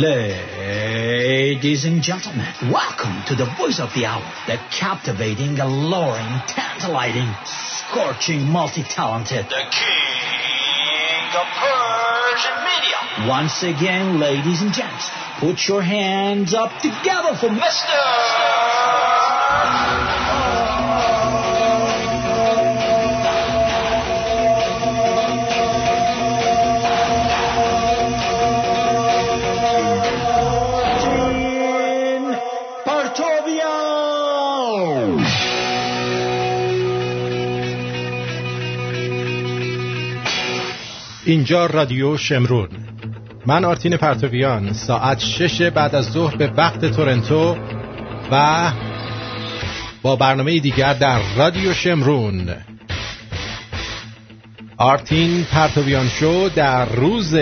Ladies and gentlemen, welcome to the voice of the hour, the captivating, alluring, tantalizing, scorching, multi-talented, the king of Persian media. Once again, ladies and gents, put your hands up together for Mr. Martin اینجا رادیو شمرون. من آرتین پرتویان. ساعت شش بعد از ظهر به وقت تورنتو و با برنامه دیگر در رادیو شمرون. آرتین پرتویان شو در روز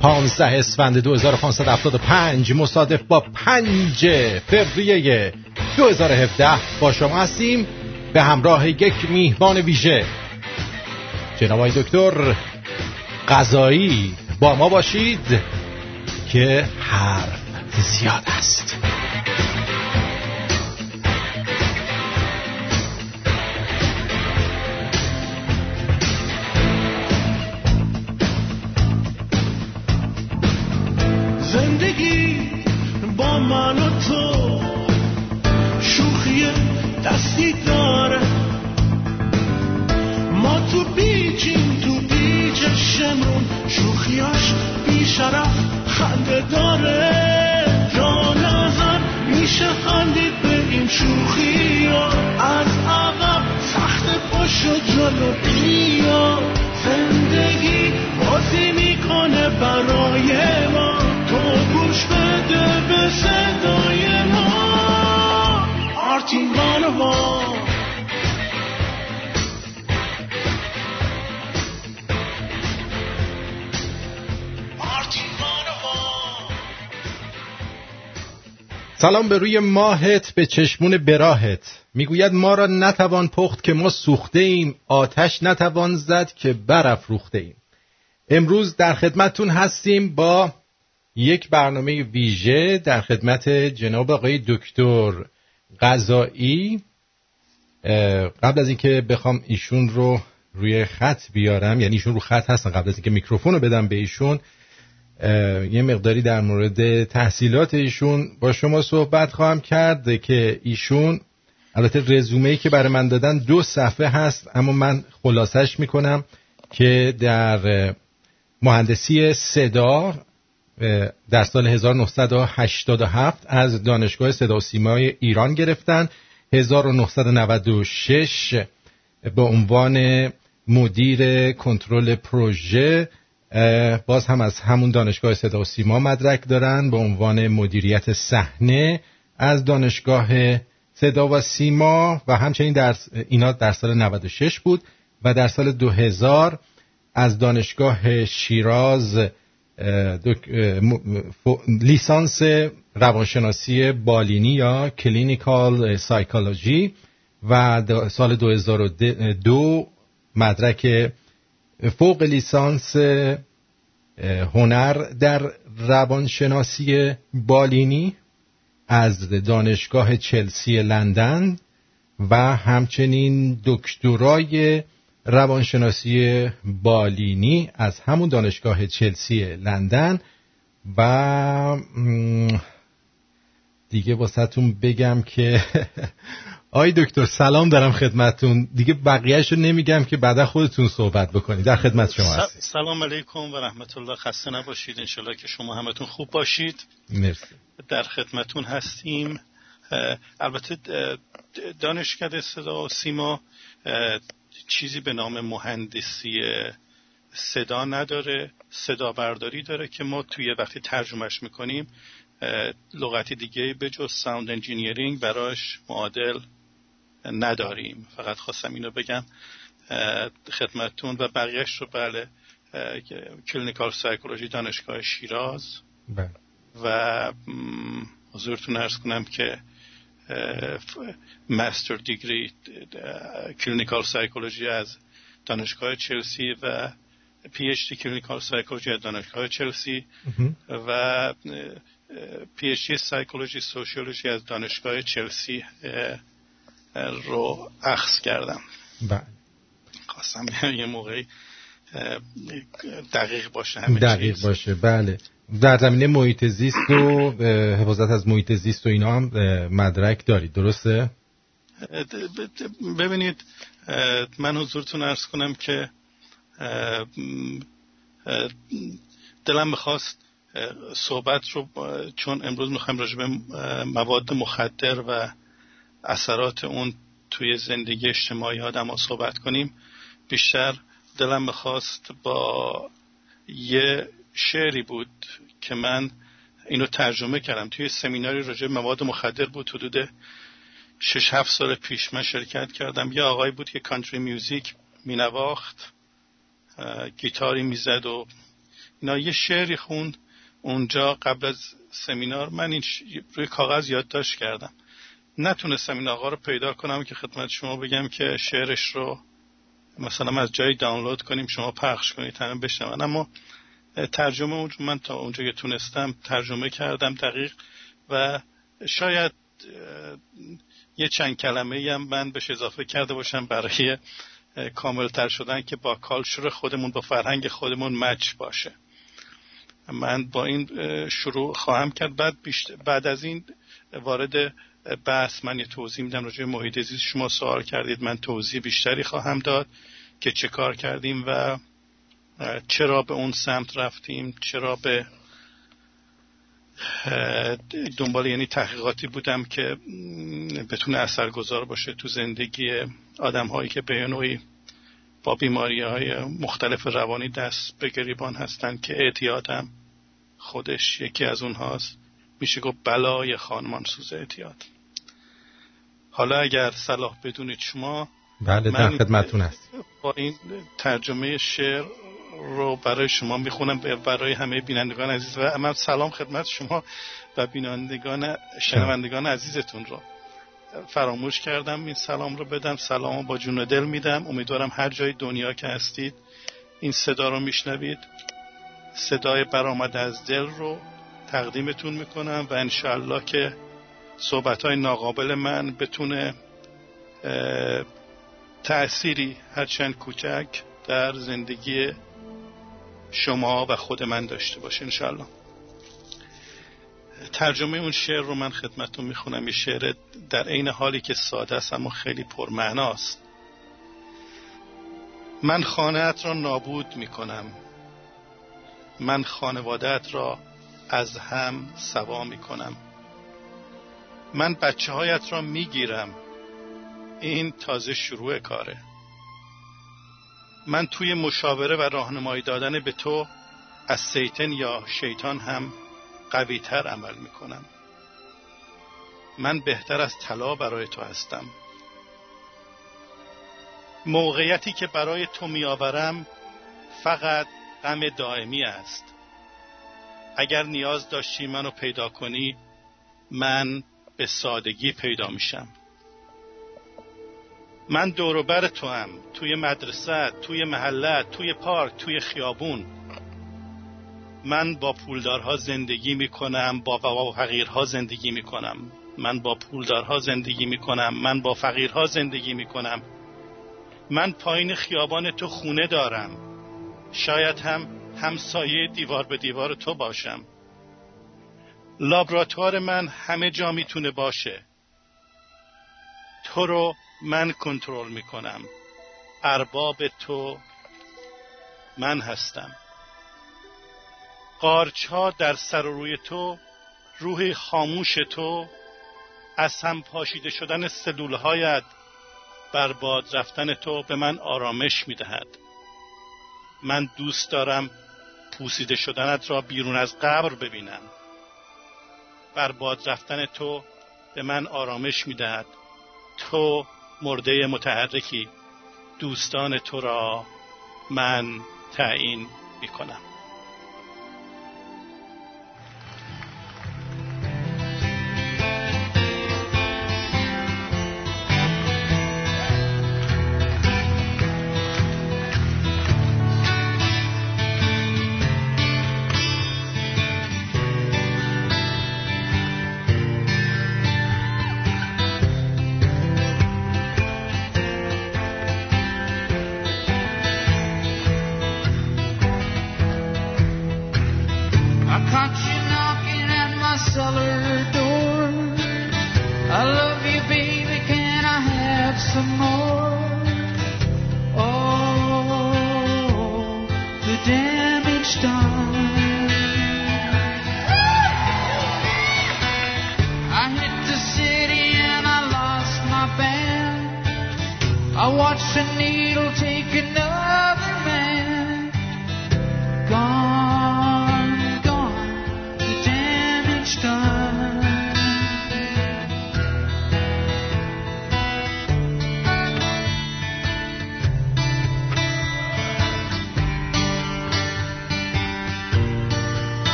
15 اسفند 2575 مصادف با 5 فوریه 2017 با شما هستیم. به همراه یک میهمان ویژه. جناب دکتر قضایی با ما باشید که حرف زیاد است. سلام به روی ماهت به چشمون براهت. می‌گوید ما را نتوان پخت که ما سوخته ایم آتش نتوان زد که برافروخته ایم امروز در خدمتتون هستیم با یک برنامه ویژه در خدمت جناب آقای دکتر اه، قبل از اینکه بخوام ایشون رو روی خط بیارم یعنی ایشون رو خط هستن قبل از اینکه میکروفون رو بدم به ایشون یه مقداری در مورد تحصیلات ایشون با شما صحبت خواهم کرد که ایشون البته رزومه ای که برای من دادن دو صفحه هست اما من خلاصش می‌کنم که در مهندسی صدا در سال 1987 از دانشگاه صدا و سیمای ایران گرفتن. 1996 به عنوان مدیر کنترل پروژه باز هم از همون دانشگاه صدا و سیما مدرک دارن به عنوان مدیریت صحنه از دانشگاه صدا و سیما و همچنین در اینا در سال 96 بود و در سال 2000 از دانشگاه شیراز لیسانس روانشناسی بالینی یا clinical psychology و سال 2002 مدرک فوق لیسانس هنر در روانشناسی بالینی از دانشگاه چلسی لندن و همچنین دکترای روانشناسی بالینی از همون دانشگاه چلسی لندن و دیگه واسهتون بگم که آی دکتر سلام دارم خدمتون دیگه بقیهش رو نمیگم که بعدا خودتون صحبت بکنید. در خدمت شما هستید سلام علیکم و رحمت الله خسته نباشید. انشالله که شما همتون خوب باشید. مرسی. در خدمتون هستیم. البته دانشکده صدا و سیما چیزی به نام مهندسی صدا نداره صدا برداری داره که ما توی وقتی ترجمهش می‌کنیم لغت دیگه به جز sound engineering براش معادل نداریم. فقط خواستم اینو بگم خدمتتون و بقیهش رو بله clinical psychology دانشگاه شیراز. بله. و حضورتون عرض کنم که master دیگری clinical psychology از دانشگاه چلسی و PhD clinical psychology از دانشگاه چلسی و پی اچ دی سایکولوژی سوشیولوژی از دانشگاه چلسی رو اخذ کردم. بله. خواستم یه موقعی دقیق باشه همه دقیق چیز. باشه. بله. در زمینه محیط زیست و حفاظت از محیط زیست و اینا هم مدرک دارید. درسته؟ ببینید من حضورتون ارز کنم که دلم می‌خواست صحبت رو چون امروز می‌خوایم راجع به مواد مخدر و اثرات اون توی زندگی اجتماعی آدم ها صحبت کنیم بیشتر دلم می‌خواست با یه شعری بود که من اینو ترجمه کردم. توی سمیناری راجع به مواد مخدر بود حدود شش هفت سال پیش من شرکت کردم. یه آقای بود که کانتری میوزیک مینواخت گیتاری می‌زد و اینا. یه شعری خوند اونجا قبل از سمینار. من این روی کاغذ یادداشت کردم. نتونستم این آقا رو پیدا کنم که خدمت شما بگم که شعرش رو مثلا از جایی دانلود کنیم شما پخش کنید همه بشنون. اما ترجمه اون من تا اونجا که تونستم ترجمه کردم دقیق و شاید یه چند کلمه هم من بهش اضافه کرده باشم برای کاملتر شدن که با کالچور خودمون با فرهنگ خودمون مچ باشه. من با این شروع خواهم کرد. بعد, بعد از این وارد بحث من یه توضیح میدم راجع به محیط زیست. شما سوال کردید من توضیح بیشتری خواهم داد که چه کار کردیم و چرا به اون سمت رفتیم چرا به دنبال یعنی تحقیقاتی بودم که بتونه اثرگذار باشه تو زندگی آدم هایی که به نوعی با بیماری های مختلف روانی دست به گریبان هستن که اعتیادم خودش یکی از اونهاست. میشه گفت بلای خانمان سوز اعتیاد. حالا اگر صلاح بدونید شما بله در خدمتون هست. با این ترجمه شعر رو برای شما می‌خونم برای همه بینندگان عزیز و من سلام خدمت شما و بینندگان شنوندگان عزیزتون رو فراموش کردم این سلام رو بدم سلام رو با جون و دل میدم. امیدوارم هر جای دنیا که هستید این صدا رو میشنوید. صدای برآمده از دل رو تقدیمتون می‌کنم و انشالله که صحبت های ناقابل من بتونه تأثیری هرچند کوچک در زندگی شما و خود من داشته باشه انشالله ترجمه اون شعر رو من خدمتتون می‌خونم. یه شعر در عین حالی که ساده است اما خیلی پرمعناست. من خانهت را نابود می‌کنم. من خانوادت را از هم سوا می‌کنم. من بچه هایت را می‌گیرم. این تازه شروع کاره. من توی مشاوره و راهنمایی دادن به تو از سیتن یا شیطان هم قوی تر عمل می‌کنم. من بهتر از طلا برای تو هستم. موقعیتی که برای تو میآورم فقط غم دائمی است. اگر نیاز داشتی منو پیدا کنی من به سادگی پیدا میشم. من دوروبر تو هم توی مدرسه توی محله توی پارک توی خیابون. من با پولدارها زندگی می‌کنم با با فقیرها زندگی می‌کنم. من با پولدارها زندگی می‌کنم من با فقیرها زندگی می‌کنم. من پایین خیابان تو خونه دارم. شاید هم همسایه دیوار به دیوار تو باشم. لابراتوار من همه جا می‌تونه باشه. تو رو من کنترل می‌کنم. ارباب تو من هستم. قارچ ها در سر و روی تو روح خاموش تو از هم پاشیده شدن سلول هایت بر باد رفتن تو به من آرامش می‌دهد. من دوست دارم پوسیده شدنت را بیرون از قبر ببینم. بر باد رفتن تو به من آرامش می‌دهد. تو مرده متحرکی. دوستان تو را من تعیین می‌کنم.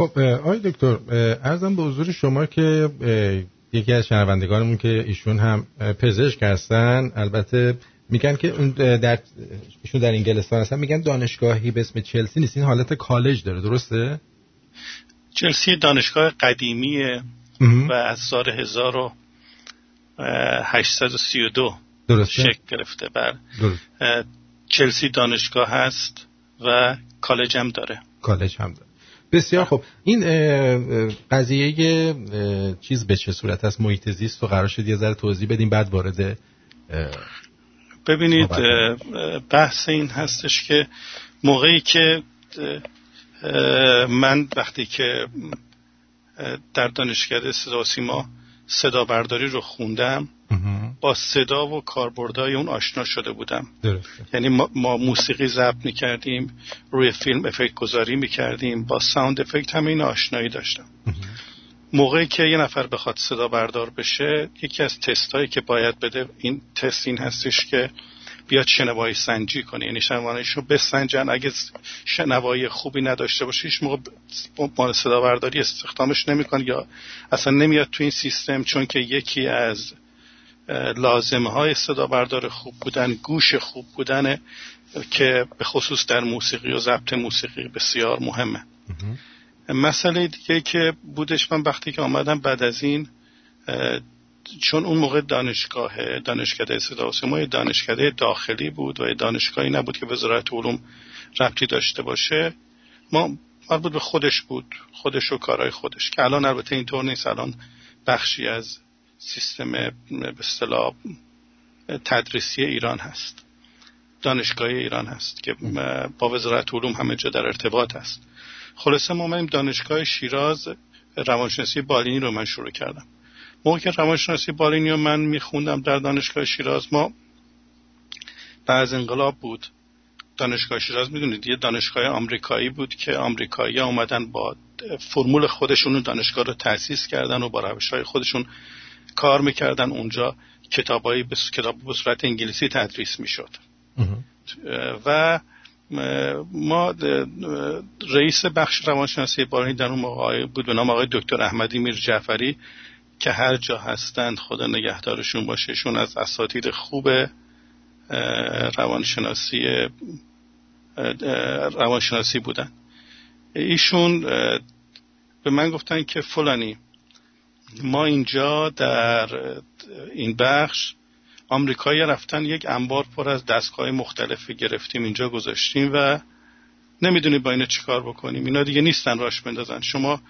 خب آقای دکتر ارزم به حضور شما که یکی از شنوندگانمون که ایشون هم پزشک هستن البته میگن که اون در ایشون در انگلستان هستن میگن دانشگاهی به اسم چلسی نیست این حالت کالج داره درسته؟ چلسی دانشگاه قدیمیه. و از سال 1832 درسته؟ شکل گرفته بر درست. چلسی دانشگاه هست و کالج هم داره کالج هم داره بسیار خب این قضیه چیز به چه صورت است؟ محیط زیست رو قرار شد یه ذره توضیح بدیم بعد وارد ببینید بحث این هستش که موقعی که من وقتی که در دانشکده صدا و سیما صدا برداری رو خوندم. با صدا و کاربردهای اون آشنا شده بودم. درسته. یعنی ما, ما موسیقی ضبط می‌کردیم روی فیلم افکت گذاری می‌کردیم با ساوند افکت همه این آشنایی داشتم. موقعی که یه نفر بخواد صدا بردار بشه یکی از تست هایی که باید بده این تست این هستش که بیاد شنوایی سنجی کنه. یعنی شنواییش رو بسنجن. اگه شنوایی خوبی نداشته باشه هیچ موقع مال صدا برداری استخدامش نمی‌کنه یا اصلا نمیاد تو این سیستم چون که یکی از لازمه های صدا بردار خوب بودن گوش خوب بودن که به خصوص در موسیقی و ضبط موسیقی بسیار مهمه. مسئله دیگه که بودش من وقتی که آمدم بعد از این چون اون موقع دانشگاه دانشکده صدا و سیما دانشکده داخلی بود و دانشگاهی نبود که وزارت علوم ربطی داشته باشه ما مربوط به خودش بود خودش و کارهای خودش که الان البته اینطور نیست. الان بخشی از سیستم به اصطلاح تدریسی ایران هست دانشگاه ایران هست که با وزارت علوم همه جا در ارتباط هست. خلاصه ما دانشگاه شیراز روانشناسی بالینی رو من شروع کردم. موقع که روانشناسی بالینی رو من میخوندم در دانشگاه شیراز ما بعد انقلاب بود. دانشگاه شیراز می‌دونید یه دانشگاه آمریکایی بود که آمریکایی اومدن با فرمول خودشون دانشگاه رو تأسیس کردن و با روش های خودشون کار می‌کردن. اونجا کتابایی به کتاب به صورت انگلیسی تدریس می‌شد. و ما رئیس بخش روانشناسی بالینی در اون موقع بود به نام آقای دکتر احمدی میر جعفری که هر جا هستند خدا نگهدارشون باشه. شون از اساتید خوب روانشناسی روانشناسی بودن. ایشون به من گفتن که فلانی ما اینجا در این بخش آمریکایی رفتن یک انبار پر از دستگاه مختلف گرفتیم اینجا گذاشتیم و نمی‌دونیم با اینا چیکار بکنیم. اینا دیگه نیستن راش بندازن. شما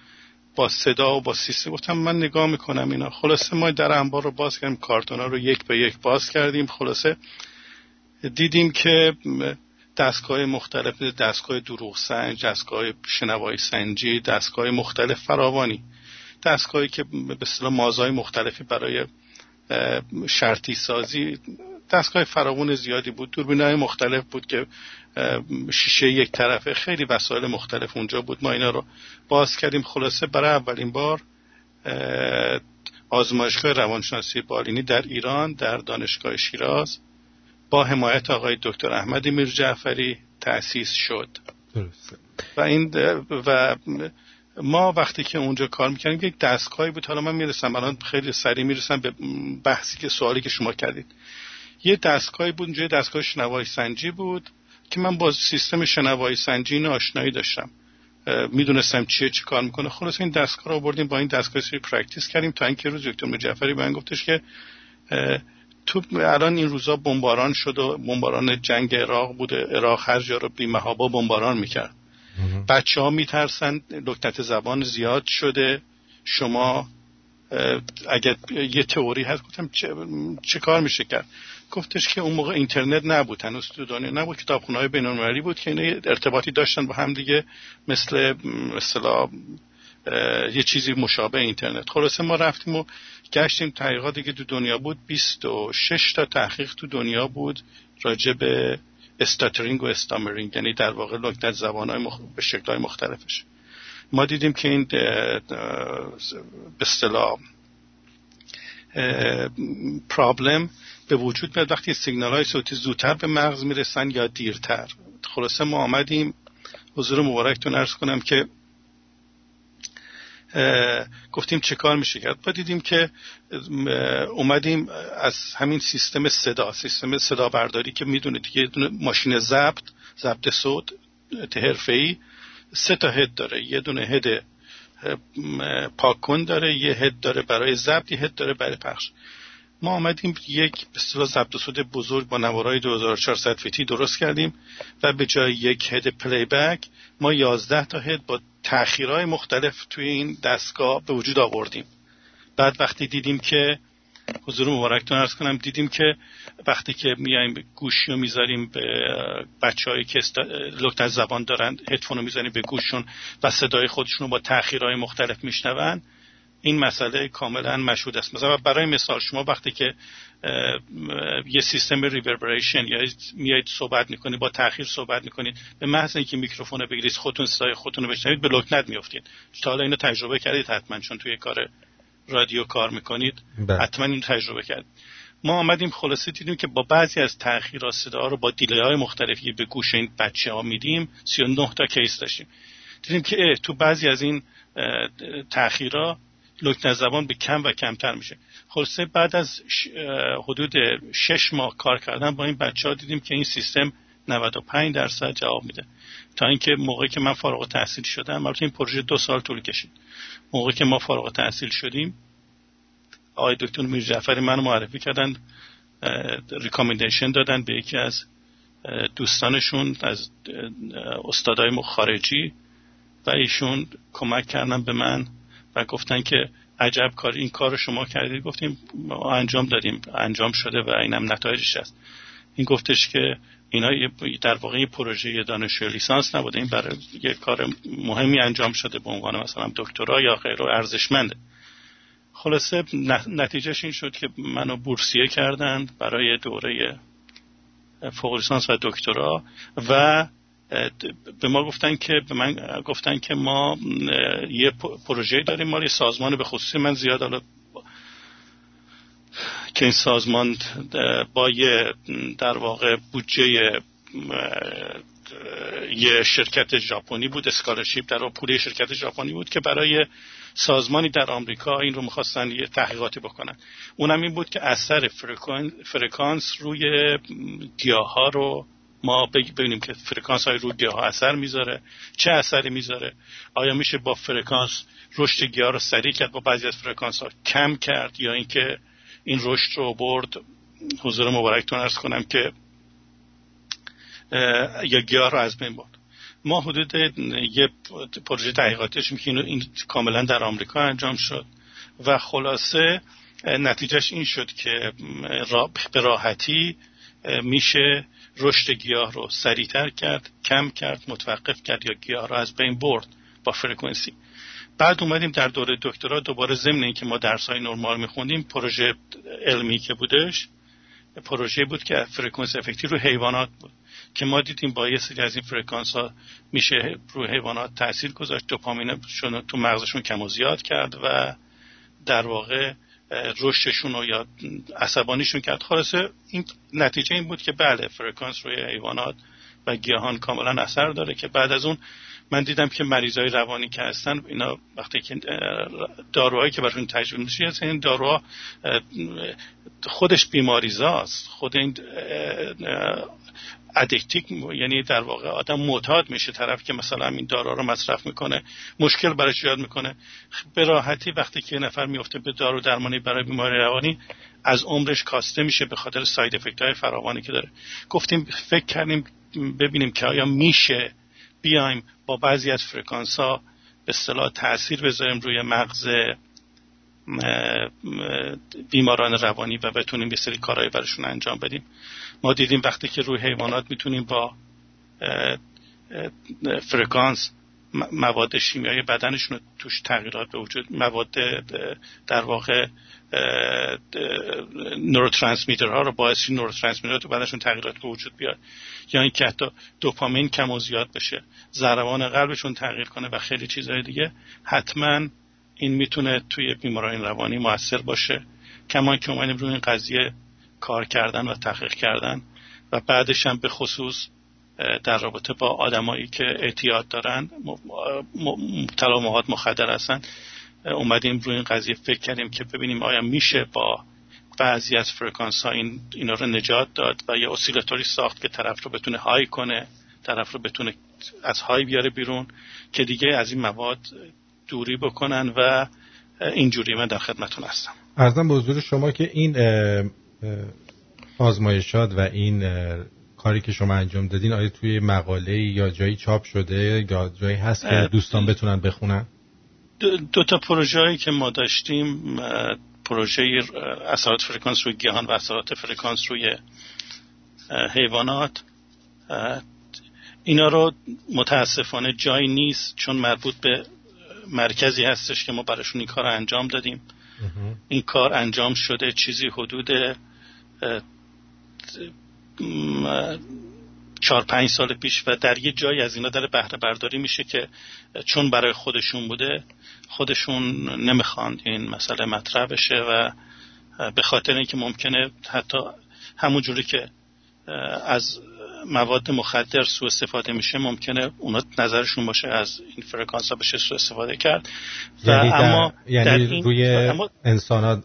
با صدا و با سیستم گفتم من نگاه می‌کنم اینا. خلاصه ما در انبار رو باز کردیم کارتونا رو یک به یک باز کردیم. خلاصه دیدیم که دستگاه مختلف دستگاه دروغ سنج دستگاه شنوایی سنجی دستگاه مختلف فراوانی. دستگاهی که به اصطلاح مازهای مختلفی برای شرطی سازی دستگاه فراوون زیادی بود. دوربین های مختلف بود که شیشه یک طرفه. خیلی وسایل مختلف اونجا بود. ما اینا رو باز کردیم. خلاصه برای اولین بار آزمایشگاه روانشناسی بالینی در ایران در دانشگاه شیراز با حمایت آقای دکتر احمد میر جعفری تأسیس شد. و این و ما وقتی که اونجا کار می‌کردیم یک دستگاهی بود. حالا من می‌رسم الان خیلی سریع می‌رسم به بحثی که سوالی که شما کردید. یه دستگاهی بود اونجا دستگاه شنوایی سنجی بود که من با سیستم شنوایی سنجی این آشنایی داشتم. می‌دونستم چیه چی کار می‌کنه. خلاص این دستگاه رو آوردیم با این دستگاه سری practice کردیم تا اینکه روز دکتر مجفری به من گفتش که تو الان این روزا بمباران شد و بمباران جنگ عراق بوده. عراق هر جا رو بی‌محابا بمباران می‌کرد. بچه ها میترسن لکنت زبان زیاد شده. شما اگر یه تئوری هست گفتم چه, چه کار میشه کرد؟ گفتش که اون موقع اینترنت نبود هنوز تو دنیا نبود کتابخونه های بود که اینا ارتباطی داشتن با هم دیگه مثل مثلا یه چیزی مشابه اینترنت. خلاصه ما رفتیم و گشتیم تحقیقاتی که تو دنیا بود. 26 تا تحقیق تو دنیا بود راجع به استاترینگ و استامرینگ یعنی در واقع لکنت زبانهای مخ... به شکلهای مختلفش. ما دیدیم که این به اصطلاح پرابلم به وجود میاد وقتی سیگنال های صوتی زودتر به مغز می‌رسن یا دیرتر. خلاصه ما آمدیم. حضور مبارکتون ارز کنم که گفتیم چه کار میشه کرد. با دیدیم که اومدیم از همین سیستم صدا سیستم صدا برداری که می‌دونید که یه ماشین ضبط ضبط صوت ای سه تا هد داره. یه دونه هد پاکن داره یه هد داره برای ضبط یه هد داره برای پخش. ما آمدیم یک به ضبط صوت بزرگ با نوارای 2400 فیتی درست کردیم و به جای یک هد پلی بک ما 11 تا هد با تأخیرهای مختلف توی این دستگاه به وجود آوردیم. بعد وقتی دیدیم که حضور مبارکتون ارز کنم دیدیم که وقتی که میایم گوشی رو می‌ذاریم به بچه هایی که لکت زبان دارن هدفون رو می‌ذاریم به گوششون و صدای خودشون رو با تأخیرهای مختلف میشنون این مسئله کاملا مشهود است. مثلا برای مثال شما وقتی که یه سیستم ریوربریشن یا میایید صحبت می‌کنید با تاخیر صحبت می‌کنید به محض اینکه میکروفون رو بگیرید خودتون صدای خودتون رو بشنوید به لکنت میافتید تا حالا اینو تجربه کردید حتما چون توی کار رادیو کار می‌کنید بله. حتما این تجربه کرد ما آمدیم خلاصه دیدیم که با بعضی از تاخیرات صدا رو با دیلی های مختلفی به گوش این بچه ها میدیم 39 تا کیس داشتیم. دیدیم که تو بعضی از این تاخیرها لکنت زبان به کم و کمتر میشه. خلاصه بعد از حدود شش ماه کار کردن با این بچه ها دیدیم که این سیستم 95 درصد جواب میده. تا اینکه موقعی که من فارغ تحصیل شدم البته این پروژه دو سال طول کشید. موقعی که ما فارغ تحصیل شدیم آقای دکتر میر جعفری منو معرفی کردن ریکامندیشن دادن به یکی از دوستانشون از استادای خارجی و ایشون کمک کردن به من. و گفتن که عجب کار این کار رو شما کردید. گفتیم ما انجام دادیم. انجام شده و اینم نتایجش هست. این گفتش که اینا در واقع یه پروژه دانشجو لیسانس نبوده. این برای یه کار مهمی انجام شده به عنوان مثلا دکترا یا غیر ارزشمنده. خلاصه نتیجهش این شد که منو بورسیه کردن برای دوره فوق لیسانس و دکترا و به ما گفتن که به من گفتن که ما یه پروژه داریم ما یه سازمان به خصوصی من زیاد. حالا که این سازمان با یه در واقع بودجه یه شرکت ژاپنی بود scholarship در پول شرکت ژاپنی بود که برای سازمانی در آمریکا این رو می‌خواستن یه تحقیقاتی بکنن. اونم این بود که اثر فرکانس روی گیاه ها رو ما ببینیم که فرکانس های رو گیاه اثر می‌ذاره چه اثری می‌ذاره. آیا میشه با فرکانس رشد گیاه رو سریع کرد با بعضی از فرکانس ها کم کرد یا اینکه این رشد رو برد؟ حضور مبارکتون ارز کنم که یا گیاه رو از بین برد. ما حدود یه پروژه تحقیقاتش که این کاملا در آمریکا انجام شد و خلاصه نتیجهش این شد که به راحتی میشه رشد گیاه رو سریعتر کرد کم کرد متوقف کرد یا گیاه رو از بین برد با فرکانسی. بعد اومدیم در دوره دکترا دوباره ضمن اینکه ما درس های نرمال میخوندیم پروژه علمی که بودش پروژه بود که فرکانس effect ی رو حیوانات بود که ما دیدیم با یه سری از این فرکانس ها میشه روی حیوانات تاثیر گذاشت. دوپامینشون تو مغزشون کم و زیاد کرد و در واقع رشدشون رو یا عصبانیشون کرد. خلاصه این نتیجه این بود که بله فرکانس روی حیوانات و گیاهان کاملا اثر داره که بعد از اون من دیدم که مریضای روانی که هستن اینا وقتی که داروهایی که براشون تجویز میشه این داروها خودش بیماریزاست. خود این ادکتیک یعنی در واقع آدم معتاد میشه طرف که مثلا این دارا رو مصرف می‌کنه مشکل براش ایجاد می‌کنه. به راحتی وقتی که نفر میفته به دارو درمانی برای بیماری روانی از عمرش کاسته میشه به خاطر ساید افکت های فراوانی که داره. گفتیم فکر کردیم ببینیم که آیا میشه بیایم با بعضی از فرکانس ها به اصطلاح تاثیر بذاریم روی مغز بیماران روانی و بتونیم یه سری کارهایی براشون انجام بدیم. ما دیدیم وقتی که روی حیوانات می‌تونیم با فرکانس مواد شیمیایی بدنشون توش تغییرات به وجود مواد در واقع ها رو باعث نوروترانسمیترها تو بدنشون تغییرات به وجود بیاد. یا اینکه حتی دوپامین کم و زیاد بشه ضربان قلبشون تغییر کنه و خیلی چیزهای دیگه حتما این می‌تونه توی بیماران روانی موثر باشه. کمان که اومدیم روی این قضیه کار کردن و تحقیق کردن و بعدش هم به خصوص در رابطه با آدمایی که اعتیاد دارن مبتلا مواد مخدر هستن اومدیم روی این قضیه فکر کردیم که ببینیم آیا میشه با بعضی از فرکانس ها این اینا رو نجات داد و یه اسیلاتوری ساخت که طرف رو بتونه های کنه طرف رو بتونه از های بیاره بیرون که دیگه از این مواد دوری بکنن و اینجوری من در خدمتون هستم. ارزم به حضور شما که این آزمایشات و این کاری که شما انجام دادین آیا توی مقاله یا جایی چاپ شده یا جایی هست که دوستان بتونن بخونن؟ دو, تا پروژه که ما داشتیم پروژه اثرات فرکانس روی گیاهان و اثرات فرکانس روی حیوانات. اینا رو متاسفانه جایی نیست چون مربوط به مرکزی هستش که ما براشون این کار انجام دادیم. این کار انجام شده چیزی حدود چهار پنج سال پیش و در یه جایی از اینا در بهره برداری میشه که چون برای خودشون بوده خودشون نمی‌خواند این مسئله مطرح بشه و به خاطر اینکه ممکنه حتی همون جوری که از مواد مخدر سوء استفاده میشه ممکنه اونا نظرشون باشه از این فرکانس ها بشه سوء استفاده کرد. و یعنی اما یعنی در این روی اما انسان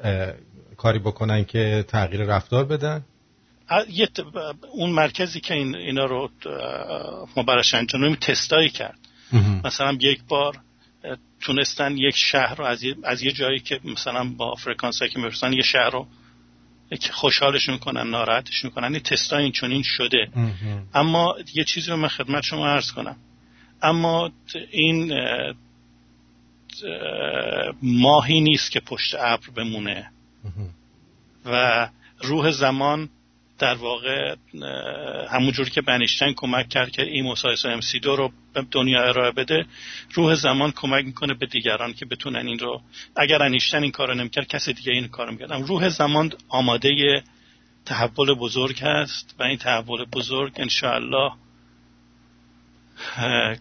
کاری بکنن که تغییر رفتار بدن؟ اون مرکزی که این اینا رو ما براش انجام تستایی کرد. مثلا یک بار تونستن یک شهر رو از یه, از یه جایی که مثلا با فرکانس که می‌رسن یه شهر رو که خوشحالشون کنن ناراحتشون کنن. این تستا این چونین شده اما یه چیزی رو من خدمت شما عرض کنم. اما این ماهی نیست که پشت ابر بمونه. و روح زمان در واقع همونجوری که بنیشتن کمک کرد که این مسایس ام سی دو رو به دنیا ارائه بده روح زمان کمک می‌کنه به دیگران که بتونن این رو اگر انیشتن این کار رو نمی‌کرد کسی دیگه این کار می‌کرد. روح زمان آماده تحول بزرگ هست و این تحول بزرگ انشاءالله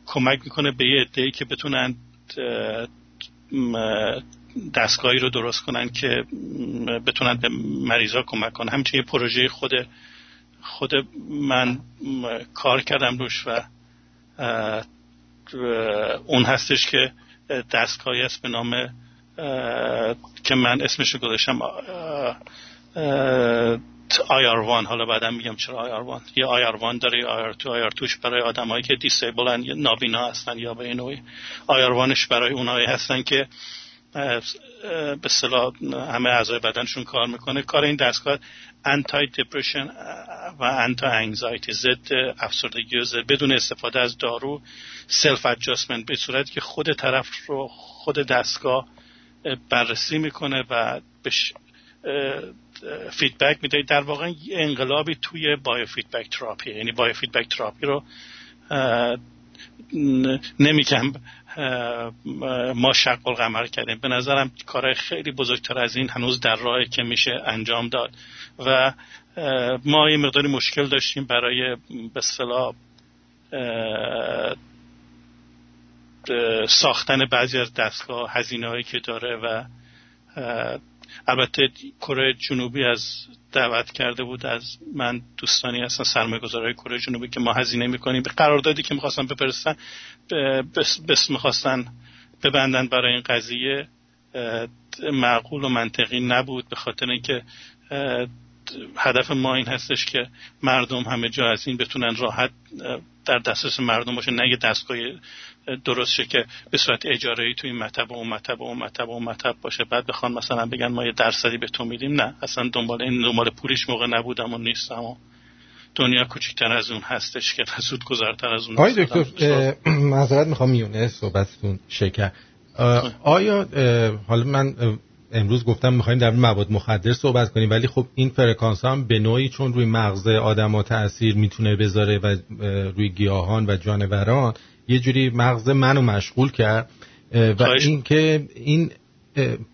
کمک می‌کنه به یه که بتونن دستگاهی رو درست کنن که بتونن به مریضا کمک کنن. همچنین یه پروژه خود خود من کار کردم روش و اون هستش که دستگاهی است به نام که من اسمش رو گذاشتم IR1 حالا بعدا میگم چرا IR1 یا IR1 داره یا IR2 IR2ش برای آدمایی که دیسیبلن یا نابینا هستن یا به نوعی. IR1ش برای اونایی هستن که به اصطلاح همه اعضای بدنشون کار می‌کنه. کار این دستگاه anti depression و anti anxiety ضد افسردگی و ضد بدون استفاده از دارو self adjustment به صورتی که خود طرف رو خود دستگاه بررسی می‌کنه و بش feedback میده. در واقع انقلابی توی biofeedback therapy یعنی biofeedback therapy رو نمیگم ما شق القمر کردیم. به نظرم کارهای خیلی بزرگتر از این هنوز در راهی که میشه انجام داد. و ما یه مقداری مشکل داشتیم برای به صلاح ساختن بعضی از دستگاه هزینه هایی که داره و البته کره جنوبی از دعوت کرده بود از من دوستانی هستن سرمایه گذارهای کره جنوبی که ما هزینه می‌کنیم. به قراردادی که می‌خواستن بپرستن بس می‌خواستن ببندن برای این قضیه معقول و منطقی نبود به خاطر اینکه هدف ما این هستش که مردم همه جا از این بتونن راحت در دسترس مردم باشه نه یه دستگاه درست شه که به صورت اجاره ای تو این مطب و اون مطب و اون مطب و اون مطب باشه. بعد بخوان مثلا بگن ما یه درصدی به تو میدیم. نه اصلا دنبال این دنبال پولیش موقع نبودم و نیستم و دنیا کوچکتر از اون هستش که زود گذارتر از اون آقای دکتر معذرت می‌خوام میونه صحبتتون شکر. آیا حالا من امروز گفتم می‌خوایم در مواد مخدر صحبت کنیم ولی خب این فرکانس هم به نوعی چون روی مغز آدم ها تاثیر می‌تونه بذاره و روی گیاهان و جانوران یه جوری مغز منو مشغول کرد و اینکه این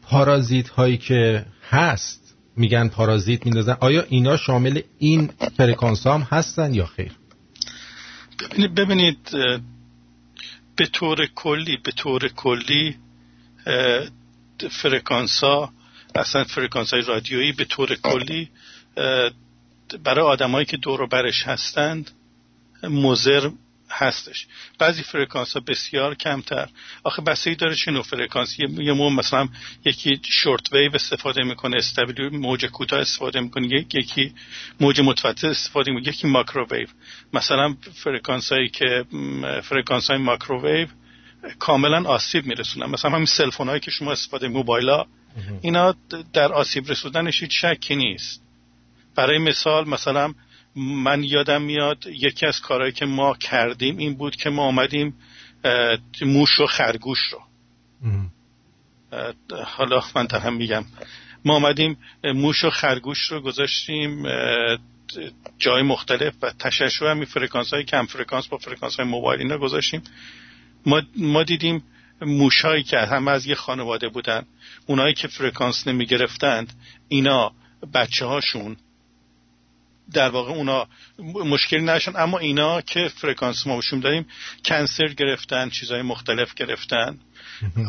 پارازیت هایی که هست میگن پارازیت میندازن آیا اینا شامل این فرکانس هم هستن یا خیر؟ ببینید ببینید به طور کلی به طور کلی فرکانس ها اصلا فرکانس های رادیویی به طور کلی برای آدمایی که دور و برش هستند مضر هستش. بعضی فرکانس ها بسیار کمتر. آخه ای داره چه نوع فرکانس یه مو مثلا یکی short wave استفاده می‌کنه استبیلی موج کوتاه استفاده می‌کنه یکی موج متوسط استفاده می‌کنه یکی microwave. مثلا فرکانس هایی که فرکانس های microwave کاملا آسیب میرسونن. مثلا همین cell phone هایی که شما استفاده موبایل اینا در آسیب رسوندنش هیچ شکی نیست. برای مثال مثلا من یادم میاد یکی از کارهایی که ما کردیم این بود که ما آمدیم موش و خرگوش رو. حالا من هم میگم. ما آمدیم موش و خرگوش رو گذاشتیم جای مختلف و تشعشع همین فرکانس های کم فرکانس با فرکانس های موبایل اینا گذاشتیم. ما, ما دیدیم موشهایی که همه از یه خانواده بودن اونایی که فرکانس نمی گرفتند اینا بچه هاشون در واقع اونا مشکلی نشن اما اینا که فرکانس ما بشون داریم cancer گرفتن چیزهای مختلف گرفتن.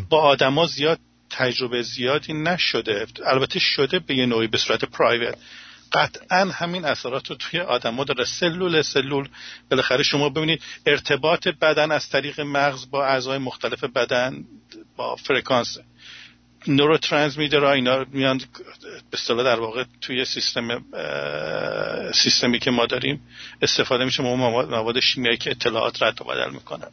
با آدما زیاد تجربه زیادی نشده. البته شده به یه نوعی به صورت پرایوت قطعا همین اثرات رو توی آدما داره. سلول سلول. بالاخره شما ببینید ارتباط بدن از طریق مغز با اعضای مختلف بدن با فرکانس نورو ترانسمیتر اینا میان به اصطلاح در واقع توی سیستم سیستمی که ما داریم استفاده میشه مواد, مواد شیمیایی که اطلاعات رد و بدل می‌کنن.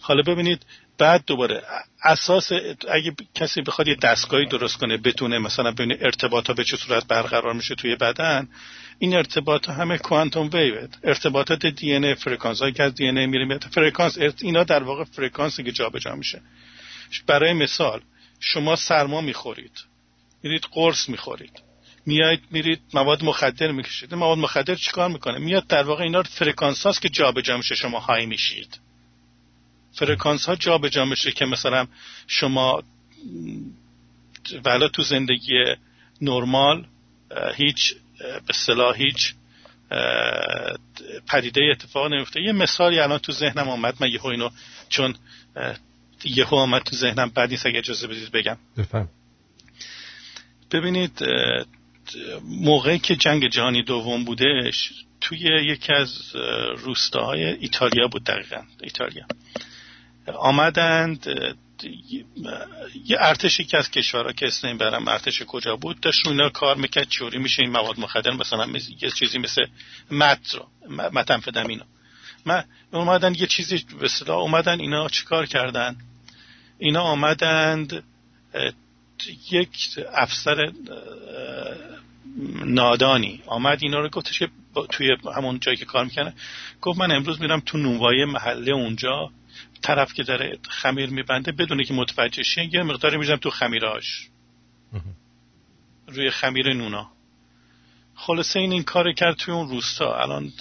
حالا ببینید بعد دوباره اساس اگه کسی بخواد یه دستگاهی درست کنه بتونه مثلا ببینه ارتباط ها به چه صورت برقرار میشه توی بدن این ارتباط ها همه quantum wave ارتباطات DNA فرکانس هایی که از DNA میره فرکانس اینا در واقع فرکانسی که جابجا میشه. برای مثال شما سرما می‌خورید. میرید قرص می‌خورید. میایید میرید مواد مخدر می‌کشید. مواد مخدر چیکار می‌کنه؟ میاد در واقع اینا فرکانس هاست که جابجا میشه شما high میشید. فرکانس ها جابجا میشه که مثلا شما ولی تو زندگی نرمال هیچ به صلاح هیچ پدیده اتفاق نمیفته. یه مثالی الان تو ذهنم آمد من یهو اینو چون یهو آمد تو ذهنم بعد نیست اگه اجازه بدید بگم. بفهم. ببینید موقعی که جنگ جهانی دوم بودش توی یکی از روستاهای ایتالیا بود دقیقا ایتالیا. آمدند یه ارتشی که از کشورها که اسم برم ارتش کجا بود داشت رو اینا کار می‌کرد چوری میشه این مواد مخدر مثلا یه چیزی مثل مت رو متنفدمینو من اومدن یه چیزی به اومدن اینا چیکار کردن؟ اینا آمدند یک افسر نادانی آمد اینا رو گفتش که توی همون جایی که کار می‌کنه گفت من امروز میرم تو نونوای محله اونجا طرف که داره خمیر میبنده بدونه که متوجه شه یه مقداری می‌زنم تو خمیراش روی خمیر نونا. خلاصه این این کار کرد توی اون روستا. الان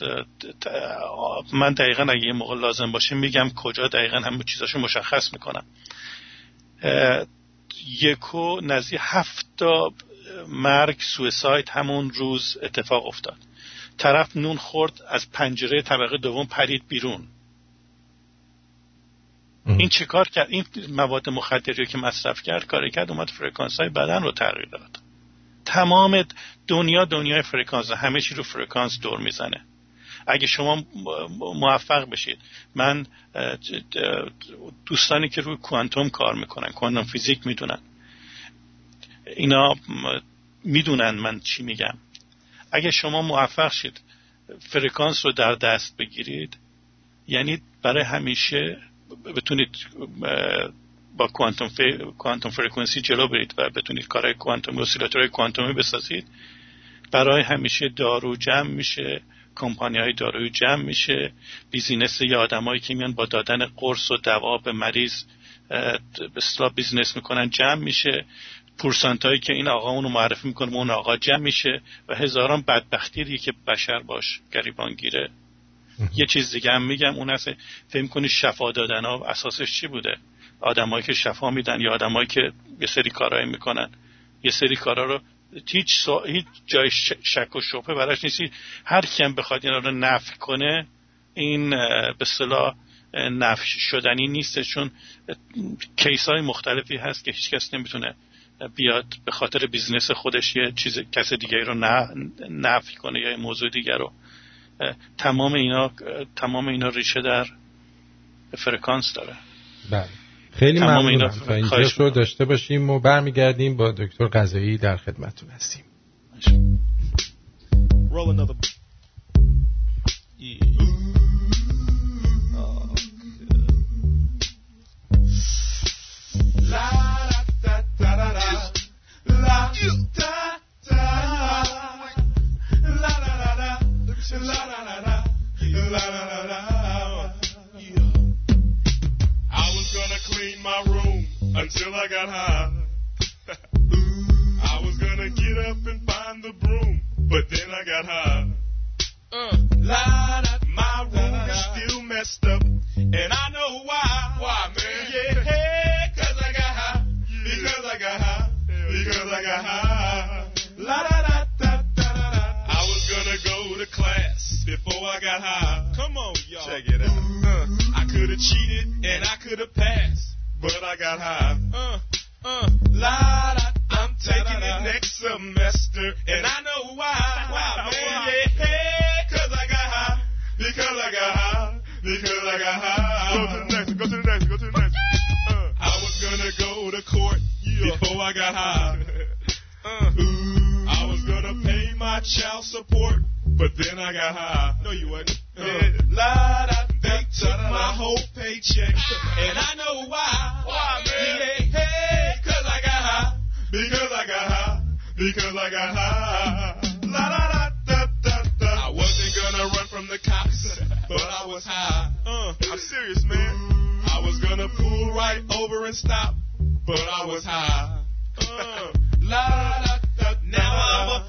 من دقیقا اگه یه موقع لازم باشه میگم کجا دقیقا همه چیزاشو مشخص می‌کنم. یکو نزدیک هفت مرگ suicide همون روز اتفاق افتاد. طرف نون خورد از پنجره طبقه دوم پرید بیرون. این چه کار کرد؟ این مواد مخدری که مصرف کرد کاری کرد اومد فرکانس های بدن رو تغییر داد. تمام دنیا دنیای فرکانس همه چی رو فرکانس دور می‌زنه. اگه شما موفق بشید. من دوستانی که روی کوانتوم کار می‌کنن کوانتوم فیزیک می‌دونن. اینا می‌دونن من چی میگم. اگه شما موفق شید فرکانس رو در دست بگیرید یعنی برای همیشه بتونید با کوانتوم, فی... کوانتوم فرکانسی جلو برید و بتونید کارهای کوانتوم اسیلاتورهای کوانتومی بسازید. برای همیشه دارو جمع میشه کمپانی های داروی جمع میشه. business یا آدمایی که میان با دادن قرص و دوا به مریض به business می‌کنن جمع میشه. پورسانت هایی که این آقا اونو معرفی می‌کنه اون آقا جمع میشه و هزاران بدبختی که بشر باش گریبان گیره یه چیز دیگه هم میگم اون هست فهم کنی شفا دادن ها اساسش چی بوده؟ آدمایی که شفا میدن یا آدمایی که یه سری کارهایی می‌کنن. یه سری کارا رو هیچ. هیچ جای شک و شبهه براش نیستی هر کیم بخواد اینا رو نفی کنه این به اصطلاح نفی شدنی نیست. چون case های مختلفی هست که هیچ کس نمی‌تونه بیاد به خاطر business خودش یه چیز کس دیگری رو نفی کنه یا موضوع دیگر رو. تمام اینا تمام اینا ریشه در فرکانس داره. بله. خیلی ممنونم. تا اینجا رو داشته باشیم و برمیگردیم با دکتر قضایی در خدمتتون هستیم. Until I got high. I was gonna get up and find the broom, but then I got high. Uh, my room is still messed up, and I know why. Why, man? Yeah, hey, cause I got high. Because I got high. Because I got high. La da da da da da. I was gonna go to class before I got high. Come on, y'all. Check it out. Uh, I could have cheated and I could have passed but I got high. Uh, uh, la da. I'm taking it next semester, and I know why. Why, man? Yeah, hey, cause I got high. Because I got high. Because I got high. Go to the next go to the next go to the next uh, I was gonna go to court yeah. before I got high. Uh, Ooh, I was gonna pay my child support, but then I got high. No, you wasn't. Uh, la da. They took my whole paycheck, and I know why. Why, man? Yeah, hey, cause I got high. Because I got high. Because I got high. La da da da da da. I wasn't gonna run from the cops, but I was high. Uh, I'm serious, man. I was gonna pull right over and stop, but I was high. Uh, la da da. Now I'm a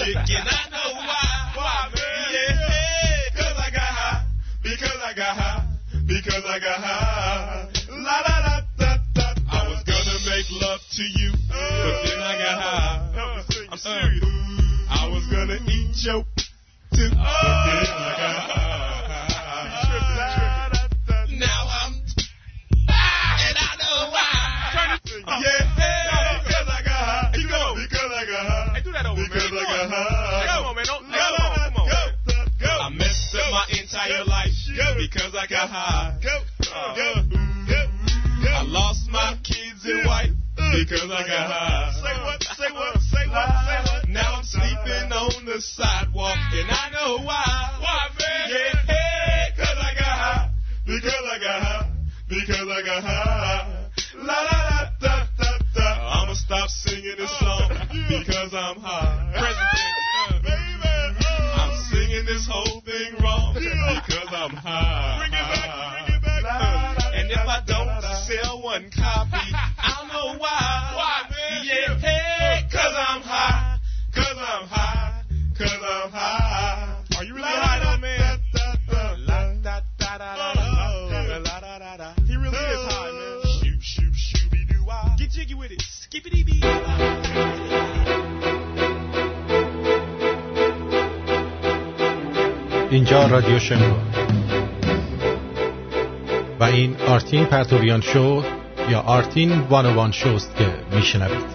and I know why. Why, man? Yeah, cause I got high. Because I got high. Because I got high. La da da da da. I was gonna make love to you, but then I got high. I'm serious. I was gonna eat your too, but then I got high. entire life because I got high. I lost my kids and wife because I got high. Say what, say what, say what, say what. Now I'm sleeping on the sidewalk and I know why. Why, man? Yeah, because I got high. Because I got high. Because I got high. La la la da da da. I'ma stop singing this oh, song because I'm high. President, uh, baby, oh. I'm singing this whole thing Bring it back, bring it back. And if I don't sell one copy, اینجا رادیو شنوا و این آرتین پرتویان شو یا آرتین وانوان شوست که میشنوید.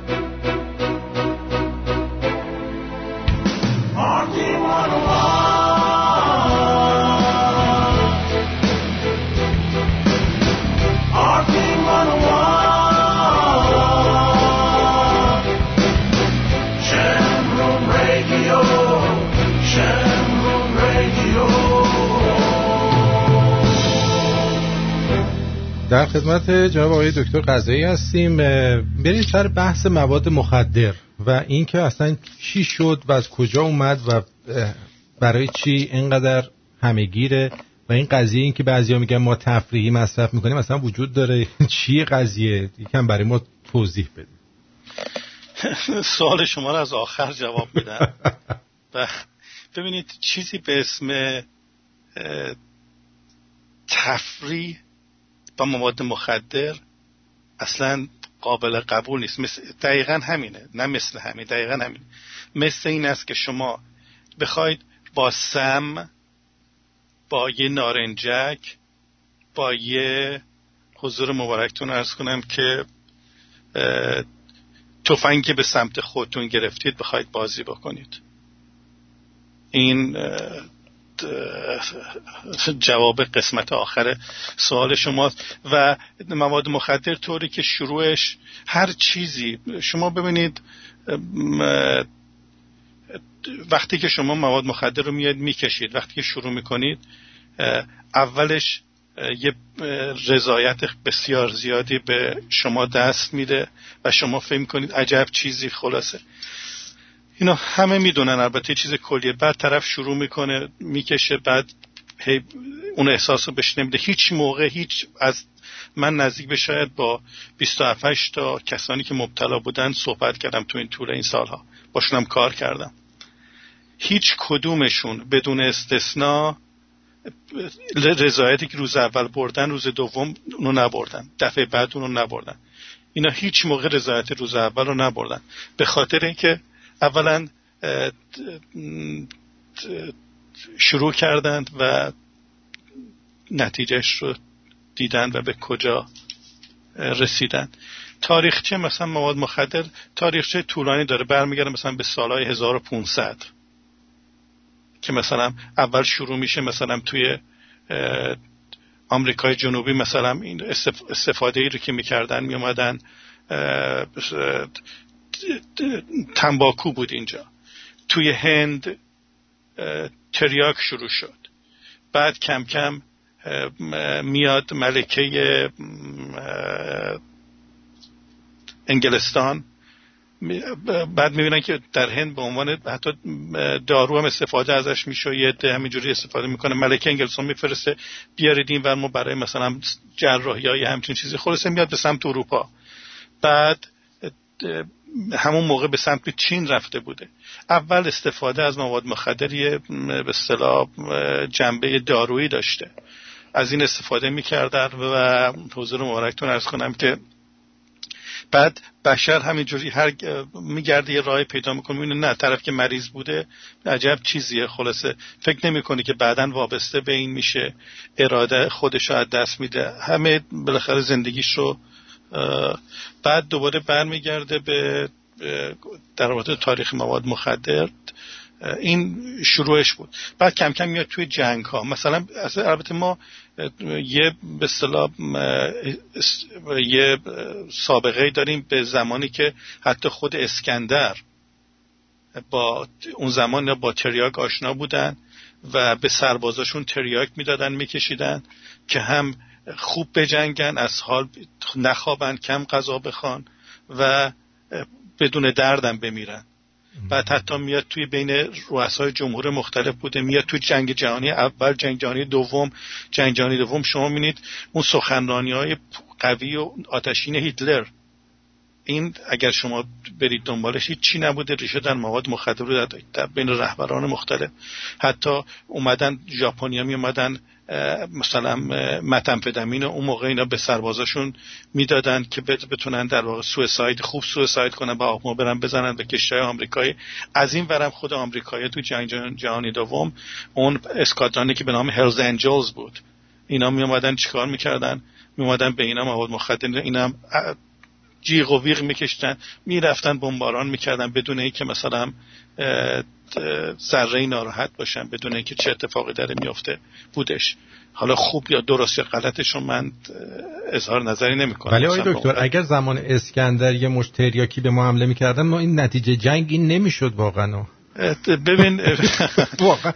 خدمت جناب آقای دکتر قضایی هستیم. بریم سر بحث مواد مخدر و اینکه اصلا چی شد و از کجا اومد و برای چی اینقدر همهگیره و این قضیه این که بعضیا میگن ما تفریحی مصرف می‌کنیم اصلا وجود داره. چیه قضیه؟ یکم برای ما توضیح بدیم سوال شما رو از آخر جواب میدم. و ببینید چیزی به اسم تفریح با مواد مخدر اصلا قابل قبول نیست. مثل دقیقا همینه. نه مثل همین دقیقا همین مثل این است که شما بخواید با سم با یه نارنجک با یه حضور مبارکتون ارز کنم که اه، تفنگی که به سمت خودتون گرفتید بخواید بازی بکنید. این جواب قسمت آخر سوال شماست. و مواد مخدر طوری که شروعش هر چیزی شما ببینید وقتی که شما مواد مخدر رو میاد می‌کشید. وقتی که شروع می‌کنید اولش یه رضایت بسیار زیادی به شما دست میده و شما فکر کنید عجب چیزی خلاصه. اینا همه می‌دونن. البته چیز کلیه. بعد طرف شروع می‌کنه می‌کشه بعد اون احساس رو بهش نمیده. هیچ موقع هیچ از من نزدیک به شاید با 27 تا کسانی که مبتلا بودن صحبت کردم تو این طول این سالها. باشونم کار کردم. هیچ کدومشون بدون استثنا رضایتی که روز اول بردن روز دوم اونو نبردن. دفعه بعد اونو نبردن. اینا هیچ موقع رضایت روز اول رو نبردن. به خاطر اینکه اولا شروع کردند و نتیجهش رو دیدن و به کجا رسیدن تاریخچه مثلا مواد مخدر تاریخچه طولانی داره. برمیگرده مثلا به سالهای 1500 که مثلا اول شروع میشه مثلا توی آمریکای جنوبی مثلا این استف- استفاده ای رو که می‌کردن میومدن تنباکو بود اینجا. توی هند تریاک شروع شد. بعد کم کم میاد ملکه انگلستان. بعد می‌بینن که در هند به عنوان حتی دارو هم استفاده ازش میشه یه همینجوری استفاده می‌کنه. ملکه انگلستان میفرسته بیارید این ور ما برای مثلا جراحی های همچین چیزی. خلاصه میاد به سمت اروپا. بعد همون موقع به سمت چین رفته بوده. اول استفاده از مواد مخدر یه به اصطلاح جنبه دارویی داشته. از این استفاده می‌کردن و حضور مبارکتون ارز کنم که بعد بشر همینجوری هر میگرده یه راه پیدا می‌کنه می‌بینه نه طرف که مریض بوده عجب چیزیه. خلاصه فکر نمی‌کنه که بعدا وابسته به این میشه. اراده خودش رو از دست میده. همه بالاخره زندگیش رو بعد دوباره برمیگرده به در رابطه تاریخ مواد مخدر. این شروعش بود. بعد کم کم میاد توی جنگ ها مثلا البته ما یه به یه سابقه داریم به زمانی که حتی خود اسکندر با اون زمان با تریاک آشنا بودن و به سربازاشون تریاک می‌دادن میکشیدن که هم خوب بجنگن از حال نخوابن کم غذا بخوان و بدون دردم بمیرن. بعد حتی میاد توی بین رؤسای جمهور مختلف بوده میاد توی جنگ جهانی اول جنگ جهانی دوم جنگ جهانی دوم. شما می‌بینید اون سخنرانی های قوی و آتشین هیتلر. این اگر شما برید دنبالش چی نبوده. ریشه در مواد مخدر در بین رهبران مختلف. حتی اومدن ژاپنیا می اومدن مثلا متنفدمین اون موقع اینا به سربازاشون می‌دادن که بتونن در واقع سویساید خوب سویساید کنن با آقما برن بزنن به کشتای آمریکایی. از این ورم خود آمریکایی تو جنگ جهانی دوم اون اسکادرانی که به نام هلز انجلز بود. اینا می اومدن چیکار می‌کردن؟ می اومدن به اینا مواد مخدر اینا جیغ و ویغ میکشتن می‌رفتن بمباران می‌کردن بدون اینکه مثلا ذره ناراحت باشن بدون اینکه چه اتفاقی داره میافته بودش. حالا خوب یا درست یا غلطشون من اظهار نظری نمی‌کنم. ولی آقای دکتر اگر زمان اسکندر یه مشتریاکی به ما حمله می‌کردن ما این نتیجه جنگ این نمی‌شد واقعا. ببین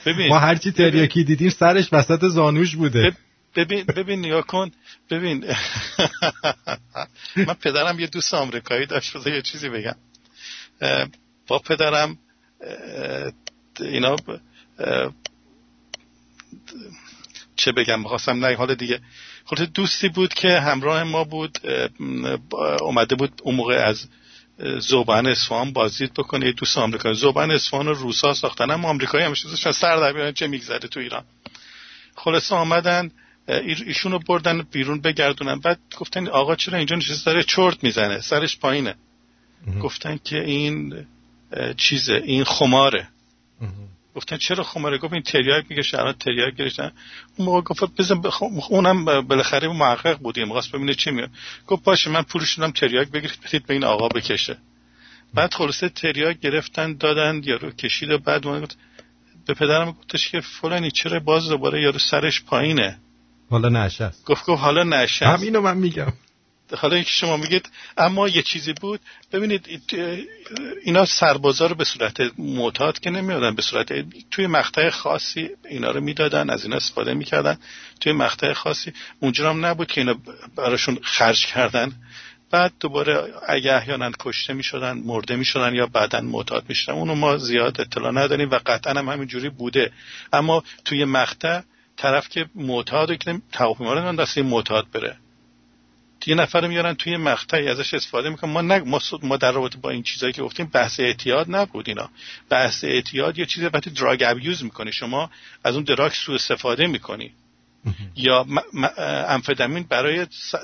ببین. ما هرچی تریاکی دیدیم سرش وسط زانوش بوده. ببین ببین نگاه کن. ببین. من پدرم یه دوست آمریکایی داشت بذار یه چیزی بگم. با پدرم اینا چه بگم می‌خواستم نه حال دیگه. خود دوستی بود که همراه ما بود. اومده بود اون موقع از زوبان اصفهان بازدید بکنه. یه دوست آمریکایی. زوبان اصفهان رو روسا ساختن. اما آمریکایی همیشه سر در بیارن چه میگذره تو ایران. خلاصه آمدن. ایشونو بردن بیرون بگردونن. بعد گفتن آقا چرا اینجا نشسته؟ داره چرت می‌زنه. سرش پایینه. گفتن که این چیزه. این خماره. گفتن چرا خماره؟ گفت این تریاک میگه شهران تریاک گرفتن. اون موقع گفت بزن بخ... اونم بالاخره محقق بودیم. می‌خواست ببینه چی میاد گفت باشه من پولش دادم تریاک بگیرید بدید به این آقا بکشه. بعد خلاصه تریاک گرفتن دادن یارو کشید و بعد گفت به پدرم گفتش که فلانی چرا باز دوباره یارو سرش پایینه؟ حالا نشست. گفت گفت حالا نشست. همینو من میگم. حالا اینکه شما میگید اما یه چیزی بود. ببینید اینا سربازا رو به صورت معتاد که نمیادن به صورت توی مقطع خاصی اینا رو می‌دادن از اینا استفاده می‌کردن. توی مقطع خاصی اونجا هم نبود که اینا براشون خرج کردن. بعد دوباره اگه احیانا کشته می‌شدن مرده می‌شدن یا بعدا معتاد می‌شدن اونو ما زیاد اطلاع نداریم و قطعا هم همینجوری بوده. اما توی مقطع طرف که معتاد که تواپیما رو دسته معتاد بره. یه نفر میارن توی مقطعی ازش استفاده می‌کنن. ما نگ... ما در رابطه با این چیزایی که گفتیم بحث اعتیاد نبود اینا. بحث اعتیاد یه چیزی وقتی دراگ ابیوز می‌کنی. شما از اون دراگ سوء استفاده می‌کنی. یا م... امفدامین برای س...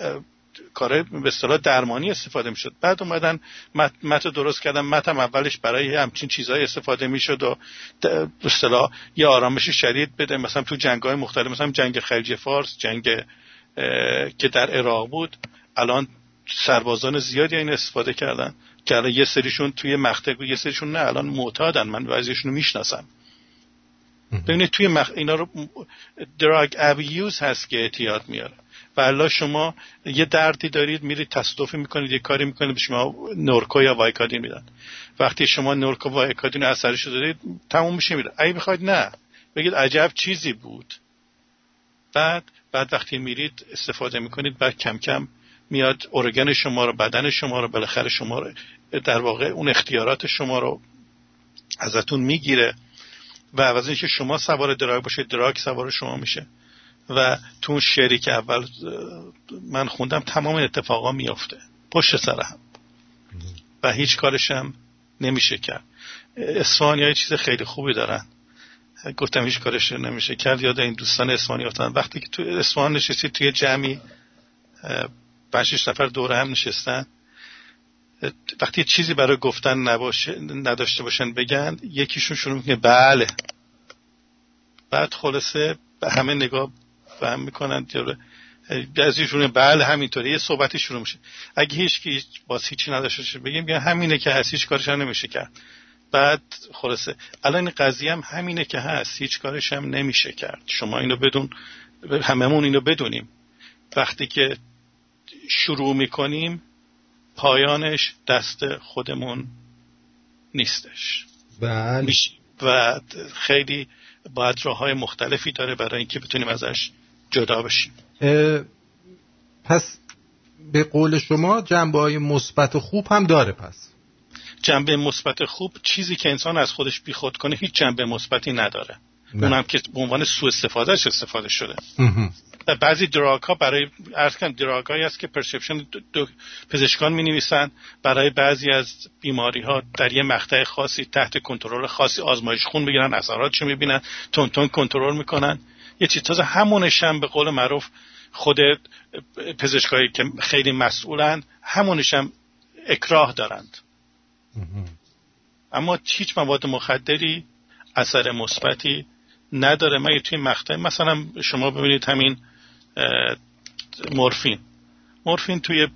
کار به اصطلاح درمانی استفاده می‌شد. بعد اومدن مت, مت درست کردن متم اولش برای همچین چیزهای استفاده می‌شد و به اصطلاح یه آرامش شدید بده. مثلا تو جنگ های مختلف مثلا جنگ خلیج فارس جنگ که در عراق بود الان سربازان زیادی این استفاده کردن که الان یه سریشون توی مقطع یه سریشون نه الان معتادن. من بعضیشون رو می‌شناسم ببینید توی مخ... اینا رو دراگ ابیوز هست که اعتیاد میاره. الان شما یه دردی دارید میرید تصادفی می‌کنید یه کاری می‌کنید به شما نورکو یا وایکادین میدن. وقتی شما نورکو وایکادین اثرش رو دارید تموم میشه میره. اگه بخواید نه بگید عجب چیزی بود. بعد بعد وقتی میرید استفاده می‌کنید بعد کم کم میاد ارگن شما رو بدن شما رو بالاخره شما رو در واقع اون اختیارات شما رو ازتون می‌گیره. و عوض اینکه شما سوار دراگ باشید دراگ سوار شما میشه. و تو اون شعری که اول من خوندم تمام اتفاقا میافته. پشت سر هم. و هیچ کارشم نمیشه کرد. اسفانی های چیز خیلی خوبی دارن. گفتم هیچ کارش نمیشه کرد. یاد این دوستان اسفانی افتادن. وقتی که تو اسفان نشستی توی جمعی پنج نفر دور هم نشستن. وقتی چیزی برای گفتن نباشه نداشته باشن بگن یکیشون شروع می‌کنه بله. بعد خلاصه به همه نگاه فهم می‌کنن بعضیشون بله همینطوره. یه صحبتی شروع میشه. اگه هیچ کی باز هیچی نداشته بگیم همینه که هست هیچ کارش هم نمیشه کرد. بعد خلاصه الان این قضیه هم همینه که هست هیچ کارش هم نمیشه کرد. شما اینو بدون هممون اینو بدونیم. وقتی که شروع می‌کنیم پایانش دست خودمون نیستش. بله. و خیلی باید راه های مختلفی داره برای اینکه بتونیم ازش جدا بشیم. پس به قول شما جنبه های مثبت و خوب هم داره پس. جنبه مثبت خوب چیزی که انسان از خودش بیخود کنه هیچ جنبه مثبتی نداره. نه. اونم که به عنوان سوء استفادهش استفاده شده. در بعضی دراگ ها برای ارز کنم دراگ هایی هست که پرسپشن پزشکان می نویسن برای بعضی از بیماری ها در یه مقطع خاصی تحت کنترل خاصی آزمایش خون بگیرن اثراتشو می‌بینن تون تون کنترل می‌کنن. یه چیز تازه همونش هم به قول معروف خود پزشکایی که خیلی مسئولن همونش هم اکراه دارند. اما هیچ مواد مخدری اثر مثبتی نداره مگه توی مقطع. مثلا شما ببینید همین مورفین. مورفین توی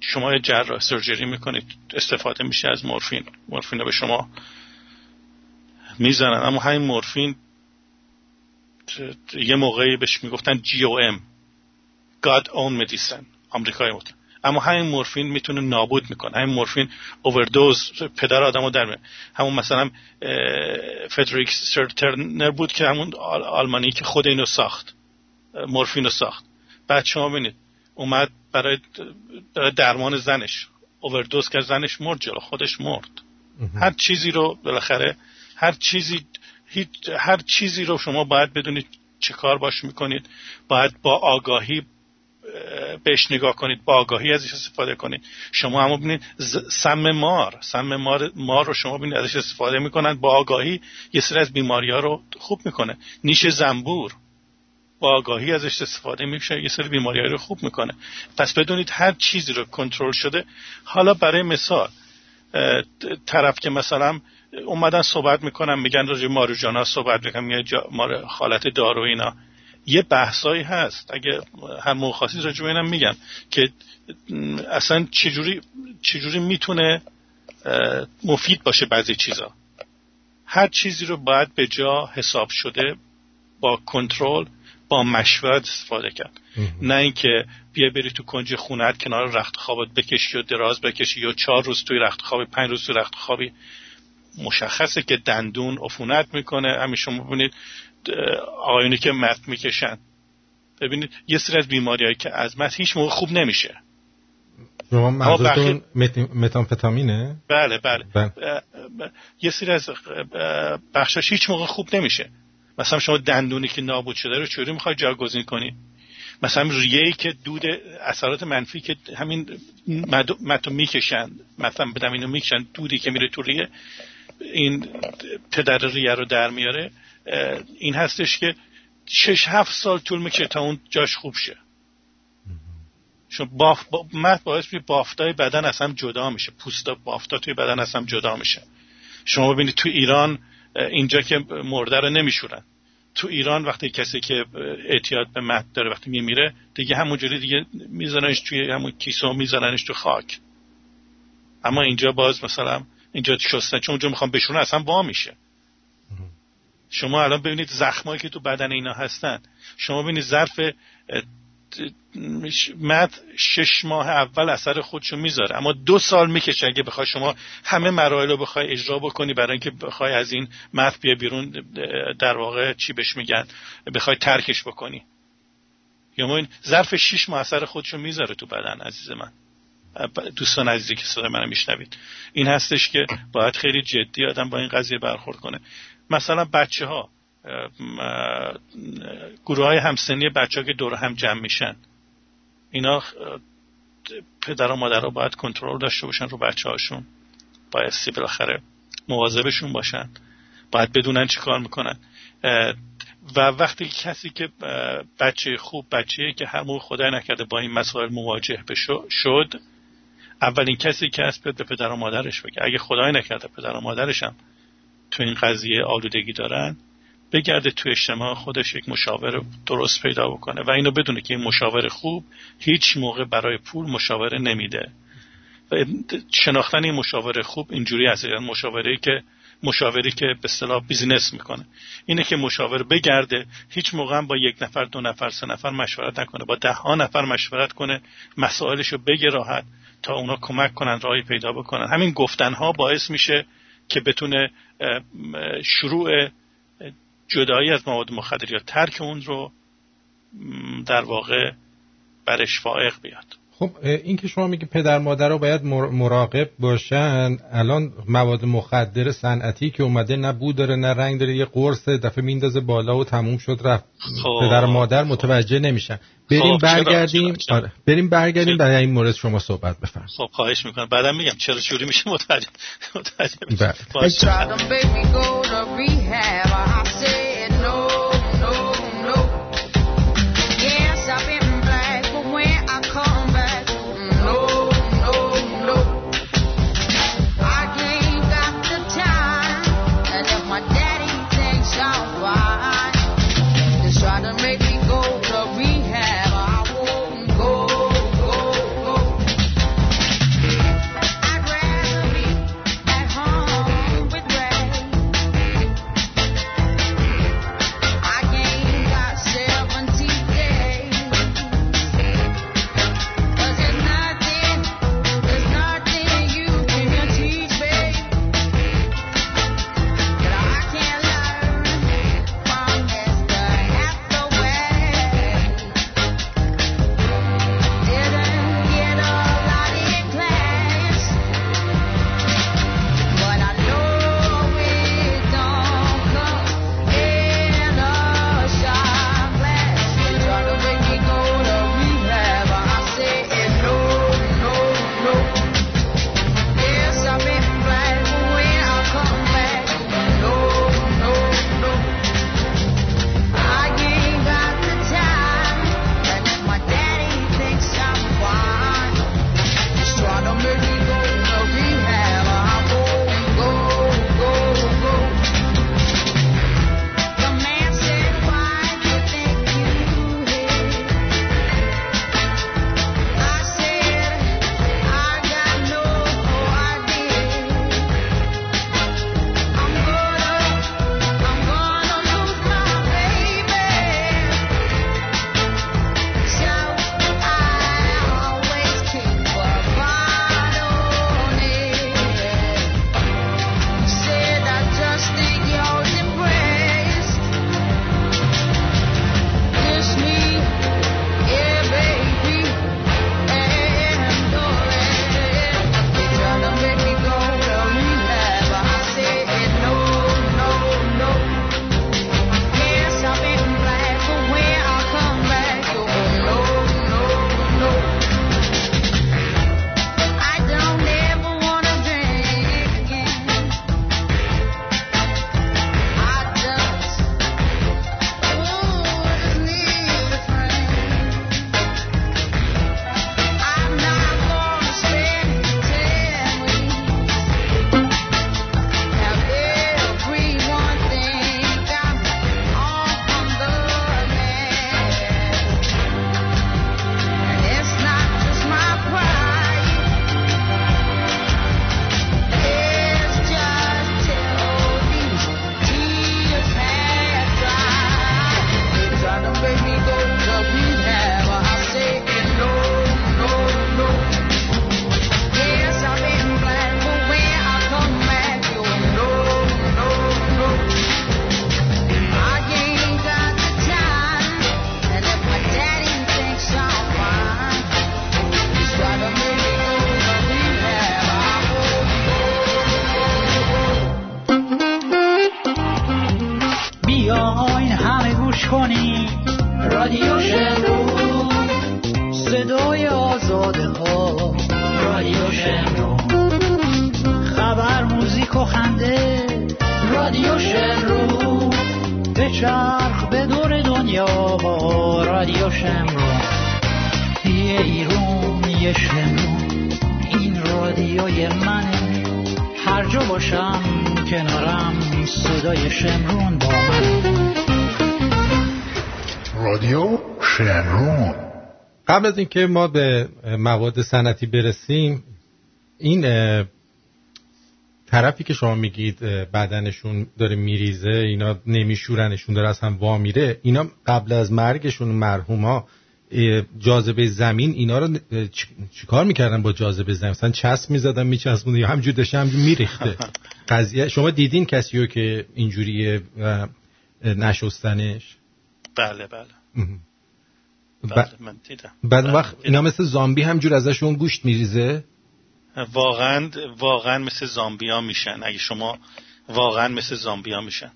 شما جراح سرجری می‌کنید استفاده میشه از مورفین. مورفین رو به شما می‌زنن. اما همین مورفین یه موقعی بهش می‌گفتن جی او ام God own medicine. آمریکایی بود. اما همین مورفین می‌تونه نابود می‌کنه. همین مورفین اووردوز پدر آدمو در میاره. همون مثلا فدریک سرترنر بود که همون آل- آلمانی که خود اینو ساخت. مورفین رو ساخت. بعد شما ببینید اومد برای برای درمان زنش. اووردوز که زنش مرد جلو خودش مرد. هر چیزی رو بالاخره هر چیزی هیچ هر چیزی رو شما باید بدونید چه کار باش می‌کنید. باید با آگاهی اه، بهش نگاه کنید با آگاهی ازش استفاده کنید. شما هم ببینید سم مار سم مار مار رو شما ببینید ازش استفاده می‌کنن. با آگاهی یه سری از بیماری ها رو خوب می‌کنه. نیش زنبور با آگاهی ازش استفاده میشه یه سری بیماری رو خوب می‌کنه. پس بدونید هر چیزی رو کنترل شده. حالا برای مثال طرف که مثلا اومدن صحبت می‌کنن میگن راجع ماروجانا صحبت می‌کنن مار حالت دارو اینا. یه بحثایی هست اگه هر موقع خواستید راجع اینم میگم که اصلا چجوری چجوری می‌تونه مفید باشه بعضی چیزا. هر چیزی رو باید به جا حساب شده با کنترل با مشورت استفاده کرد. نه اینکه بیا بری تو کنج خونت کنار رخت خوابت بکشی و دراز بکشی یا چهار روز توی رخت خوابی پنج روز توی رخت خوابی مشخصه که دندون عفونت می‌کنه. همین شما ببینید آقایونی که مت می‌کشن. ببینید یه سری از بیماری که از مت هیچ موقع خوب نمیشه. شما منظورتون متامفتامینه؟ بله بله. بله. اه، اه، یه سری از بخشاش هیچ موقع خوب نمیشه. مثلا شما دندونی که نابود شده رو چوری می‌خوای جاگزین کنی؟ مثلا ریه‌ای که دود اثرات منفی که همین مد- متو می‌کشن مثلا بدم اینو می‌کشن دودی که میره تو ریه این پدر ریه رو در میاره این هستش که شش هفت سال طول می‌کشه تا اون جاش خوب شه. چون باف با باعث میشه بافتای بدن از هم جدا میشه. پوستا بافتا توی بدن از هم جدا میشه. شما ببینید تو ایران اینجا که مرده رو نمیشورن. تو ایران وقتی کسی که اعتیاد به مت داره وقتی میمیره دیگه همونجوری دیگه میزننش توی همون کیسه میزننش تو خاک. اما اینجا باز مثلا اینجا شستن چون اونجا می‌خوام بشورن اصلا وا میشه. شما الان ببینید زخمایی که تو بدن اینا هستن. شما ببینید ظرف مد شش ماه اول اثر خودشو می‌ذاره. اما دو سال می‌کشه اگه بخوای شما همه مراحل رو بخوای اجرا بکنی برای اینکه بخوای از این مد بیا بیرون در واقع چی بهش میگن بخوای ترکش بکنی. یا این ظرف شش ماه اثر خودشو می‌ذاره تو بدن عزیز من. دوستان عزیزی که صدای منو میشنوید. این هستش که باید خیلی جدی آدم با این قضیه برخورد کنه. مثلا بچه ها گروه های همسنی بچه ها که دور هم جمع میشن اینا پدر و مادر ها باید کنترل داشته باشن رو بچه هاشون بایستی بالاخره مواظبشون باشن. باید بدونن چی کار می‌کنن. و وقتی کسی که بچه خوب بچه که همون خدای نکرده با این مسائل مواجه شد اولین کسی که هست به پدر و مادرش بگه. اگه خدای نکرده پدر و مادرش هم تو این قضیه آلودگی دارن بگرده تو اجتماع خودش یک مشاور درست پیدا بکنه و اینو بدونه که این مشاور خوب هیچ موقع برای پول مشاوره نمیده. و شناختن این مشاور خوب اینجوری هست یعنی مشاوره که مشاوری که به اصطلاح بیزینس می‌کنه. اینه که مشاور بگرده هیچ موقع با یک نفر دو نفر سه نفر مشورت نکنه. با ده ها نفر مشورت کنه مسائلشو بگه راحت. تا اونا کمک کنن راهی پیدا بکنن. همین گفتنها باعث میشه که بتونه شروع جدایی از مواد مخدر یا ترک اون رو در واقع برش فائق بیاد. خب این که شما میگه پدر مادر رو باید مراقب باشن الان مواد مخدر صنعتی که اومده نه بو داره نه رنگ داره یه قرص دفعه میندازه بالا و تموم شد رفت. خب. پدر مادر متوجه نمیشن. بریم خب، برگردیم. آره. بریم برگردیم برای این مورد شما صحبت بفرمایید. خب خواهش می‌کنم. بعدم میگم چرا شوری میشه متوجه متوجه از اینکه ما به مواد سنتی برسیم این طرفی که شما میگید بدنشون داره میریزه اینا نمیشورنشون داره از هم وا میره اینا قبل از مرگشون مرحوما جاذبه زمین اینا رو چیکار می‌کردن با جاذبه زمین؟ مثلا چسب می‌زدن میچسبون یا همجور داشته همجور میریخته. قضیه شما دیدین کسی رو که اینجوری نشستنش؟ بله بله. من دیدم. بعد بله، وقت اینا مثل زامبی همجور ازشون گوشت میریزه؟ واقعا واقعا مثل زامبیا میشن. اگه شما واقعا مثل زامبیا میشن.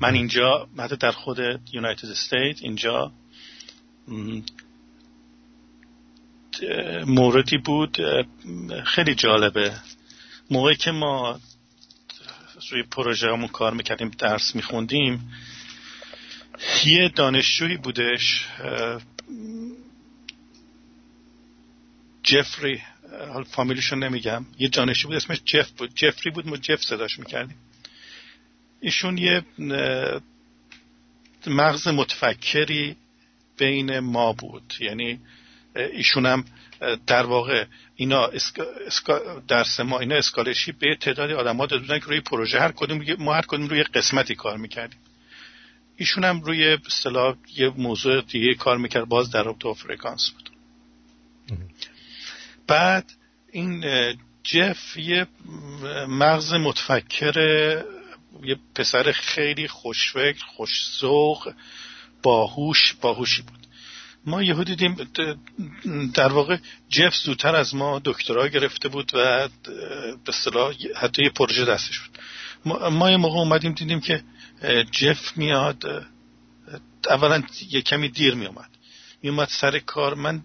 من اینجا حتی در خود یونایتد استیت اینجا موردی بود خیلی جالبه. موقعی که ما روی پروژه همون کار می‌کردیم درس میخوندیم یه دانشجویی بودش جفری حال فامیلیشو نمیگم. یه دانشجو بود اسمش جف بود. جفری بود ما جف صداش می‌کردیم. ایشون یه مغز متفکری بین ما بود. یعنی ایشون هم در واقع اینا اسک... اسکا... درس ما اینا اسکالشی به تعدادی آدم ها داده بودن که روی پروژه هر کدوم ما هر کدوم روی قسمتی کار می‌کردیم. ایشون هم روی اصطلاح یه موضوع دیگه کار می‌کرد باز در رابطه فرکانس بود. بعد این جف یه مغز متفکر یه پسر خیلی خوشفکر خوشذوق باهوش باهوشی بود. ما یهو دیدیم در واقع جف زودتر از ما دکترا گرفته بود و به اصطلاح حتی یه پروژه دستش بود. ما, یه موقع اومدیم دیدیم که جف میاد اولا یه کمی دیر میومد. میومد سر کار. من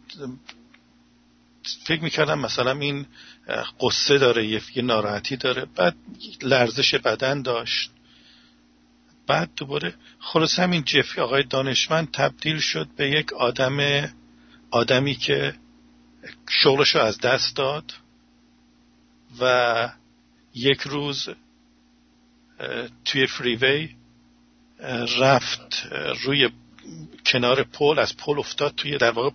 فکر می‌کردم مثلا این قصه داره یه ناراحتی داره. بعد لرزش بدن داشت. بعد دوباره خلاص همین جفی آقای دانشمند تبدیل شد به یک آدم آدمی که شغلشو از دست داد و یک روز توی فریوی رفت روی کنار پل از پل افتاد توی در واقع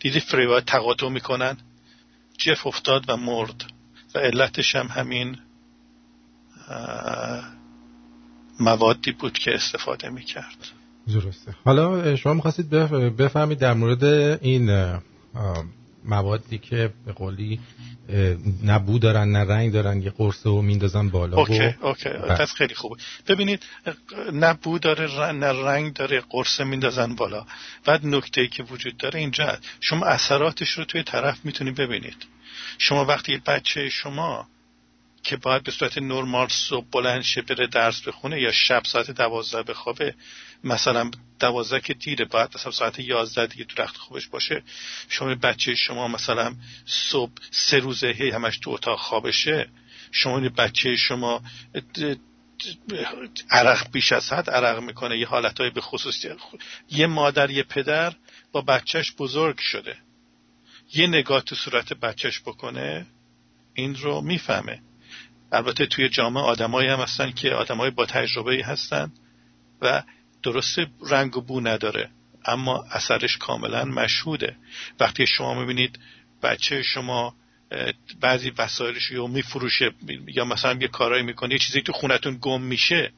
دیدی فریوی تقاطع می‌کنن؟ جف افتاد و مرد و علتش هم همین موادی بود که استفاده می‌کرد. درسته. حالا شما می‌خواستید بفهمید در مورد این موادی که به قولی نه بو دارن نه رنگ دارن یه قرصه و میندازن بالا OK OK بله. پس خیلی خوبه ببینید نه بو داره نه رنگ داره قرصه میندازن بالا بعد نکته ای که وجود داره اینجا. شما اثراتش رو توی طرف می‌تونید ببینید شما وقتی بچه شما که باید به صورت نرمال صبح بلند شه بره درس بخونه یا شب ساعت دوازده بخوابه مثلا دوازده که دیره باید مثلا ساعت یازده دیگه تو رخت خوبش باشه. شما بچه شما مثلا صبح سه روزه هی همش تو اتاق خوابشه. شما بچه شما عرق بیش از حد عرق می‌کنه یه حالتهای به خصوص. یه مادر یه پدر با بچهش بزرگ شده. یه نگاه تو صورت بچهش بکنه این رو می‌فهمه. البته توی جامعه آدمایی هم هستن که آدمای با تجربه هستن و درسته رنگ و بو نداره اما اثرش کاملا مشهوده. وقتی شما می‌بینید بچه شما بعضی وسایلش رو میفروشه یا مثلا یه کارایی می‌کنه یه چیزی تو خونتون گم میشه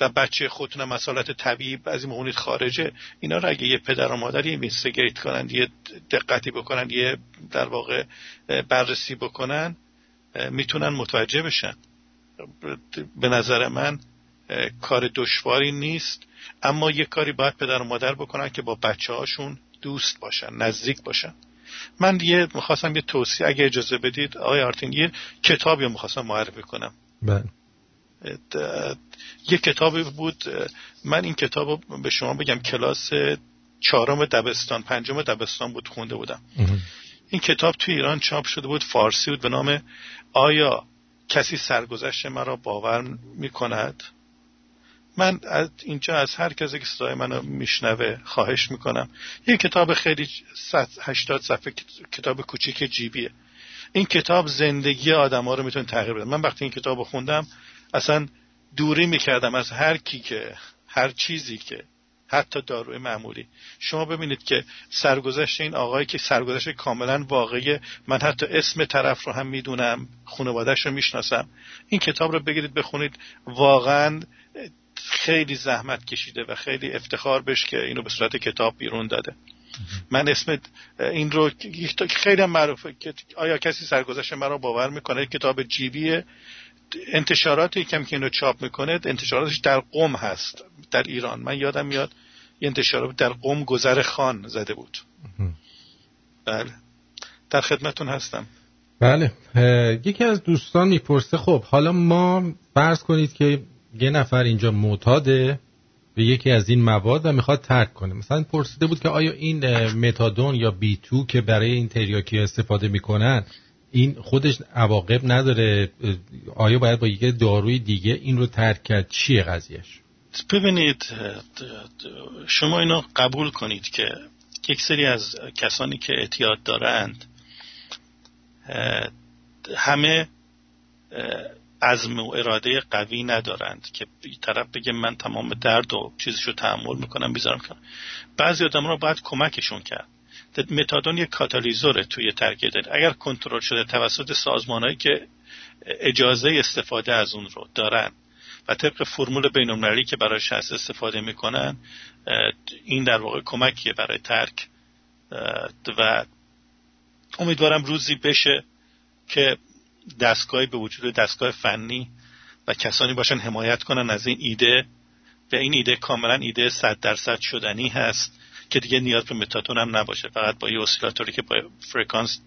و بچه خودتون هم مسالت طبیعی بعضی موقع خارجه اینا رو اگه یه پدر و مادر یه اینوستیگیت کنن یه دقتی بکنن یه در واقع بررسی بکنن می‌تونن متوجه بشن. به نظر من کار دشواری نیست اما یه کاری باید پدر و مادر بکنن که با بچه هاشون دوست باشن نزدیک باشن. من یه می‌خواستم یه توصیه اگه اجازه بدید آقای آرتین یه کتابی رو می‌خواستم معرفی کنم. بله. یه کتابی بود من این کتاب رو به شما بگم کلاس چهارم دبستان پنجم دبستان بود خونده بودم. این کتاب تو ایران چاپ شده بود فارسی بود به نام آیا کسی سرگذشت مرا باور می کند من از اینجا از هر کسی که صدای منو میشنوه خواهش می‌کنم. یه کتاب خیلی 80 صفحه کتاب کوچیک جیبیه. این کتاب زندگی آدم ها رو می‌تونه تغییر بده. من وقتی این کتاب رو خوندم اصلا دوری می‌کردم از هر کی که هر چیزی که حتی داروی معمولی. شما ببینید که سرگذشت این آقایی که سرگذشت کاملا واقعی من حتی اسم طرف رو هم می‌دونم خانوادهش رو می‌شناسم. این کتاب رو بگیرید بخونید. واقعا خیلی زحمت کشیده و خیلی افتخار بش که اینو به صورت کتاب بیرون داده. من اسم این رو خیلی معروفه که آیا کسی سرگذشت مرا باور می‌کنه؟ کتاب جیبیه. انتشاراتی کم که اینو چاپ می‌کنه انتشاراتش در قم هست در ایران. من یادم میاد یه انتشارات در قم گذر خان زده بود. بله. در خدمتون هستم. بله. یکی از دوستان می‌پرسه خب حالا ما فرض کنید که یه نفر اینجا معتاده به یکی از این مواد و می‌خواد ترک کنه. مثلا پرسیده بود که آیا این متادون یا بی تو که برای این تریاکی استفاده می‌کنن این خودش عواقب نداره آیا باید با یه داروی دیگه این رو ترک کرد؟ چیه قضیهش؟ ببینید شما اینو قبول کنید که یک سری از کسانی که اعتیاد دارند همه عزم و اراده قوی ندارند که طرف بگه من تمام درد و چیزشو تحمل می‌کنم بیزارم کنم. بعضی آدم رو باید کمکشون کرد. متادون یک کاتالیزوره توی ترکیه دارد اگر کنترل شده توسط سازمانهایی که اجازه استفاده از اون رو دارن و طبق فرمول بینالمللی که برایش استفاده می‌کنن این در واقع کمکیه برای ترک. و امیدوارم روزی بشه که دستگاهی به وجود دستگاه فنی و کسانی باشن حمایت کنن از این ایده و این ایده کاملا ایده صد درصد شدنی هست که دیگه نیاز به متاتون هم نباشه. فقط با یه اسیلاتوری که با فرکانس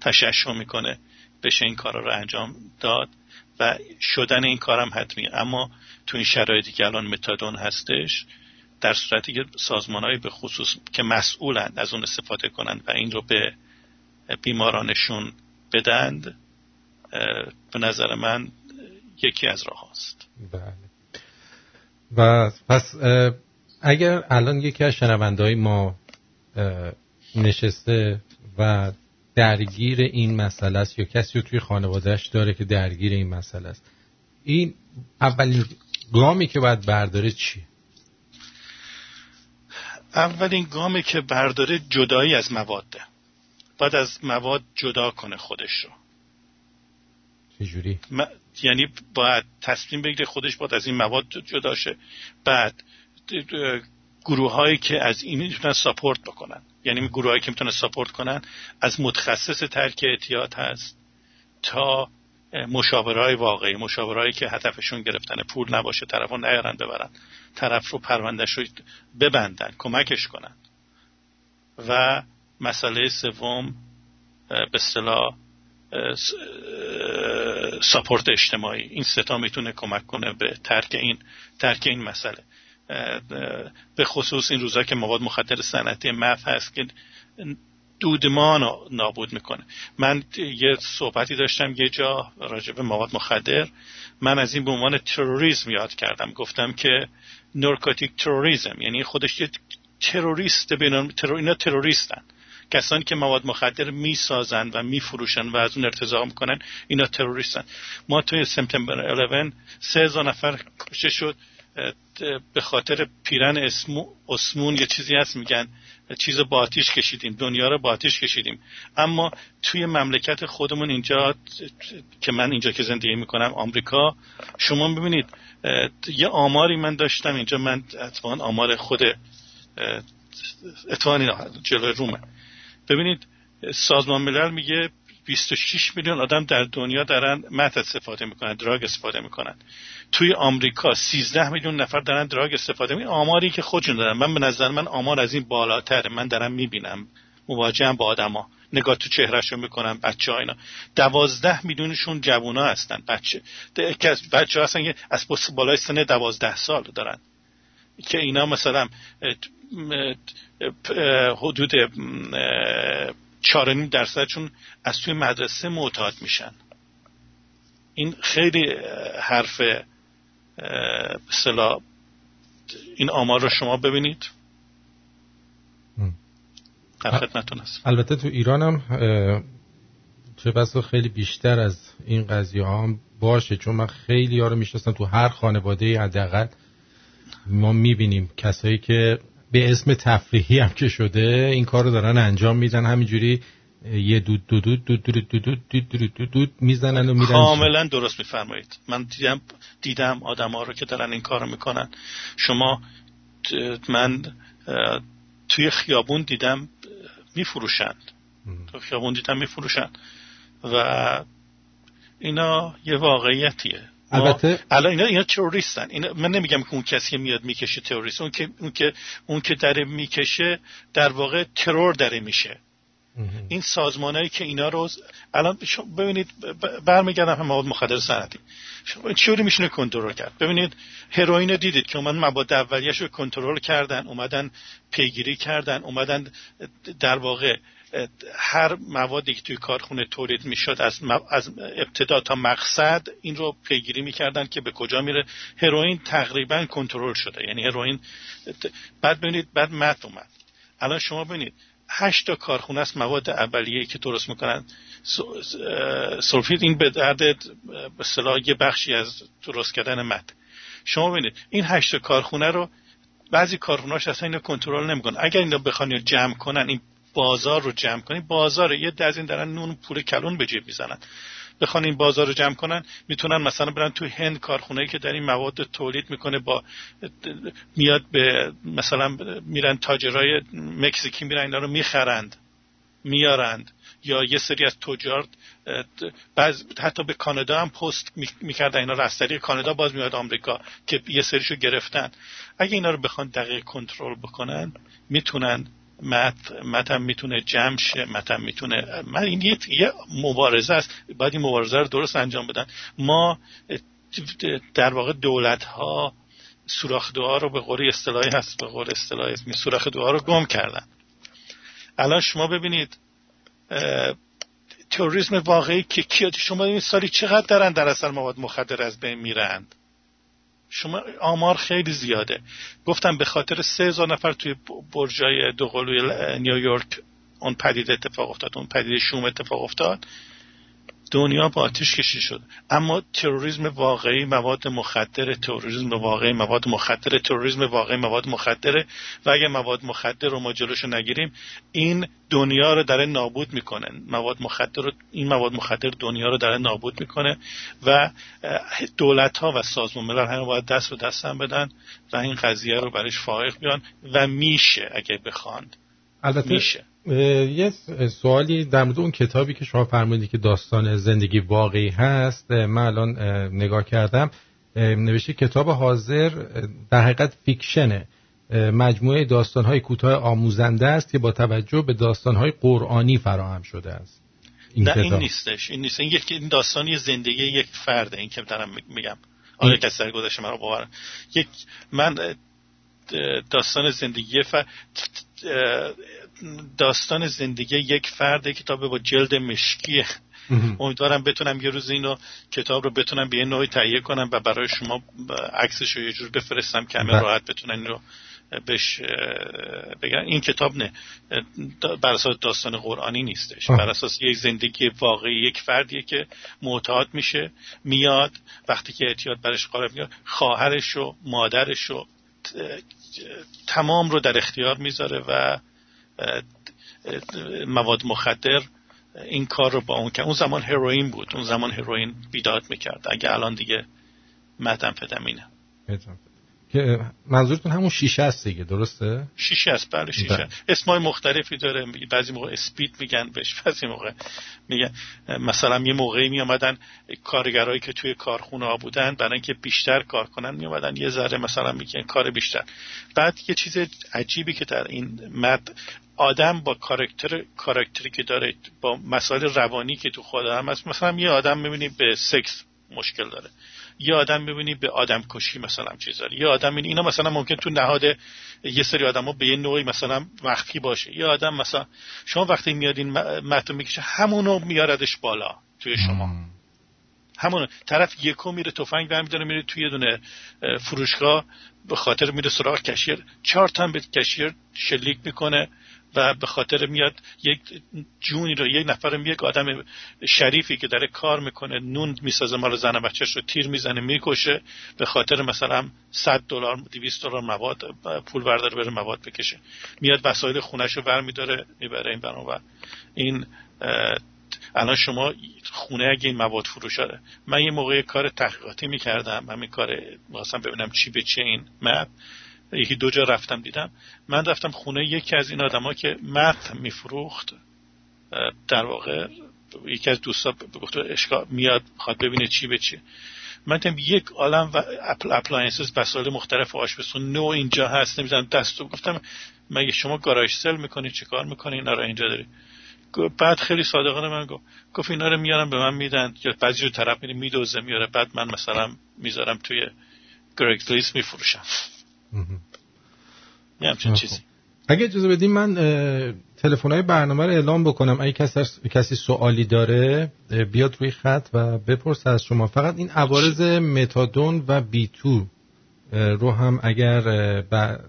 تشعشع می‌کنه بشه این کارا رو انجام داد و شدن این کارم حتمیه اما تو این شرایطی که الان متادون هستش در صورتی که سازمان به خصوص که مسئولند از اون استفاده کنند و این رو به بیمارانشون بدند به نظر من یکی از راه هاست. بله. و پس اگر الان یکی از شنونده ما نشسته و درگیر این مسئله است یا کسی رو توی خانوادهش داره که درگیر این مسئله است این اولین گامی که باید برداره چیه؟ اولین گامی که برداره جدایی از مواده باید از مواد جدا کنه خودش رو. چجوری؟ یعنی باید تصمیم بگیره خودش باید از این مواد جدا شه. بعد گروه هایی که از این می‌تونن ساپورت بکنن. یعنی گروه هایی که می‌تونن ساپورت کنن از متخصص ترک اعتیاد هست تا مشاورهای واقعی مشاورهایی که هدفشون گرفتن. پول نباشه طرف رو نیارن ببرن. طرف رو پروندهش رو ببندن کمکش کنن. و مسئله سوم به اصطلاح ساپورت اجتماعی. این ستا می‌تونه کمک کنه به ترک این ترک این مسئله. به خصوص این روزا که مواد مخدر صنعتی مف هست که دودمان رو نابود می‌کنه. من یه صحبتی داشتم یه جا راجع به مواد مخدر. من از این به عنوان تروریسم یاد کردم. گفتم که نورکوتیک تروریسم یعنی خودش یه تروریست بینان ترور اینا تروریستن. کسانی که مواد مخدر می‌سازن و میفروشن و از اون ارتضا می‌کنن اینا تروریستن. ما توی سپتامبر 11 سه هزار نفر کشته شد به خاطر پیرن اسمو اسمون یه چیزی هست میگن چیز با آتیش کشیدیم دنیا رو با آتیش کشیدیم. اما توی مملکت خودمون اینجا که من اینجا که زندگی می‌کنم آمریکا شما ببینید یه آماری من داشتم اینجا من اتوان آمار خود اتوان جلوی رومه. ببینید سازمان ملل میگه 26 میلیون آدم در دنیا دارن مت استفاده می‌کنن دراگ استفاده می‌کنن. توی آمریکا 13 میلیون نفر دارن دراگ استفاده می‌کنن. آماری که خودشون دارن. من به نظر من آمار از این بالاتره. من دارم می‌بینم. مواجهم با آدما. نگاه تو چهرهشون می‌کنم بچه ها اینا. دوازده میلیونشون جوونا هستن. بچه. بچه هستن که از بالای سن دوازده سال دارن. که اینا مثلا حدود چهار درصدشون از توی مدرسه معتاد میشن. این خیلی حرف مثلا این آمار رو شما ببینید. در خدمتون هست البته تو ایران هم چه بسا خیلی بیشتر از این قضیه هم باشه چون من خیلی ها رو می‌شناسم تو هر خانواده حداقل. ما می‌بینیم کسایی که به اسم تفریحی هم که شده این کار رو دارن انجام میدن همینجوری یه دود دود دود دود دود دود دود دود دود می‌زنن و میرن کاملا درست میفرمایید من دیدم دیدم آدم ها رو که دارن این کارو می‌کنن شما من توی خیابون دیدم میفروشند تو خیابون دیدم میفروشند و اینا یه واقعیتیه البته- الان اینا اینا تروریستن. اینا من نمیگم که اون کسی که میاد می‌کشه تروریست. اون که اون که اون که داره می‌کشه در واقع ترور داره میشه. این سازمانهایی که اینا رو الان ببینید برمیگردم هم مواد مخدر شما چوری میشونه کنترل کرد؟ ببینید هروئین رو دیدید که اومدن مواد اولیش رو کنترل کردن اومدن پیگیری کردن اومدن در واقع هر موادی که توی کارخونه تولید می‌شد از, از ابتدا تا مقصد این رو پیگیری می‌کردن که به کجا میره. هروئین تقریبا کنترل شده. یعنی هروئین بعد ببینید بعد مت اومد. الان شما ببینید هشت تا کارخونه است مواد اولیه که درست می‌کنن. سولفید این به درد به یه بخشی از درست کردن مد شما ببینید این هشت تا کارخونه رو بعضی کارخونهاش اصلا اینو کنترل نمی‌کنن. اگر اینا بخوان جمع کنن این بازار رو جمع کنن بازار یه از این دارن نون پول کلون به جیب می‌زنن. بخوان این بازار رو جمع کنن می‌تونن مثلا برن تو هند کارخونه‌ای که در این مواد تولید می‌کنه با میاد به مثلا میرن تاجرای مکزیکی میرن اینا رو می‌خرند میارند. یا یه سری از تجار بعض حتی به کانادا هم پست می‌کردن اینا رو از طریق کانادا باز میاد آمریکا که یه سریشو گرفتن. اگه اینا رو بخوان دقیق کنترل بکنن می‌تونن مت مت هم می‌تونه جمع شه مت هم می‌تونه من این یه, مبارزه است. باید این مبارزه رو درست انجام بدن. ما در واقع دولت ها سوراخ دعا رو به قول اصطلاحی هست به قول اصطلاحی اسمی سوراخ دعا رو گم کردن. الان شما ببینید تروریسم واقعی که کیات شما این سالی چقدر دارن در اثر مواد مخدر از بین میرند؟ شما آمار خیلی زیاده. گفتم به خاطر سه هزار نفر توی برجای دوقلوی نیویورک اون پدیده اتفاق افتاد اون پدیده شوم اتفاق افتاد. دنیا با آتش کشی شد. اما تروریسم واقعی مواد مخدر تروریسم واقعی مواد مخدر تروریسم واقعی مواد مخدره و اگه مواد مخدر رو ما جلوشو نگیریم این دنیا رو داره نابود می‌کنه. مواد مخدر رو این مواد مخدر دنیا رو داره نابود می‌کنه و دولت ها و سازمان ملل همه باید دست به دست هم بدن و این قضیه رو برش فائق بیان و میشه اگه بخوان البته میشه. یه سوالی در مورد اون کتابی که شما فرمودید که داستان زندگی واقعی هست من الان نگاه کردم. نوشته کتاب حاضر در حقیقت فیکشنه. مجموعه داستانهای کوتاه آموزنده است که با توجه به داستانهای قرآنی فراهم شده است. این نه کتاب. این نیستش. این نیست. این, یک این داستانی زندگی یک فرده. این که دارم میگم. آره کسی در گذشته من رو باورم. یک من داستان زندگی ف... داستان زندگی یک فرد کتاب با جلد مشکی. امیدوارم بتونم یه روز اینو کتاب رو بتونم به یه نوعی تهیه کنم و برای شما عکسش رو یه جور بفرستم که همه راحت بتونن این رو بهش بگن. این کتاب نه. بر اساس داستان قرآنی نیستش. بر اساس یک زندگی واقعی یک فردیه که معتاد میشه میاد وقتی که اعتیاد برش قرار میاد خواهرش و مادرش و تمام رو در اختیار می‌ذاره و مواد مخدر این کار رو با اون که اون زمان هروئین بود. اون زمان هروئین بیداد می‌کرد. اگه الان دیگه متنفدمینه که منظورتون همون شیشه است دیگه درسته؟ شیشه است. بله شیشه. اسمای مختلفی داره. بعضی موقع اسپید میگن بهش بعضی موقع میگن. مثلا یه موقعی می آمدن کارگرایی که توی کارخونه ها بودن برای اینکه بیشتر کار کنن می آمدن یه ذره مثلا میگن کار بیشتر. بعد یه چیز عجیبی که در این مد آدم با کاراکتر کاراکتری که داره با مسائل روانی که تو خود هم هست مثلا یه آدم می‌بینی به سکس مشکل داره. یه آدم می‌بینی به آدم کشی مثلا چیز داره. یه آدم می‌بینی اینا مثلا ممکن تو نهاد یه سری آدم ها به یه نوعی مثلا مخفی باشه. یه آدم مثلا شما وقتی میادین متن می‌کشه همونو میاردش بالا توی شما. همون طرف یکو میره تفنگ برمیداره میره توی یه دونه فروشگاه به خاطر میره سراغ کشیر. چهار تا به کشیر شلیک می‌کنه. و به خاطر میاد یک جونی رو یک نفر یک آدم شریفی که داره کار می‌کنه نون می‌سازه مال زن بچهش رو تیر می‌زنه می‌کشه به خاطر مثلا 100 دلار 200 دلار مواد پول برداره بره مواد بکشه. میاد وسایل خونش رو برمیداره می‌بره این و این الان شما خونه اگه این مواد فروش داره من یه موقع کار تحقیقاتی می‌کردم همین کار واسم ببینم چی به چه این مپ. یکی دو جا رفتم دیدم. من رفتم خونه یکی از این آدما که مت میفروخت. در واقع یکی از دوستا گفت اشکال میاد می‌خواد ببینه چی به چیه من دیدم یک عالم و appl- appliances وسایل مختلف آشپزخونه نو اینجا هست نمی‌دونم دستو گفتم مگه شما garage sale می‌کنی؟ چه کار می‌کنی؟ اینا رو اینجا داری. بعد خیلی صادقانه من گفت گفت اینا رو میارم به من میدن. یا بعضی رو طرف میره میدزده میاره بعد من مثلا می‌ذارم توی garage میفروشم. یه همچین چیزی. اگه اجازه بدیم من تلفن های برنامه رو اعلام بکنم. اگه کسی, کسی سوالی داره بیاد روی خط و بپرسه از شما. فقط این عوارض متادون و بی تو رو هم اگر ب-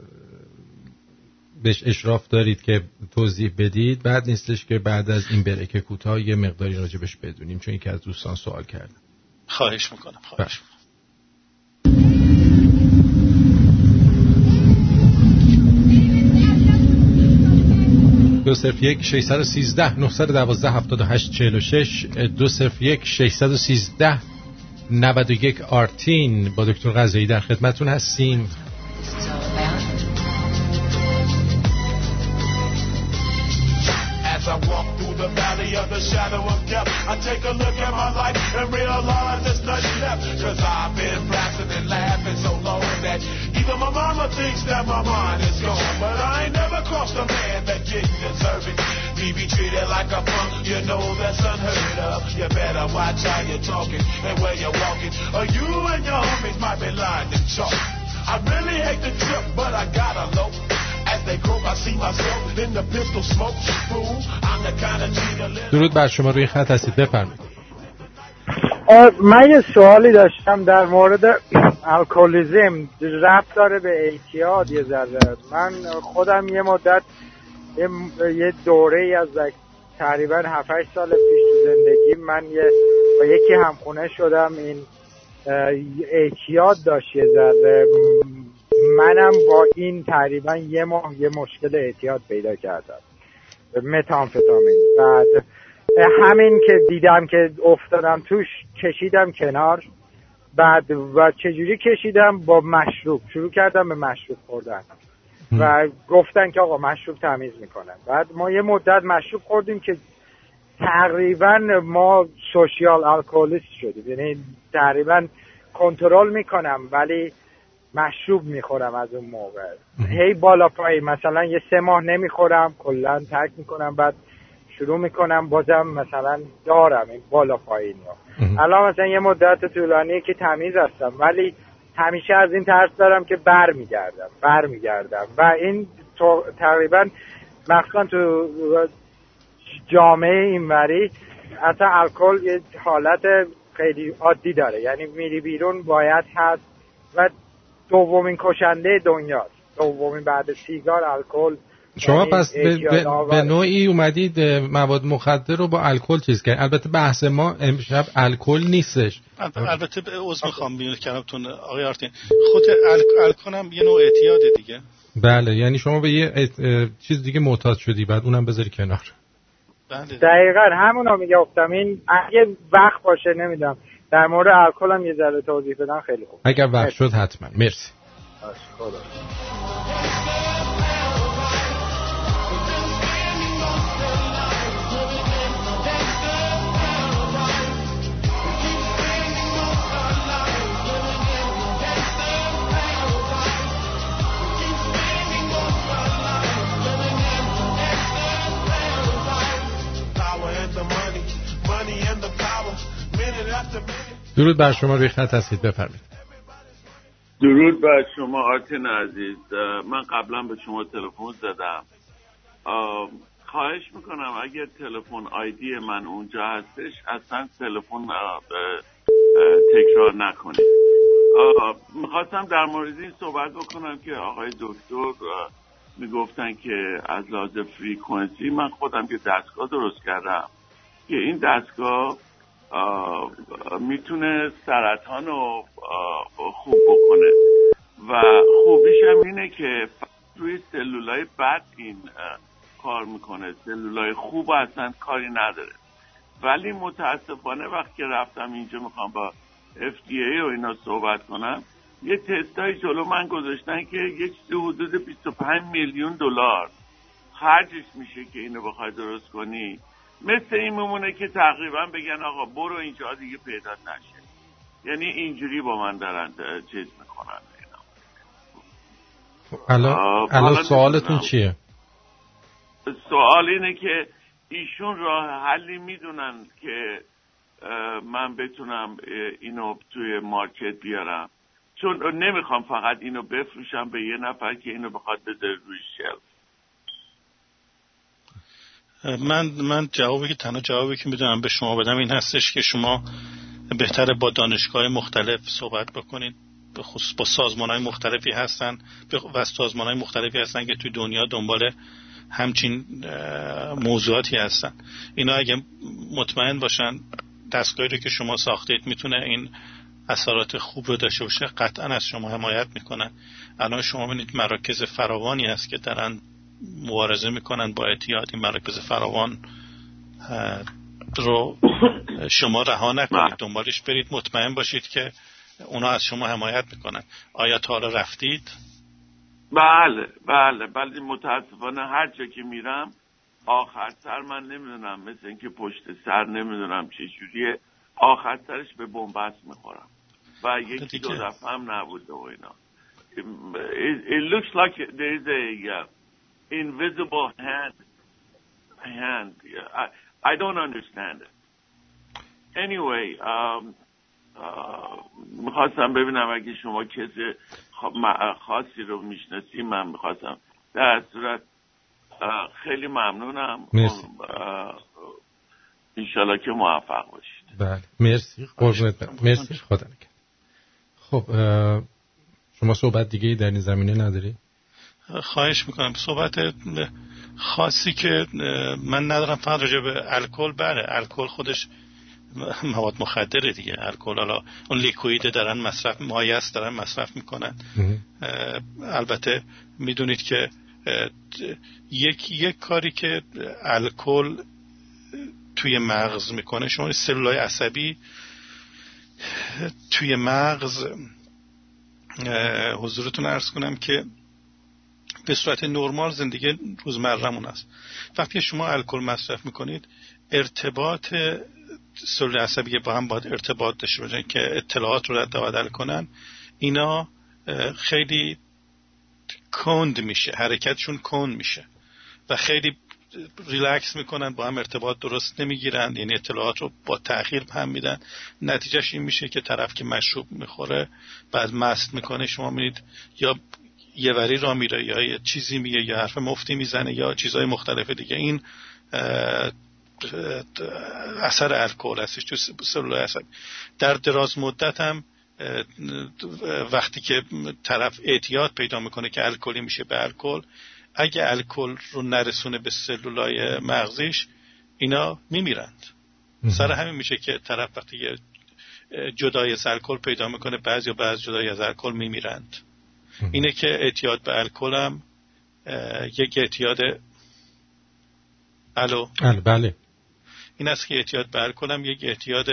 بهش اشراف دارید که توضیح بدید. بعد نیستش که بعد از این بریک کوتاه یه مقداری راجبش بدونیم چون یکی از دوستان سوال کردن خواهش می‌کنم خواهش می‌کنم. دو صرف یک 613 912 78 46 دو صرف یک 613 91 آرتین با دکتر غزایی در خدمتون هستیم the valley of the shadow of death, I take a look at my life and realize even my mama thinks that my mind is gone. But I ain't never crossed a man that didn't deserve it. Me be treated like a punk, you know that's unheard of. You better watch how you're talking and where you're walking, or you and your homies might be lying to chalk. I really hate the trip, but I gotta low. As they grow, I see myself in the pistol smoke. Fool, I'm the kind of G to live. درود بر شما روی خط هستید بفرمایید آه، من یه سوالی داشتم در مورد الکلیزم. ربط داره به اعتیاد یه ذره. من خودم یه مدت یه, دوره از تقریبا 7 سال پیش تو زندگی من یه با یکی همخونه شدم. این اعتیاد داشت یه ذره. منم با این تقریبا یه ماه یه مشکل اعتیاد پیدا کردم. متامفتامین. بعد همین که دیدم که افتادم توش کشیدم کنار. بعد و چجوری کشیدم؟ با مشروب. شروع کردم به مشروب خوردن. و گفتن که آقا مشروب تمیز می‌کنن. بعد ما یه مدت مشروب خوردیم که تقریبا ما سوشیال الکلیست شدیم. یعنی تقریبا کنترل می‌کنم ولی مشروب می‌خورم از اون موقع. هی بالا پایین. مثلا یه سه ماه نمی‌خورم کلا ترک می‌کنم. بعد شروع می‌کنم بازم مثلا دارم این بالا پایین رو الان مثلا یه مدت طولانیه که تمیز هستم ولی همیشه از این ترس دارم که بر میگردم بر میگردم و این تقریبا مخصوصا تو جامعه اینوری اصلا الکل یه حالت خیلی عادی داره. یعنی میری بیرون باید هست. و دومین کشنده دنیاست. دومین بعد سیگار الکل. شما یعنی پس به, به, نوعی اومدید مواد مخدر رو با الکل چیز کرد البته بحث ما امشب الکل نیستش. ال- البته به عضو می‌خوام بیان کلامتون آقای آرتین. خود ال- الکل هم یه نوع اعتیاد دیگه. بله یعنی شما به یه ات- چیز دیگه معتاد شدی بعد اونم بذاری کنار. بله. دقیقا همونو می‌گفتم. این اگه وقت باشه نمی‌دونم. در مورد الکل هم یه ذره توضیح بدن خیلی خوب. اگر وقت شد حتما. مرسی. باشه، خدا. درود بر شما خط هستید بفرمایید. درود بر شما آرتین عزیز. من قبلا به شما تلفن زدم. اه، خواهش می‌کنم اگر تلفن آیدی من اونجا هستش اصلا تلفن تکرار نکنید. می‌خواستم در مورد این صحبت بکنم که آقای دکتر می‌گفتن که از لحاظ فریکونسی من خودم که دستگاه درست کردم. که این دستگاه می‌تونه سرطان رو خوب بکنه. و خوبیش هم اینه که روی سلولای بد این کار می‌کنه. سلولای خوب اصلا کاری نداره. ولی متاسفانه وقتی رفتم اینجا می‌خوام با FDA و اینا صحبت کنم یه تستای جلو من گذاشتن که یه چیزی حدود 25 میلیون دلار خرجش میشه که اینو بخوای درست کنی. مثل این میمونه که تقریبا بگن آقا برو اینجا دیگه پیدا نشه. یعنی اینجوری با من دارن چیز می‌کنن. الان آه، الان حالا سوالتون. چیه؟ سوال اینه که ایشون راه حلی می‌دونن که من بتونم اینو توی مارکت بیارم. چون نمی‌خوام فقط اینو بفروشم به یه نفر که اینو بخواد بذاره روی شلف. من من جوابی که تنها جوابی که می‌دونم به شما بدم این هستش که شما بهتره با دانشگاه مختلف صحبت بکنید. خصوص با سازمان های مختلفی هستن و سازمان های مختلفی هستن که توی دنیا دنبال همچین موضوعاتی هستن. اینا اگه مطمئن باشن دستگاهی رو که شما ساختید می‌تونه این اثرات خوب رو داشته باشه. قطعا از شما حمایت می‌کنن الان شما ببینید مراکز فراوانی هست که دارن مبارزه می‌کنن با اعتیاد این مراکز فراوان رو شما رها نکنید. دنبالش برید. مطمئن باشید که اونا از شما حمایت می‌کنن. آیا تا حالا رفتید؟ بله بله. ولی متاسفانه هر جا که میرم آخر سر من نمی‌دونم. مثل اینکه پشت سر نمی‌دونم چه جوریه. آخر سرش به بنبست می‌خورم. و یکی دو. دفعه هم نبوده و اینا. It, it looks like there is a uh, invisible hand. Hand I, I don't understand it. Anyway um, می‌خواستم ببینم اگه شما کسی خ- م- خاصی رو می‌شناسی من می‌خواستم در صورت خیلی ممنونم. مرسی. انشالله که موفق باشید. بله. مرسی. قربونت مرسی. خدا نگهدار. خب شما صحبت دیگه در این زمینه نداری؟ خواهش می‌کنم. صحبت خاصی که من ندارم فقط راجع به الکل. بله الکل خودش مواد مخدره دیگه. الکل حالا اون لیکوید دارن مصرف مایع است دارن مصرف می‌کنن. البته می‌دونید که یک یک کاری که الکل توی مغز می‌کنه شما سلولای عصبی توی مغز حضورتون ارز کنم که به صورت نرمال زندگی روزمرهمون است. وقتی شما الکل مصرف می‌کنید ارتباط سلول عصبی با هم باید ارتباط داشته باشن که اطلاعات رو رد و بدل کنن اینا خیلی کند میشه حرکتشون کند میشه و خیلی ریلکس می‌کنن با هم ارتباط درست نمی‌گیرن یعنی اطلاعات رو با تاخیر هم میدن. نتیجهش این میشه که طرف که مشروب می‌خوره بعد مست می‌کنه شما میرید یا یه وری را میره یا یه چیزی میگه یا حرف مفتی می‌زنه یا چیزهای مختلف دیگه. این اثر الکل هستش تو سلول عصبی. در دراز مدت هم وقتی که طرف اعتیاد پیدا می‌کنه که الکلی میشه به الکل اگه الکل رو نرسونه به سلولای مغزیش اینا میمیرند. سر همین میشه که طرف وقتی جدای از الکل پیدا می‌کنه بعضی یا بعض جدای از الکل میمیرند. اینه که اعتیاد به الکل هم یک اعتیاد الو؟ بله بله. این است که اعتیاد به الکل هم یک اعتیاد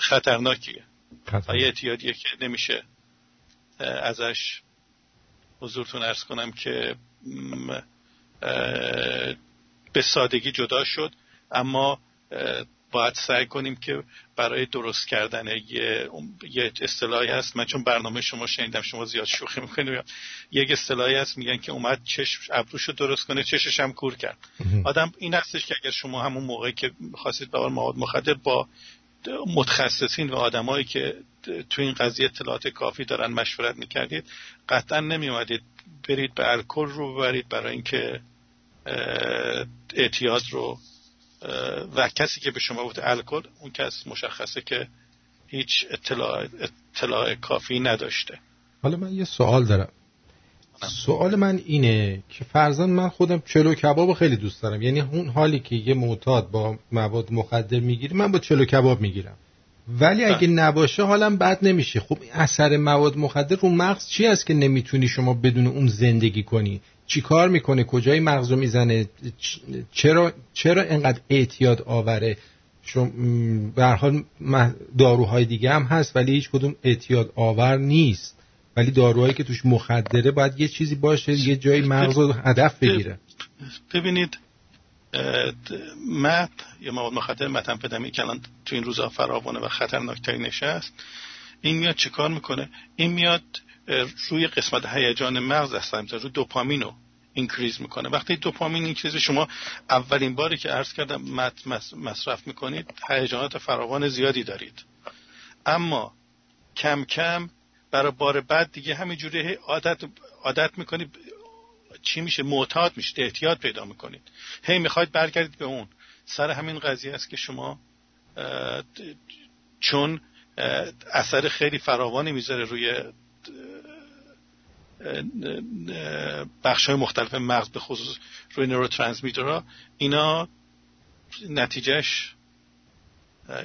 خطرناکیه. و یه اعتیادیه که نمیشه ازش حضورتون ارز کنم که به سادگی جدا شد. اما باید سعی کنیم که برای درست کردن یه, یه اصطلاحی هست. من چون برنامه شما شنیدم شما زیاد شوخی می‌کنیم یک اصطلاحی هست میگن که اومد چشم ابروشو درست کنه چشش هم کور کرد. آدم این هستش که اگر شما همون موقعی که خواستید به مواد مخدر با متخصصین و آدمایی که تو این قضیه اطلاعات کافی دارن مشورت می‌کردید قطعا نمیومدید برید به الکل رو ببرید برای اینکه اعتیاد رو و کسی که به شما گفته الکل اون کس مشخصه که هیچ اطلاع, اطلاع کافی نداشته. حالا من یه سوال دارم. سوال من اینه که فرزن من خودم چلو کباب خیلی دوست دارم. یعنی اون حالی که یه معتاد با مواد مخدر می‌گیری من با چلو کباب می‌گیرم. ولی اگه نباشه حالم بد نمیشه. خب اثر مواد مخدر رو مغز چی است که نمی‌تونی شما بدون اون زندگی کنی؟ چی کار می‌کنه؟ کجای مغز رو می‌زنه چرا چرا اینقدر اعتیاد آوره؟ به هر حال داروهای دیگه هم هست ولی هیچ کدوم اعتیاد آور نیست. ولی داروهایی که توش مخدره باید یه چیزی باشه یه جایی مغز رو هدف بگیره. ببینید مپ یا مواد مخدر متامفدامین که الان تو این روزها فراوانه و خطرناکترینش هست این میاد چیکار می‌کنه؟ این میاد روی قسمت هیجان مغز می‌ذاره روی دوپامین رو اینکریز می‌کنه. وقتی دوپامین اینکریز شما اولین باری که عرض کردم مصرف می‌کنید هیجانات فراوان زیادی دارید. اما کم کم برای بار بعد دیگه همینجوری عادت عادت می‌کنید چی میشه؟ معتاد میشه احتیاط پیدا می‌کنید. هی می‌خواید برگردید به اون. سر همین قضیه است که شما چون اثر خیلی فراوانی می‌ذاره روی بخش های مختلف مغز به خصوص روی نوروترانسمیترها اینا نتیجهش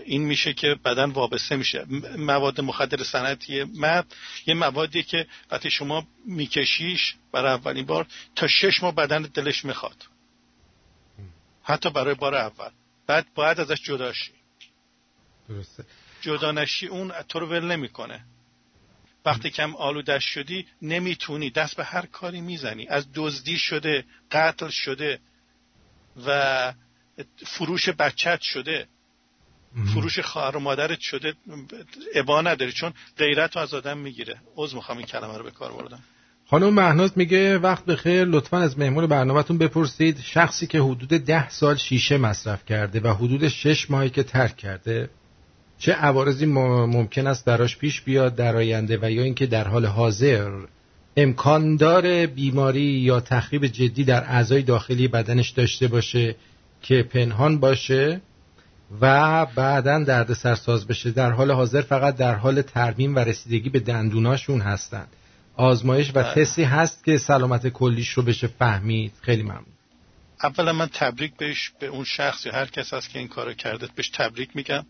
این میشه که بدن وابسته میشه. مواد مخدر صنعتی مد یه موادی که وقتی شما میکشیش برای اولین بار تا شش ماه بدن دلش می‌خواد. حتی برای بار اول. بعد باید ازش جدا شی. درسته. جدا نشی اون تو رو ول نمی‌کنه. وقتی کم آلودش شدی نمی‌تونی. دست به هر کاری می‌زنی. از دزدی شده قتل شده و فروش بچت شده. فروش خواهر و مادرت شده. ابا نداری چون غیرت رو از آدم می‌گیره. عذر می‌خوام این کلمه رو به کار بردم. خانم مهناز میگه وقت بخیر. لطفا از مهمون برنامهتون بپرسید. شخصی که حدود ده سال شیشه مصرف کرده و حدود شش ماهی که ترک کرده چه عوارضی ممکن است براش پیش بیاد در آینده و یا اینکه در حال حاضر امکان داره بیماری یا تخریب جدی در اعضای داخلی بدنش داشته باشه که پنهان باشه و بعدا درد سرساز بشه. در حال حاضر فقط در حال ترمیم و رسیدگی به دندوناشون هستند. آزمایش و بله. تستی هست که سلامت کلیش رو بشه فهمید. خیلی ممنون. اولا من تبریک بهش به اون شخص یا هر کس هست که این کارو کرده بهش تبریک میگم.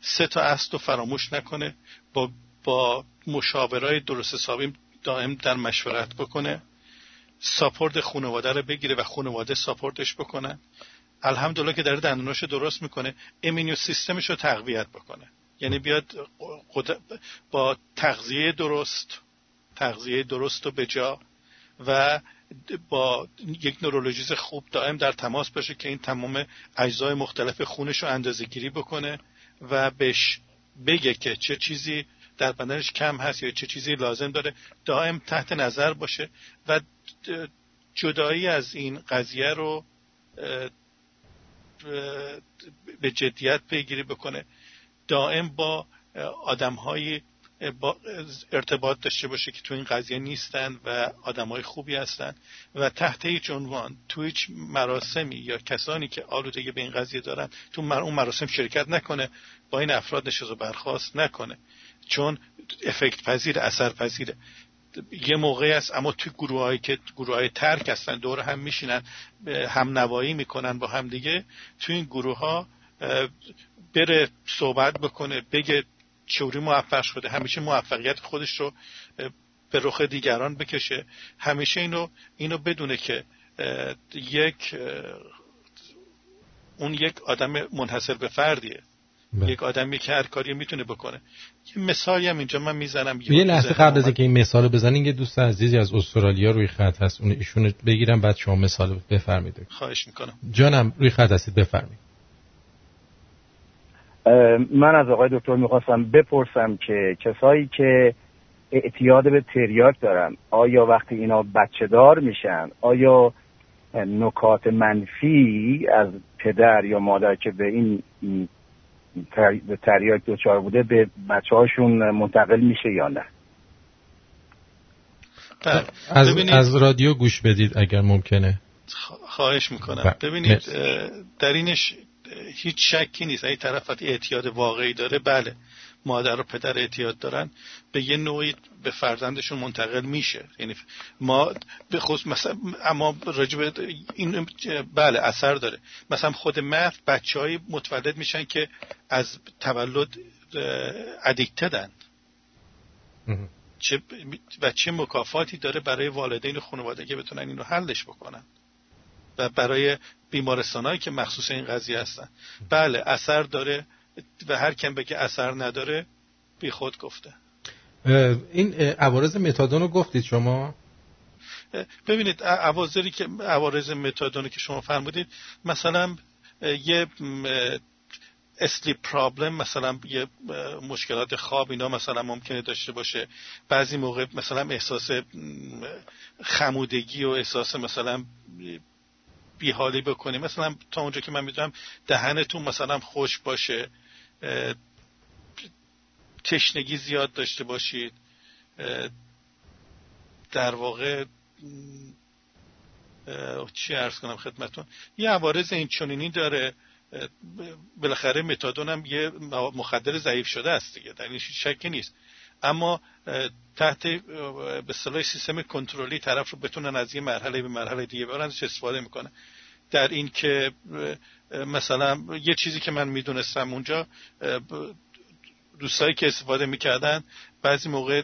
سه تا اصل رو فراموش نکنه با با مشاورای درست حسابی دائم در مشورت بکنه support خانواده رو بگیره و خانواده support ش بکنن الحمدلله که داره دندوناشو درست می‌کنه immune system ش رو تقویت بکنه. یعنی بیاد با تغذیه درست تغذیه درست و بجا و با یک neurologist خوب دائم در تماس باشه که این تمام اجزای مختلف خونش رو اندازه گیری بکنه. و بهش بگه که چه چیزی در بدنش کم هست یا چه چیزی لازم داره دائم تحت نظر باشه و جدایی از این قضیه رو به جدیت پیگیری بکنه. دائم با آدم های با ارتباط داشته باشه که تو این قضیه نیستن و آدم های خوبی هستن. و تحت هیچ عنوان تو هیچ مراسمی یا کسانی که آلودگی به این قضیه دارن تو اون مراسم شرکت نکنه با این افراد نشست و برخواست نکنه. چون افکت پذیر اثر پذیره. یه موقعی است اما توی گروه هایی که گروه های ترک هستن دور هم میشینن هم نوایی می‌کنن با هم دیگه توی این گروه ها بره صحبت بکنه بگه چوری موفق شده همیشه موفقیت خودش رو به رخ دیگران بکشه. همیشه اینو اینو بدونه که یک اون یک آدم منحصر به فردیه. بله. یک آدمی که هر کاری می‌تونه بکنه. یه مثالی هم اینجا من می‌زنم یه لحظه قبل از اینکه این مثال بزنین یه دوست عزیزی از استرالیا روی خط هست اون ایشون بگیرم بعد شما مثال بفرمایید. خواهش می‌کنم. جانم روی خط هستید بفرمایید. من از آقای دکتر می‌خواستم بپرسم که کسایی که اعتیاد به تریاک دارن آیا وقتی اینا بچه دار میشن آیا نکات منفی از پدر یا مادر که به این به تریاک دچار بوده به بچه هاشون منتقل میشه یا نه؟ از, از رادیو گوش بدید اگر ممکنه. خواهش می‌کنم. ببینید در اینش هیچ شکی نیست. اگه طرف اعتیاد واقعی داره بله. مادر و پدر اعتیاد دارن. به یه نوعی به فرزندشون منتقل میشه. یعنی ما به خصوص مثلا اما راجب این بله اثر داره. مثلا خود مف بچههایی متولد میشن که از تولد ادیکتدن چه و چه مکافاتی داره برای والدین و خانواده که بتونن اینو حلش بکنن. و برای بیمارستانهایی که مخصوص این قضیه هستن. بله اثر داره و هر کم بگه اثر نداره بی خود گفته این عوارض متادون رو گفتید شما؟ ببینید عوارضی که عوارض متادونه که شما فرمودید مثلا یه اسلیپ پرابلم مثلا یه مشکلات خواب اینا مثلا ممکنه داشته باشه. بعضی موقع مثلا احساس خمودگی و احساس مثلا بیحالی بکنیم. مثلا تا اونجا که من می‌دونم دهنتون مثلا خوش باشه تشنگی زیاد داشته باشید در واقع چی ارز کنم خدمتون؟ یه عوارض این چونینی داره بالاخره متادون هم یه مخدر ضعیف شده است دیگه در این شکی نیست. اما تحت به صلاح سیستم کنترلی طرف رو بتونن از یه مرحله به مرحله دیگه برن استفاده می‌کنه در این که مثلا یه چیزی که من می‌دونستم اونجا دوستایی که استفاده می‌کردن بعضی موقع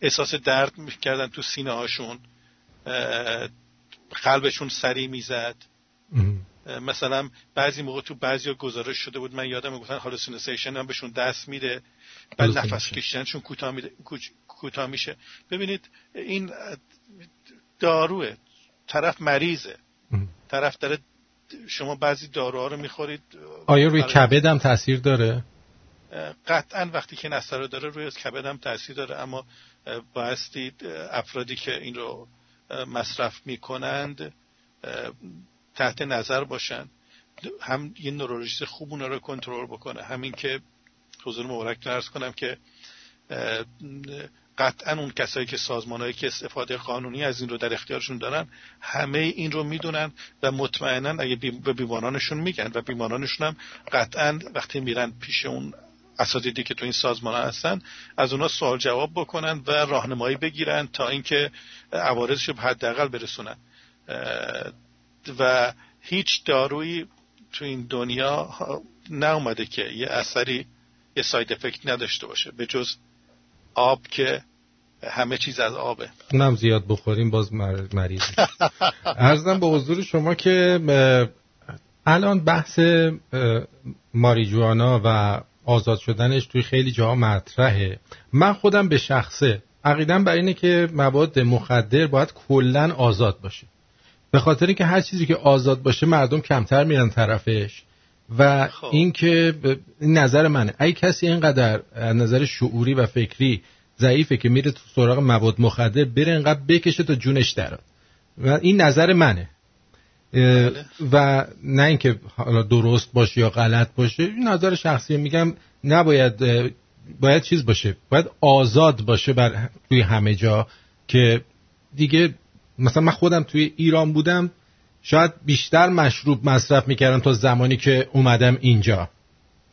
احساس درد می‌کردن تو سینه هاشون قلبشون سری می‌زد. مثلا بعضی موقع تو بعضی گزارش شده بود من یادم گفتن هالوسینیسیشن هم بهشون دست میده بعد نفس کشیدنشون کوتاه کوتاه میشه. ببینید این داروه طرف مریضه. طرف داره شما بعضی داروها رو می‌خورید آیا روی کبد هم تاثیر داره؟ قطعا وقتی که نسته رو داره روی کبد هم تاثیر داره اما بایستی افرادی که این رو مصرف می‌کنند تحت نظر باشن. هم یه نورولوژیست خوب اونا رو کنترل بکنه. همین که حضور مبارک ارز کنم که قطعا اون کسایی که سازمانهایی که استفاده قانونی از این رو در اختیارشون دارن همه این رو می‌دونن و مطمئنا اگه به بیمارانشون میگن و بیمارانشون هم قطعا وقتی میرن پیش اون اساتیدی که تو این سازمان هستن از اونا سوال جواب بکنن و راهنمایی بگیرن تا اینکه عوارضش رو حداقل برسونن. و هیچ دارویی تو این دنیا اومده که یه اثری یه ساید افکت نداشته باشه به جز آب که همه چیز از آبه. اونم زیاد بخوریم باز مریض ارزم به حضور شما که الان بحث ماریجوانا و آزاد شدنش توی خیلی جاها مطرحه. من خودم به شخصه. عقیدم بر اینه که مواد مخدر باید کلا آزاد باشه. به خاطر اینکه هر چیزی که آزاد باشه مردم کمتر میرن طرفش. و خب. اینکه این نظر منه. ای کسی اینقدر نظر شعوری و فکری ضعیفه که میره تو سراغ مواد مخدر بره اینقدر بکشه تا جونش دراد و این نظر منه. بله. و نه اینکه حالا درست باشه یا غلط باشه این نظر شخصی میگم نباید باید چیز باشه. باید آزاد باشه بر توی همه جا که دیگه مثلا من خودم توی ایران بودم شاید بیشتر مشروب مصرف می‌کردم تا زمانی که اومدم اینجا.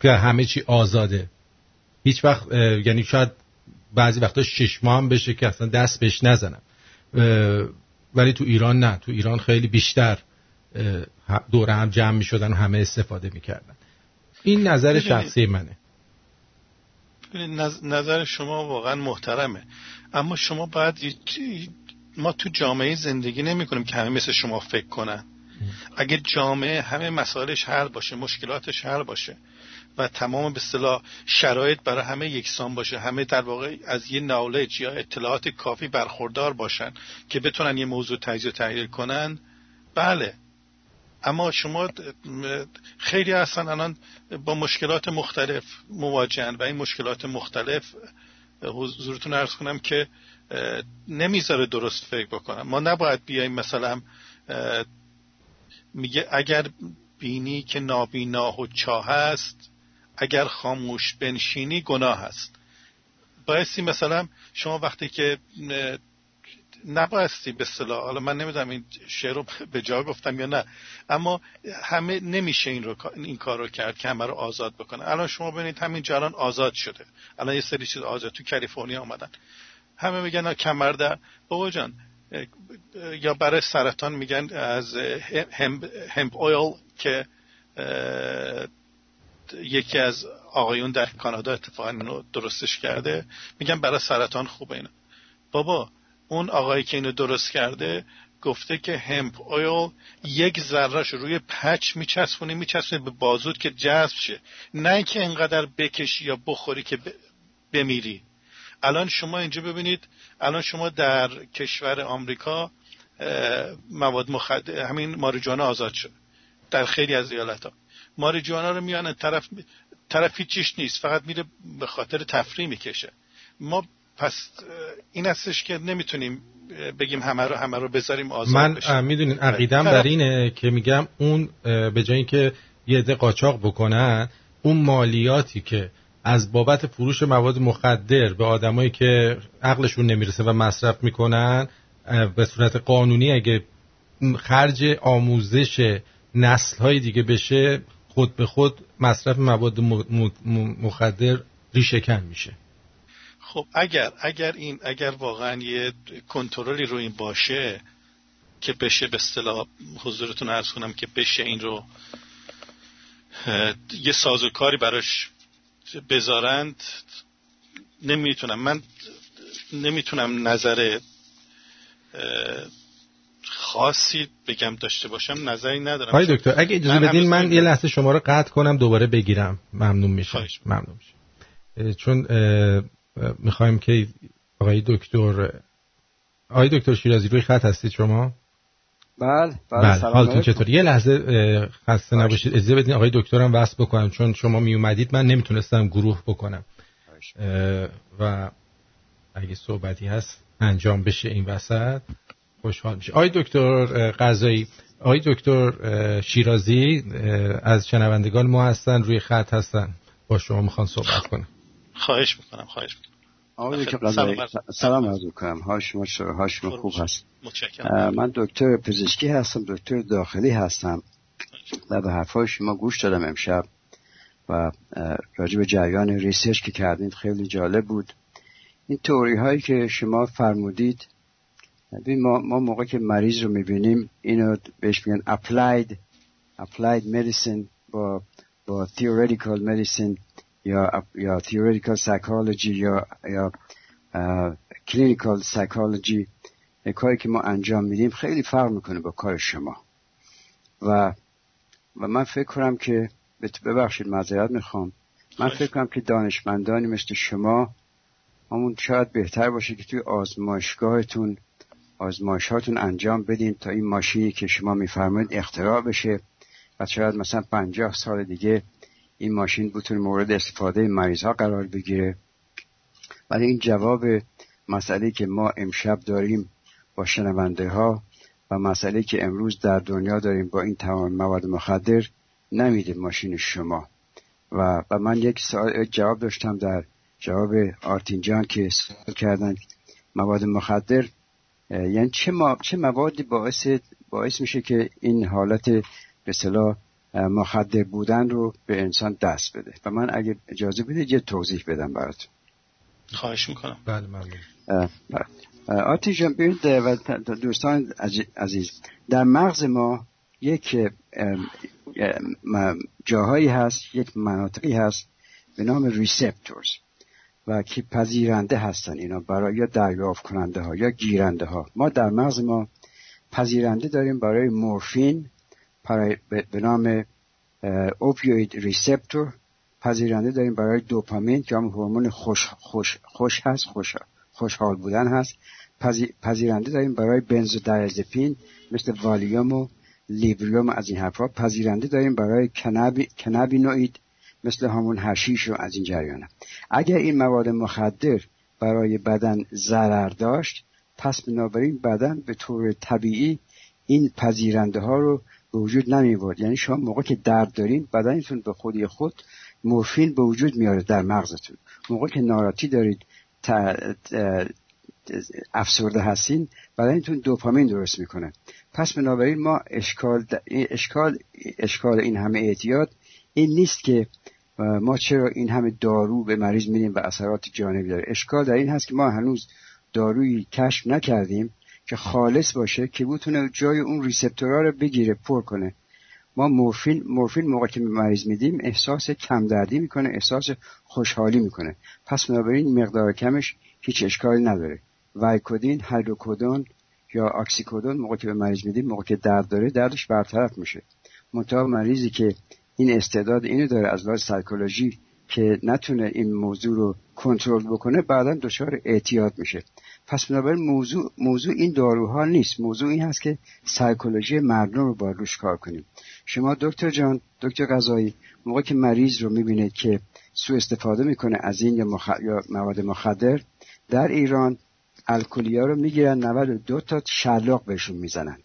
که همه چی آزاده. هیچ وقت یعنی شاید بعضی وقتا شش ماه هم بشه که اصلا دست بهش نزنم. ولی تو ایران نه. تو ایران خیلی بیشتر دوره هم جمع می شدن و همه استفاده می‌کردن. این نظر شخصی منه. نظر شما واقعا محترمه. اما شما باید ما تو جامعه زندگی نمی کنیم که همه مثل شما فکر کنن. اگه جامعه همه مسائلش حل باشه مشکلاتش حل باشه و تمام به اصطلاح شرایط برای همه یکسان باشه همه در واقع از یه نالج یا اطلاعات کافی برخوردار باشن که بتونن یه موضوع تجزیه تحلیل کنن بله. اما شما خیلی هستن الان با مشکلات مختلف مواجهن و این مشکلات مختلف حضورتون ارز کنم که نمی‌ذاره درست فکر بکنم. ما نباید بیایم مثلا میگه اگر بینی که نابینا و چاه است اگر خاموش بنشینی گناه است بایستی مثلا شما وقتی که نبایستی به صلاح حالا من نمی‌دونم این شعر رو به جا گفتم یا نه اما همه نمیشه این, رو، این کار رو کرد که همه رو آزاد بکنه الان شما ببینید همین جلان آزاد شده. الان یه سری چیز آزاد تو کالیفرنیا آمدن همه میگن کمر در. بابا جان یا برای سرطان میگن از همپ اویل که یکی از آقایون در کانادا اتفاقا اینو درستش کرده میگن برای سرطان خوبه اینو بابا اون آقایی که اینو درست کرده گفته که همپ اویل یک ذرهش روی پچ میچسبونی میچسبونی به بازود که جذب شه. نه اینکه انقدر بکشی یا بخوری که بمیری. الان شما اینجا ببینید الان شما در کشور آمریکا مواد مخدر همین ماریجوانا آزاد شد در خیلی از ایالت ها ماریجوانا رو میان طرف طرف هیچیش نیست فقط میره به خاطر تفریح می‌کشه. ما پس این هستش که نمی‌تونیم بگیم همه رو همه رو بذاریم آزاد من می‌دونین عقیدم بر اینه که میگم اون به جای اینکه یه عده قاچاق بکنن اون مالیاتی که از بابت فروش مواد مخدر به آدمایی که عقلشون نمی‌رسه و مصرف می‌کنن به صورت قانونی اگه خرج آموزش نسل های دیگه بشه خود به خود مصرف مواد مخدر ریشهکن میشه. خب اگر اگر این اگر واقعا یه کنترلی رو این باشه که بشه به اصطلاح حضورتون عرض کنم که بشه این رو یه سازوکاری براش بذارند نمی‌تونم من نمی‌تونم نظر خاصی بگم داشته باشم نظری ندارم. های دکتر اگه اجازه بدین من یه لحظه شما رو قطع کنم دوباره بگیرم. ممنون میشم. ممنون میشم. چون می‌خوایم که آقای دکتر آقای دکتر شیرازی روی خط هستید شما؟ بله بله, بله. حالتون چطور یه لحظه خسته نباشید. اجازه بدین آقای دکترم وصل بکنم. چون شما می اومدید من نمی‌تونستم گروه بکنم. و اگه صحبتی هست انجام بشه این وسط. خوشحال میشه آقای دکتر قضایی آقای دکتر شیرازی از شنوندگان ما هستن روی خط هستن. با شما می‌خوان صحبت کنم. خواهش می‌کنم خواهش می‌کنم. آقای دکتر سلام عرض کنم هاش هاش خوب هست. من دکتر پزشکی هستم دکتر داخلی هستم. و به حرفای شما گوش دادم امشب و راجع به جریان ریسرچ که کردید خیلی جالب بود. این توری هایی که شما فرمودید ما, ما موقع که مریض رو می‌بینیم اینو بهش میگن applied applied medicine با با theoretical medicine. یا یا theoretical psychology یا یا clinical psychology کاری که ما انجام میدیم خیلی فرق می‌کنه با کار شما. و و من فکر کنم که ببخشید معذرت می‌خوام. من فکر کنم که دانشمندانی مثل شما همون شاید بهتر باشه که توی آزمایشگاهتون آزمایشاتون انجام بدین تا این ماشینی که شما میفرمایید اختراع بشه. و شاید مثلا پنجاه سال دیگه این ماشین بتونه مورد استفاده مریض ها قرار بگیره. ولی این جواب مسئله که ما امشب داریم با شنونده ها و مسئله که امروز در دنیا داریم با این تمام مواد مخدر نمیده ماشین شما. و, و من یک سوال جواب داشتم در جواب آرتینجان که سوال کردن. مواد مخدر یعنی چه, ما، چه موادی باعث, باعث میشه که این حالت به صلاح مخدر بودن رو به انسان دست بده. و من اگه اجازه بدید یه توضیح بدم براتون. خواهش می‌کنم. بله ممنون. آتی جان و دوستان عزیز در مغز ما یک جاهایی هست یک مناطقی هست به نام receptors و که پذیرنده هستن اینا برای یا دریافت کننده ها یا گیرنده ها ما در مغز ما پذیرنده داریم برای مورفین به نام opioid receptor پذیرنده داریم برای دوپامین که هم هورمون خوش, خوش, خوش هست خوش, خوشحال بودن هست. پذیرنده داریم برای بنزودیازپین مثل والیوم و لیبریوم از این حرفا پذیرنده داریم برای کنابی نوید مثل همون هشیش و از این جریانه. اگر این مواد مخدر برای بدن ضرر داشت پس بنابراین بدن به طور طبیعی این پذیرنده ها رو به وجود نمی یعنی شما موقع که درد دارین بدنتون به خودی خود مورفین به وجود میاره در مغزتون. موقع که ناراتی دارید افسرده هستین بدنتون دوپامین درست می‌کنه. پس بنابراین ما اشکال, اشکال, اشکال این همه اعتیاد این نیست که ما چرا این همه دارو به مریض میدیم و اثرات جانبی داره. اشکال در این هست که ما هنوز دارویی کشف نکردیم. که خالص باشه که بتونه جای اون ریسپتورها رو بگیره پر کنه. ما مورفین مورفین موقع که مریض میدیم احساس کم دردی می‌کنه احساس خوشحالی می‌کنه. پس بنابراین مقدار کمش هیچ اشکالی نداره. وایکودین هیدروکودون یا اکسیکودون موقع که به مریض میدیم موقع که درد داره دردش برطرف میشه. منتها مریضی که این استعداد اینو داره از لحاظ سایکولوژی که نتونه این موضوع رو کنترل بکنه بعدا دچار اعتیاد میشه. پس بنابراین موضوع موضوع این داروها نیست. موضوع این هست که سایکولوژی مردم رو باید روش کار کنیم. شما دکتر جان دکتر غذایی موقع که مریض رو می‌بینید که سوء استفاده می‌کنه از این یا, مخ... یا مواد مخدر در ایران الکلیا رو می‌گیرن 92 تا شلاق بهشون می‌زنن.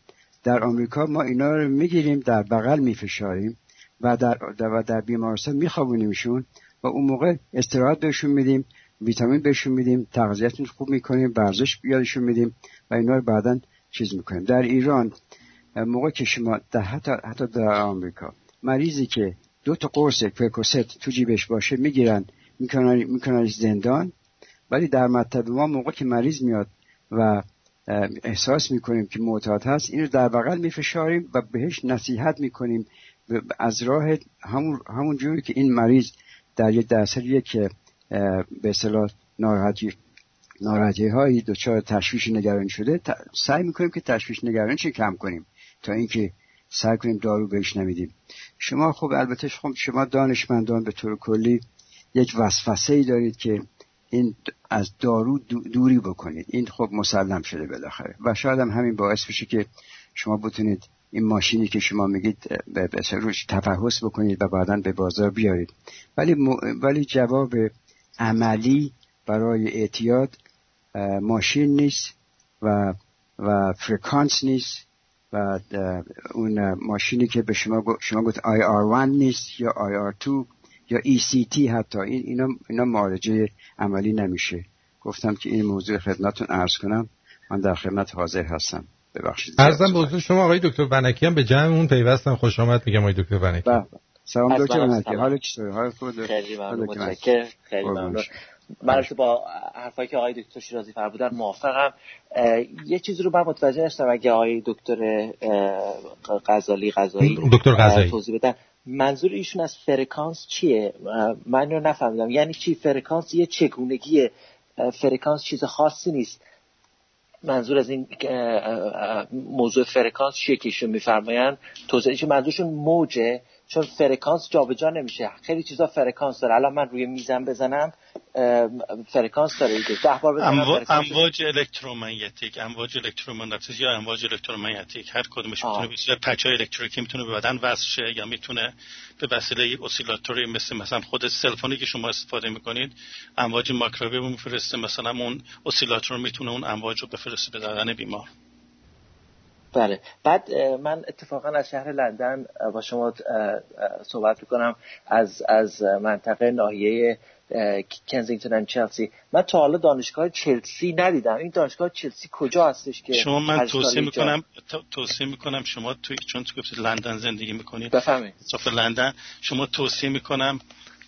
در آمریکا ما اینا رو می‌گیریم در بغل میفشاریم و در, در بیمارستان میخوابونیمشون و اون موقع استراحت بهشون میدیم. ویتامین بهشون میدیم تغذیهشون خوب می‌کنیم ورزش بیادشون میدیم و اینا رو بعدا چیز می‌کنیم. در ایران موقع که شما حتی, حتی در آمریکا مریضی که دو تا قرص پرکوست تو جیبش باشه می‌گیرن می‌کنن زندان ولی در مطب ما موقع که مریض میاد و احساس می‌کنیم که معتاد هست این رو در بغل میفشاریم و بهش نصیحت می‌کنیم. از راه همون, همون جوری که این مریض در یک درصدیه که به اصطلاح ناراحتی ناراحتی هایی دچار تشویش نگرانی شده. سعی می‌کنیم که تشویش نگرانی چی کم کنیم تا اینکه سعی کنیم دارو بهش نمیدیم. شما خب البته خب شما دانشمندان به طور کلی یک وسوسه ای دارید که این از دارو دوری بکنید. این خب مسلم شده بالاخره. و شاید هم همین باعث بشه که شما بتونید این ماشینی که شما میگید به روش تفحص بکنید و بعدا به بازار بیارید. ولی, ولی جواب عملی برای اعتیاد ماشین نیست و و فرکانس نیست و اون ماشینی که به شما شما گفت IR1 نیست یا IR2 یا ECT حتی. این اینا اینا معالجه عملی نمیشه. گفتم که این موضوع خدمتتون عرض کنم. من در خدمت حاضر هستم. ببخشید. ارزم به شما آقای دکتر بنکی هم به جمع اون پیوستم. خوش آمد میگم آقای دکتر بنکی بله. سلام دکتر بنکی حال چطوره حال خوب خیلی ممنون متشکرم. خیلی ممنون. من با حرفایی که آقای دکتر شیرازی فرمودن موافقم. یه چیزی رو من متوجه نشدم اگه آقای دکتر غزالی قضایی دکتر قضایی. توضیح بدن. منظور ایشون از فرکانس چیه؟ من رو نفهمیدم. یعنی چی؟ فرکانس یه چگونگی فرکانس چیز خاصی نیست. منظور از این موضوع فرکانس چیه که ایشون میفرمایند؟ توضیحش منظورشون موجه. چون فرکانس جابجا نمیشه. خیلی چیزا فرکانس داره. الان من روی میزم بزنم فرکانس داره دیگه. ده بار اموا... امواج الکترومگنتیک امواج الکترومگنتیک یا امواج الکترومگنتیک هر کدومش می‌تونه به patch های الکتریکی می‌تونه به بدن وصل شه یا می‌تونه به وسیله oscillator ی مثل مثلا خود cell phone ی که شما استفاده می‌کنید امواج microwave میفرسته. مثلا اون oscillator می‌تونه اون امواج رو بفرسته به بدن بیمار. بله. بعد من اتفاقا از شهر لندن با شما صحبت می‌کنم از از منطقه ناحیه کنزینگتون و چلسی. من تا حالا دانشگاه چلسی ندیدم. این دانشگاه چلسی کجا هستش که شما من توصیه می‌کنم توصیه می‌کنم شما توی چون تو گفتید لندن زندگی می‌کنید. بفهمید لندن. شما توصیه می‌کنم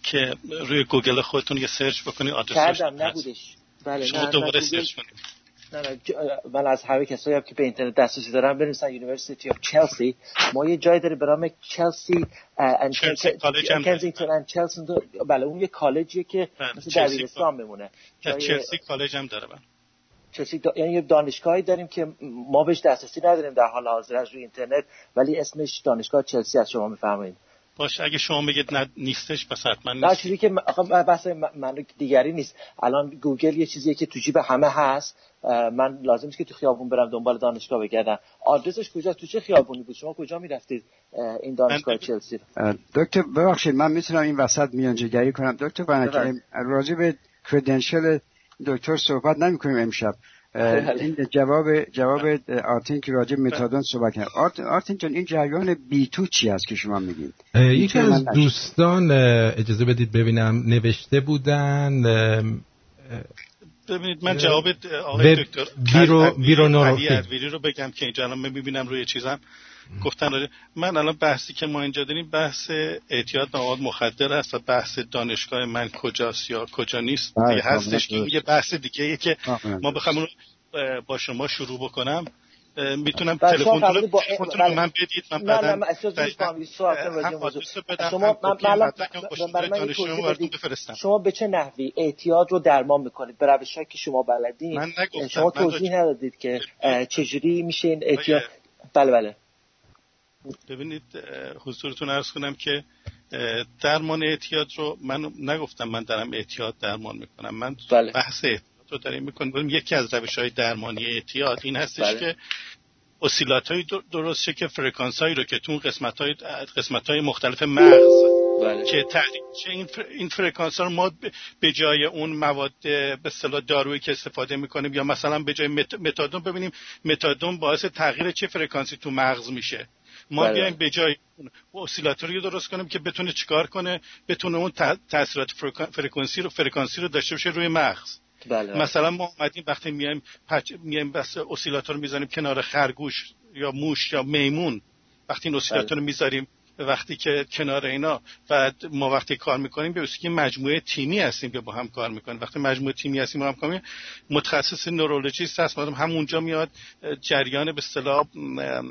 که روی گوگل خودتون یه search بکنید آدرسش کردم نبودش. بله شما دوباره search کنید. نه نه من از همه کسایی هم که به اینترنت دسترسی دارم بنویسن University of Chelsea ما یه جای داره به نام چلسی Kensington and Chelsea بله اون یه کالجیه که مثل دبیرستان بمونه. چلسی کالج هم داره من چلسی دا... یعنی یه دانشگاهی داریم که ما بهش دسترسی نداریم در حال حاضر از روی اینترنت ولی اسمش دانشگاه چلسی از شما میفرمایید. باشه اگه شما میگید نه نیستش پس حتما نیست. نه چیزی که بحث من دیگری نیست. الان گوگل یه چیزیه که تو جیب همه هست. من لازم نیست که تو خیابون برم دنبال دانشگاه بگردم. آدرسش کجا تو چه خیابونی بود؟ شما کجا می‌رفتید؟ این دانشگاه چلسی دکتر ببخشید من می‌تونم این وسط میانجیگری کنم. دکتر بنک راجع به کردنشل دکتر صحبت نمی‌کنیم امشب. این جواب جواب آرتین که راجع متادون صحبت کرد. آرتین جان این جریان بی تو چی است که شما میگید؟ یکی از دوستان اجازه بدید ببینم نوشته بودن ببینید من جواب آقای دکتر بیرو بیرو رو بگم که اینجا الان می‌بینم روی چیزم. گفتن من الان بحثی که ما اینجا داریم بحث اعتیاد به مواد مخدر هست و بحث دانشگاه من کجاست یا کجا نیست؟ یه هستش که یه بحث دیگه که ما بخوام با شما شروع بکنم. می‌تونم تلفن رو با... بله. من بدید من بعدا نه شما من شما به چه نحوی اعتیاد رو درمان می‌کنید؟ به روشی که شما بلدین. شما توضیح ندادید که چجوری میشه این اعتیاد؟ بله بله. ببینید حضورتون ارز کنم که درمان اعتیاد رو من نگفتم من دارم اعتیاد درمان می‌کنم. من بله. بحث رو داریم می‌کنم یکی از روش های درمانی اعتیاد این هستش بله. که oscillator های درست شه که فرکانس هایی رو که تو قسمت های, قسمت های مختلف مغز بله. که تحریک این, فر... این فرکانس ها رو ما به جای اون مواد به اصطلاح دارویی که استفاده می‌کنیم یا مثلا به جای مت... متادون ببینیم متادون باعث تغییر چه فرکانسی تو مغز میشه ما بله. بیایم به جای oscillator ی رو درست کنیم که بتونه چیکار کنه بتونه اون تاثیرات فرکانسی رو فرکانسی رو داشته باشه روی مغز بله. مثلا ما اومدیم وقتی میایم پچ... میایم بس اسیلاتور می‌زنیم کنار خرگوش یا موش یا میمون وقتی این اسیلاتور رو می‌ذاریم وقتی که کنار اینا و ما وقتی کار می‌کنیم به که مجموعه تیمی هستیم که با هم کار می‌کنیم وقتی مجموعه تیمی هستیم با هم کار متخصص نورولوژیست هست مادم همونجا میاد جریان به اصطلاح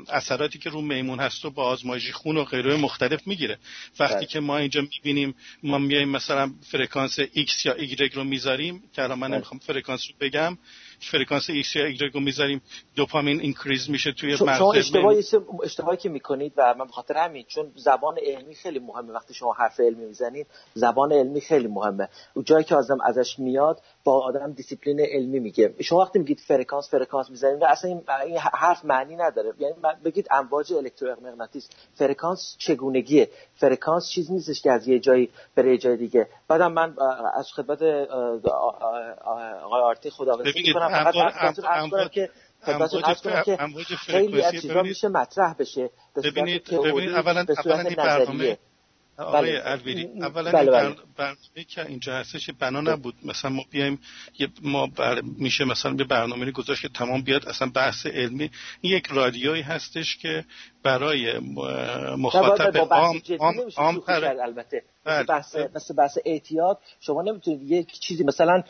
اثراتی که رو میمون هست و با آزمایشی خون و غیره مختلف می‌گیره وقتی بله. که ما اینجا می‌بینیم ما میایم مثلا فرکانس X یا Y رو می‌ذاریم که الان من بله. نمی‌خوام فرکانس رو بگم فرکانس ایکس یا ایگرگ رو می‌ذاریم دوپامین increase میشه توی مغز شما اشتباهی اشتباهی که می‌کنید و من بخاطر همین چون زبان علمی خیلی مهمه. وقتی شما حرف علمی می‌زنید زبان علمی خیلی مهمه. و جایی که آدم ازش میاد با آدم دیسیپلین علمی میگه. شما وقتی میگید فرکانس فرکانس می‌زنید اصلا این حرف معنی نداره. یعنی بگید امواج الکترومغناطیس. فرکانس چگونگیه؟ فرکانس چیز نیستش که از یه جایی بره جای دیگه. بعدم من از خدمت آقای آرتی خداحافظی می‌کنم. فقط که که خیلی از چیزا میشه مطرح بشه. ببینید ببینید اولا اولا این برنامه آقای بله. الویری اولا بله بله. برنامه که اینجا هستش بنا نبود مثلا ما بیایم ما بر... میشه مثلا به برنامه گذاشت که تمام بیاد اصلا بحث علمی این یک رادیویی هستش که برای مخاطب عام عام البته. بله. بحث مثل بحث اعتیاد شما نمی‌تونید یک چیزی مثلا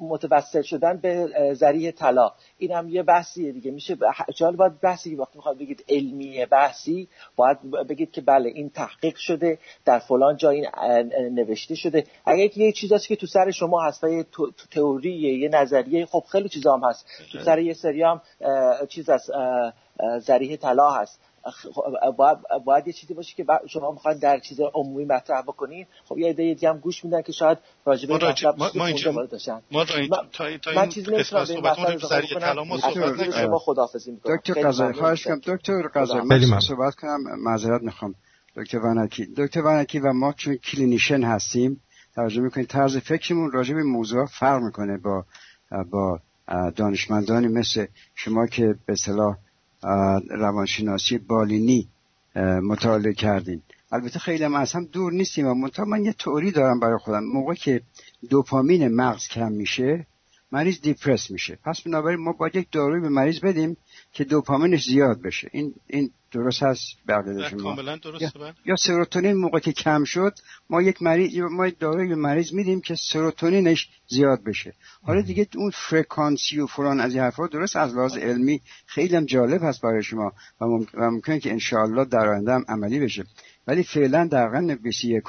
متوسل شدن به ذریع طلا. این هم یه بحثیه دیگه. میشه جال باید بحثی وقتی می‌خواد بگید علمی بحثی باید بگید که بله این تحقیق شده در فلان جا این نوشته شده. اگر یه چیزی که تو سر شما هست و یه تئوری یه نظریه خب خیلی چیزا هم هست. تو سر یه سری هم چیز از ذریح طلا هست. باید, باید یه چیزی باشه که شما می‌خواید در چیز عمومی مطرح بکنین. خب یه ایده دیگه هم گوش میدن که شاید راجع به مطلب ما, ما اینجا ما تا تا من چیزی نمی‌تونم به این مطلب طلا ما صحبت شما خداحافظی می‌کنم دکتر قزای خواهش کنم. دکتر قزای من صحبت کنم معذرت می‌خوام. دکتر ونکی دکتر ونکی و ما چون کلینیشن هستیم توجه می‌کنیم طرز فکرمون راجع به موضوع فرق می‌کنه با با دانشمندانی مثل شما که به اصطلاح روانشناسی بالینی مطالعه کردین البته خیلی هم از هم دور نیستیم و منتها من یه توری دارم برای خودم. موقع که دوپامین مغز کم میشه مریض دیپرس میشه. پس بنابراین ما باید یک داروی به مریض بدیم که دوپامینش زیاد بشه. این این درست هست بقیده شما درسته یا, یا سروتونین موقع که کم شد ما یک مریض ما داروی به مریض میدیم که سروتونینش زیاد بشه. حالا دیگه اون فرکانسی و فلان از این حرفا درست از لحاظ علمی خیلی هم جالب هست برای شما و, ممکنه که انشاءالله در آینده هم عملی بشه. ولی فعلا در قرن 21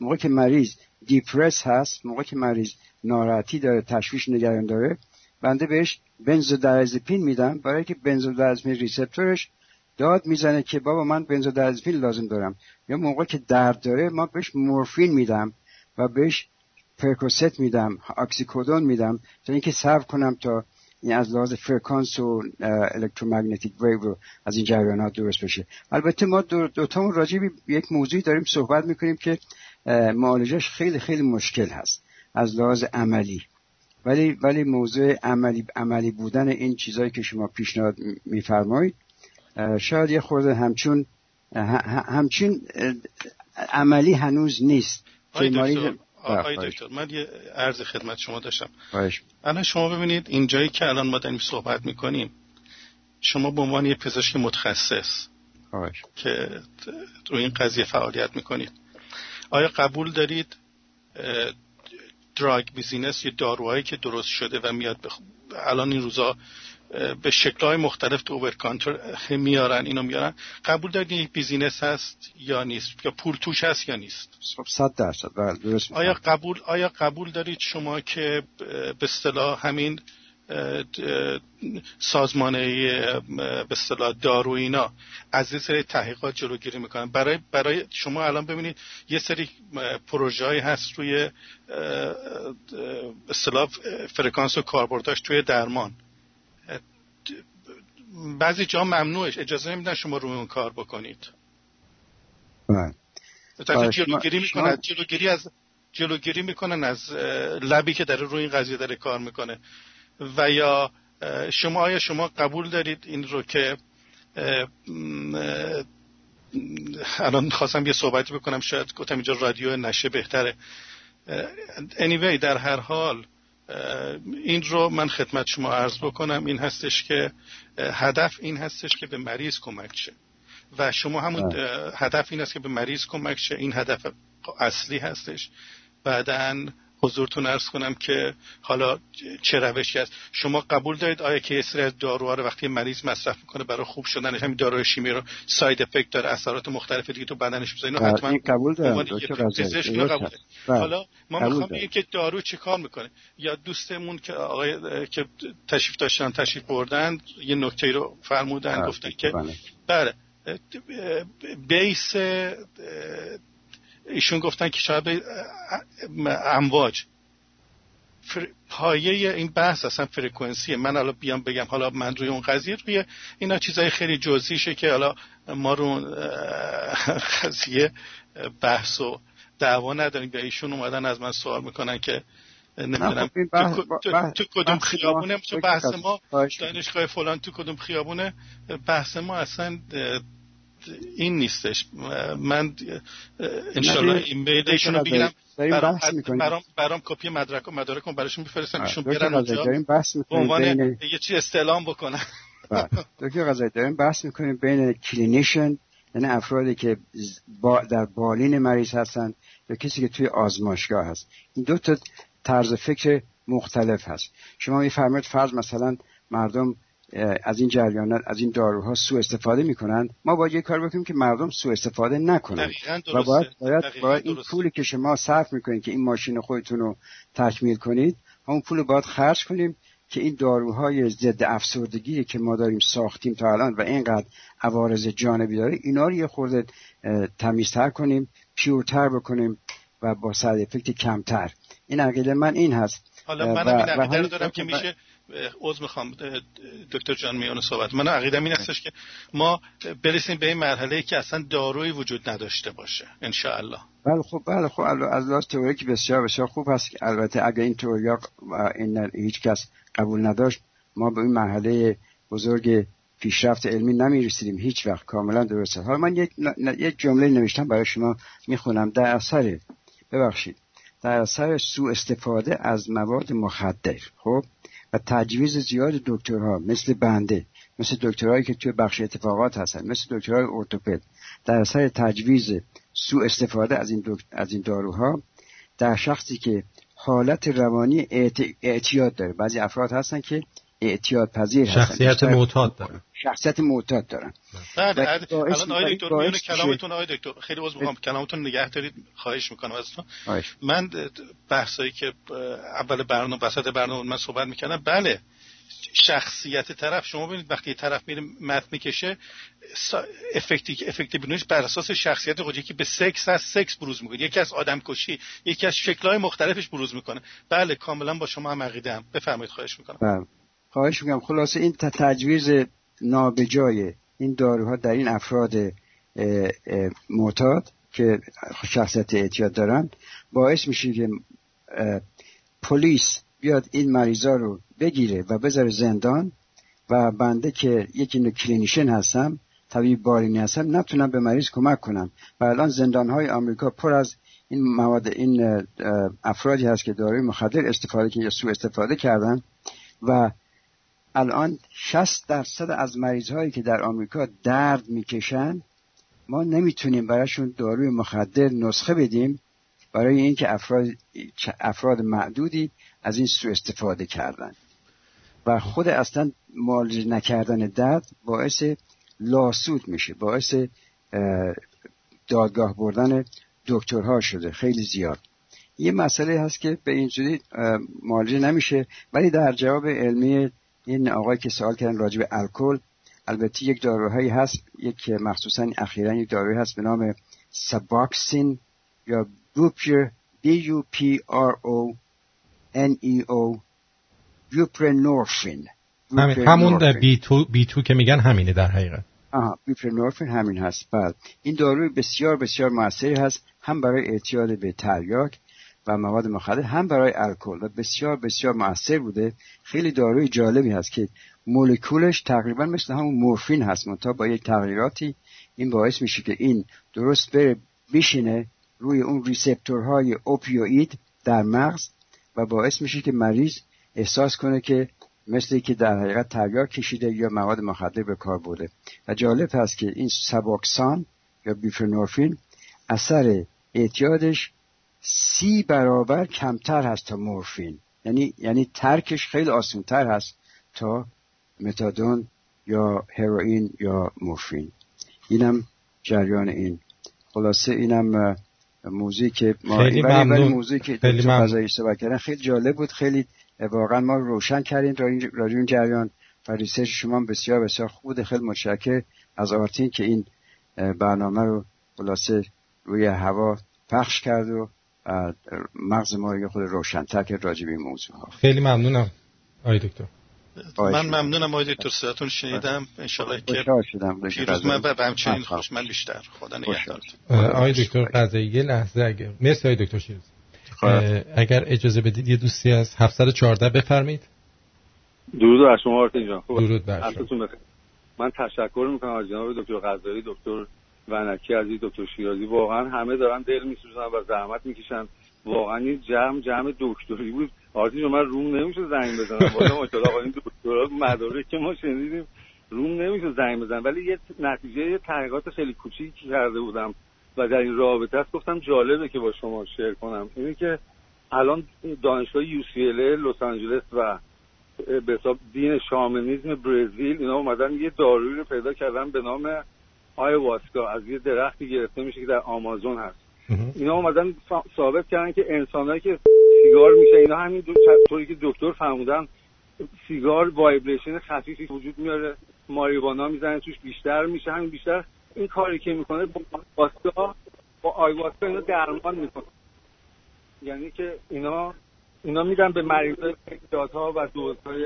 موقع که مریض دیپرس هست موقع که مریض ناراحتی داره تشویش نگران داره بنده بهش بنزودیازپین میدم. برای که بنزودیازپین ریسپتورش داد می‌زنه که بابا من benzodiazepine لازم دارم. یا موقع که درد داره ما بهش مورفین میدم و بهش Percocet میدم oxycodone میدم تا اینکه صبر کنم تا این از لحاظ فرکانس و electromagnetic wave رو از این جریانات درست بشه. البته ما دو, دو تا راجع به یک موضوعی داریم صحبت می‌کنیم که معالجهش خیلی خیلی مشکل هست. از لحاظ عملی. ولی ولی موضوع عملی عملی بودن این چیزهایی که شما پیشنهاد میفرمایید شاید یه خورده همچون همچون عملی هنوز نیست. آقای دکتر من یه عرض خدمت شما داشتم. الان شما ببینید این جایی که الان ما داریم صحبت می‌کنیم شما به عنوان یه پزشک متخصص که روی این قضیه فعالیت می‌کنید آیا قبول دارید دراگ بیزینس یه داروهایی که درست شده و میاد بخ... الان این روزا به شکلهای مختلف تو اوورکانتر میارن اینو میارن. قبول دارید یک بیزینس هست یا نیست؟ یا پول توش هست یا نیست؟ خب، صد درصد. بله، آیا قبول آیا قبول دارید شما که به اصطلاح همین سازمانه به اصطلاح دارو اینا. از این سری تحقیقات جلوگیری می‌کنن. برای برای شما الان ببینید یه سری پروژه هست روی اصطلاح فرکانس و کاربرداش توی درمان. بعضی جا ممنوعش. اجازه نمیدن شما روی اون کار بکنید. بله. جلوگیری می‌کنن. جلوگیری از جلوگیری می‌کنن از لبی که داره روی این قضیه داره کار می‌کنه. و یا شما آیا شما قبول دارید این رو که الان خواستم یه صحبتی بکنم شاید گفتم اینجا رادیو نشه بهتره. anyway در هر حال این رو من خدمت شما عرض بکنم. این هستش که هدف این هستش که به مریض کمک شه. و شما همون هدف این است که به مریض کمک شه. این هدف اصلی هستش. بعدا حضورتون ارز کنم که حالا چه روشی است. شما قبول دارید آیا که سری از داروها رو وقتی مریض مصرف می‌کنه برای خوب شدنش همین داروی شیمی رو ساید افکت داره اثرات مختلف دیگه تو بدنش می‌ذاره؟ اینو حتما قبول دارم بله. حالا ما می‌خوام بگیم که دارو چه کار می‌کنه؟ یا دوستمون که آقای که تشریف داشتن تشریف بردن یه نکته رو فرمودن بله. گفتن که بله. بیس ایشون گفتن که شاید امواج. پایه این بحث اصلا فرکانسیه من حالا بیام بگم حالا من روی اون قضیه روی اینا چیزای خیلی جزئیشه که حالا ما رو قضیه بحث و دعوا نداریم. یا ایشون اومدن از من سوال می‌کنن که نمی‌دونم خب تو, کدوم خیابونه؟ تو بحث ما دانشگاه فلان تو کدوم خیابونه؟ بحث ما اصلا این نیستش. من انشالله این ایشون رو بگیرم. برام, برام, برام کپی مدرک و مدارک رو براشون بفرستم ایشون برن اونجا. به عنوان یه چی استعلام بکنن بله. دکتر قضایی داریم بحث می‌کنیم بین clinician یعنی افرادی که با در بالین مریض هستن یا کسی که توی آزمایشگاه هست. این دو تا طرز فکر مختلف هست. شما میفرمایید فرض مثلا مردم از این جریانات از این داروها سوء استفاده می‌کنن. ما باید یه کار بکنیم که مردم سوء استفاده نکنن. و باید, باید, باید این پولی که شما صرف می‌کنید که این ماشین خودتون رو تکمیل کنید همون پول رو باید خرج کنیم که این داروهای ضد افسردگی که ما داریم ساختیم تا الان و اینقدر عوارض جانبی داره اینا رو یه خورده تمیزتر کنیم پیورتر بکنیم و با ساید افکت کمتر. این عقیده من این هست. حالا من این عقیده دارم که میشه عوض می‌خوام دکتر جان میان صحبت. من عقیده این هستش که ما برسیم به این مرحله که اصلا داروی وجود نداشته باشه ان الله بله خب بله خب از لحاظ که بسیار بسیار خوب هست که البته اگر این تئوریا این هیچ کس قبول نداشت ما به این مرحله بزرگ پیشرفت علمی نمی‌رسیدیم هیچ وقت کاملا درسته. حالا من یک, یک جمله نوشتم برای شما می‌خونم. در اثر ببخشید. در اثر سوء استفاده از مواد مخدر خب؟ و تجویز زیاد دکترها مثل بنده مثل دکترهایی که توی بخش اتفاقات هستن مثل دکترهای ارتوپد. در اثر تجویز سوء استفاده از این, از این داروها در شخصی که حالت روانی اعتیاد داره. بعضی افراد هستن که اعتیاد پذیر هستن. شخصیت معتاد دارن. شخصیت معتاد دارن. بله الان آقای دکتر میون کلامتون آقای دکتر خیلی عذر می‌خوام کلامتون نگه دارید خواهش می‌کنم ازتون. من بحثایی که اول برنامه وسط برنامه من صحبت می‌کنم بله شخصیت طرف شما ببینید وقتی طرف میره متن می‌کشه افکتی افکتی بنویش بر اساس شخصیت خودی که به سکس از سکس بروز می‌کنه یکی از آدم کشی یکی از شکلهای مختلفش بروز می‌کنه. بله کاملا با شما هم عقیده هم بفرمایید خواهش می‌کنم. بله. خواهش می‌کنم. خلاصه این تجویز نابجای این داروها در این افراد معتاد که شخصیت اعتیاد دارن باعث میشه که پلیس بیاد این مریضا رو بگیره و بذاره زندان و بنده که یکی نو clinician هستم طبیب بالینی هستم نتونم به مریض کمک کنم و الان زندان های آمریکا پر از این مواد این افرادی هست که داروی مخدر استفاده که یا سو استفاده کردن و الان 60 درصد از مریض هایی که در آمریکا درد می‌کشن ما نمی‌تونیم براشون داروی مخدر نسخه بدیم برای اینکه افراد افراد معدودی از این سو استفاده کردن. و خود اصلا معالجه نکردن درد باعث لاسود میشه باعث دادگاه بردن دکترها شده خیلی زیاد. یه مسئله هست که به اینجوری معالجه نمیشه ولی در جواب علمی این آقای که سوال کردن راجع به الکل البته یک داروهایی هست یک مخصوصا اخیرا یک داروهایی هست به نام سباکسین یا بوپر B U P R O N E O بوپرنورفین همون بی تو, بی تو که میگن همینه در حقیقت. آها بوپرنورفین همین هست. بعد این داروی بسیار بسیار موثری هست هم برای اعتیاد به تریاک و مواد مخدر هم برای الکل و بسیار بسیار موثر بوده. خیلی داروی جالبی هست که مولکولش تقریبا مثل همون مورفین هست منتها با یک تغییراتی. این باعث میشه که این درست بره بشینه روی اون receptor های opioid در مغز و باعث میشه که مریض احساس کنه که مثل که در حقیقت تریاک کشیده یا مواد مخدر به کار بوده و جالب هست که این Suboxone یا buprenorphine اثر اعتیادش سی برابر کمتر هست تا مورفین. یعنی یعنی ترکش خیلی آسانتر هست تا متادون یا هروئین یا مورفین. اینم جریان این. خلاصه اینم موضوعی که ما خیلی ممنون. موضوعی که خیلی کردن خیلی جالب بود. خیلی واقعا ما روشن کردیم راجع این جریان و ریسرچ شما بسیار بسیار خوب خیلی متشکر از آرتین که این برنامه رو خلاصه روی هوا پخش کرد و مغز ما رو خود روشنتر کرد راجع به این موضوع ها. خیلی ممنونم آقای دکتر. من ممنونم آقای دکتر صداتون شنیدم. انشالله که پیروز من و همچنین خوش من بیشتر. خدا نگهدارتون آقای دکتر قضایی یه لحظه اگه مرسی آقای دکتر شیروز اگر اجازه بدید یه دوستی از 714 بفرمایید. درود بر شما آرتین جان. درود بر شما. من تشکر می‌کنم از جناب دکتر قضایی دکتر ونکی عزیز دکتر شیرازی واقعا همه دارن دل میسوزن و زحمت می‌کشن. واقعا این جمع جمع دکتری بود. آرتین من روم نمیشه زنگ بزنم. والا ماشاءالله آقا این دکترا مدارک که ما شنیدیم روم نمیشه زنگ بزنم. ولی یه نتیجه یه تحقیقات خیلی کوچیکی کرده بودم و در این رابطه است. گفتم جالبه که با شما شیر کنم. اینه که الان دانشگاه یو سی لس آنجلس و به حساب دین شامنیزم برزیل اینا اومدن یه دارویی رو پیدا کردن به نام آیواسکا از یه درختی گرفته میشه که در آمازون هست. اینا اومدن ثابت کردن که انسانهایی که سیگار میشه اینا همین طوری که دکتر فرمودن سیگار وایبریشن خفیفی وجود میاره ماریوانا می‌زنه توش بیشتر میشه همین بیشتر. این کاری که می‌کنه با واسکا با آیواسکا اینا درمان می‌کنه. یعنی که اینا اینا میدن به مریضای ها و دوزهای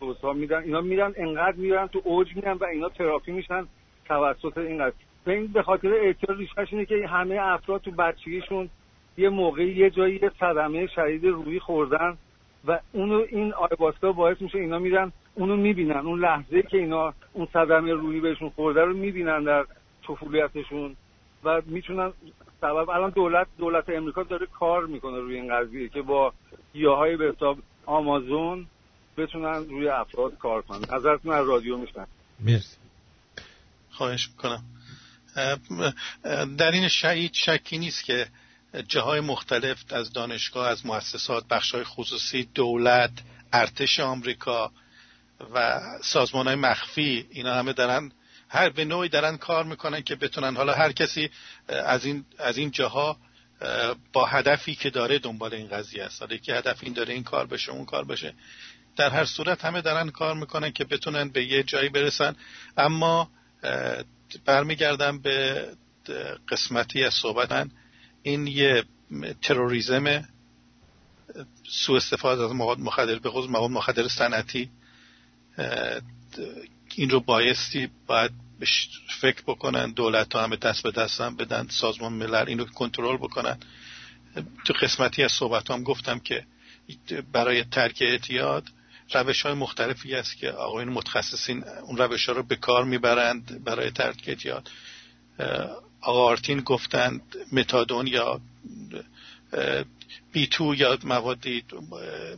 دوزها میدن. اینا میدن انقدر میرن تو اوج میرن و اینا تراپی میشن. توسط این قضیه. این به خاطر اعتیاد ریشش اینه که همه افراد تو بچگیشون یه موقعی یه جایی یه صدمه شدید روحی خوردن و اونو این آیباسکا باعث میشه اینا میرن اونو می‌بینن. اون لحظه که اینا اون صدمه روحی بهشون خورده رو می‌بینن در طفولیتشون و می‌تونن سبب الان دولت دولت امریکا داره کار می‌کنه روی این قضیه که با گیاهای به حساب آمازون بتونن روی افراد کار کنن. نظرتون از رادیو میشن مرسی. خواهش می‌کنم. در این شهید شکی نیست که جاهای مختلف از دانشگاه از مؤسسات بخشهای خصوصی دولت ارتش آمریکا و سازمان های مخفی اینا همه دارن هر به نوعی دارن کار می‌کنن که بتونن حالا هر کسی از این از این جاها با هدفی که داره دنبال این قضیه است. حالا که هدف این داره این کار بشه اون کار بشه. در هر صورت همه دارن کار می‌کنن که بتونن به یه جایی برسن. اما برمیگردم به قسمتی از صحبتن این یه تروریزم سو استفاده از مواد مخدر به خصوص مواد مخدر صنعتی این رو بایستی باید فکر بکنن دولت ها همه دست به دست هم بدن سازمان ملل این رو کنترل بکنن. تو قسمتی از صحبت هم گفتم که برای ترک اعتیاد روش های مختلفی است که آقایون متخصصین اون روش ها رو به کار می‌برند برای ترک اعتیاد آقا آرتین گفتند متادون یا بی تو یا موادی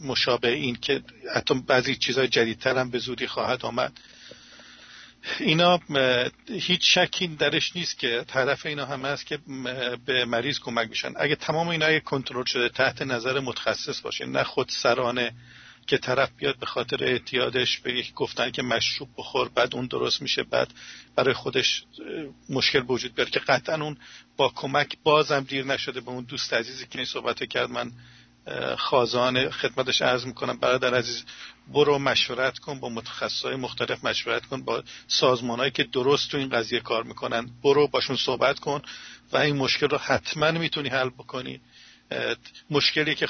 مشابه این که حتی بعضی چیزهای جدیدتر هم به زودی خواهد آمد. اینا هیچ شکی درش نیست که طرف اینا هم هست که به مریض کمک میشن. اگه تمام اینا کنترل شده تحت نظر متخصص باشه نه خود سرانه که طرف بیاد به خاطر اعتیادش به یک گفتن که مشروب بخور بعد اون درست میشه بعد برای خودش مشکل وجود بیاره که قطعا اون با کمک بازم دیر نشده به اون دوست عزیزی که این صحبت کرد. من خازان خدمتش عرض می‌کنم. برادر عزیز برو مشورت کن با متخصصای مختلف مشورت کن با سازمانهایی که درست تو این قضیه کار می‌کنن. برو باشون صحبت کن و این مشکل رو حتما می‌تونی حل بکنی. مشکلی که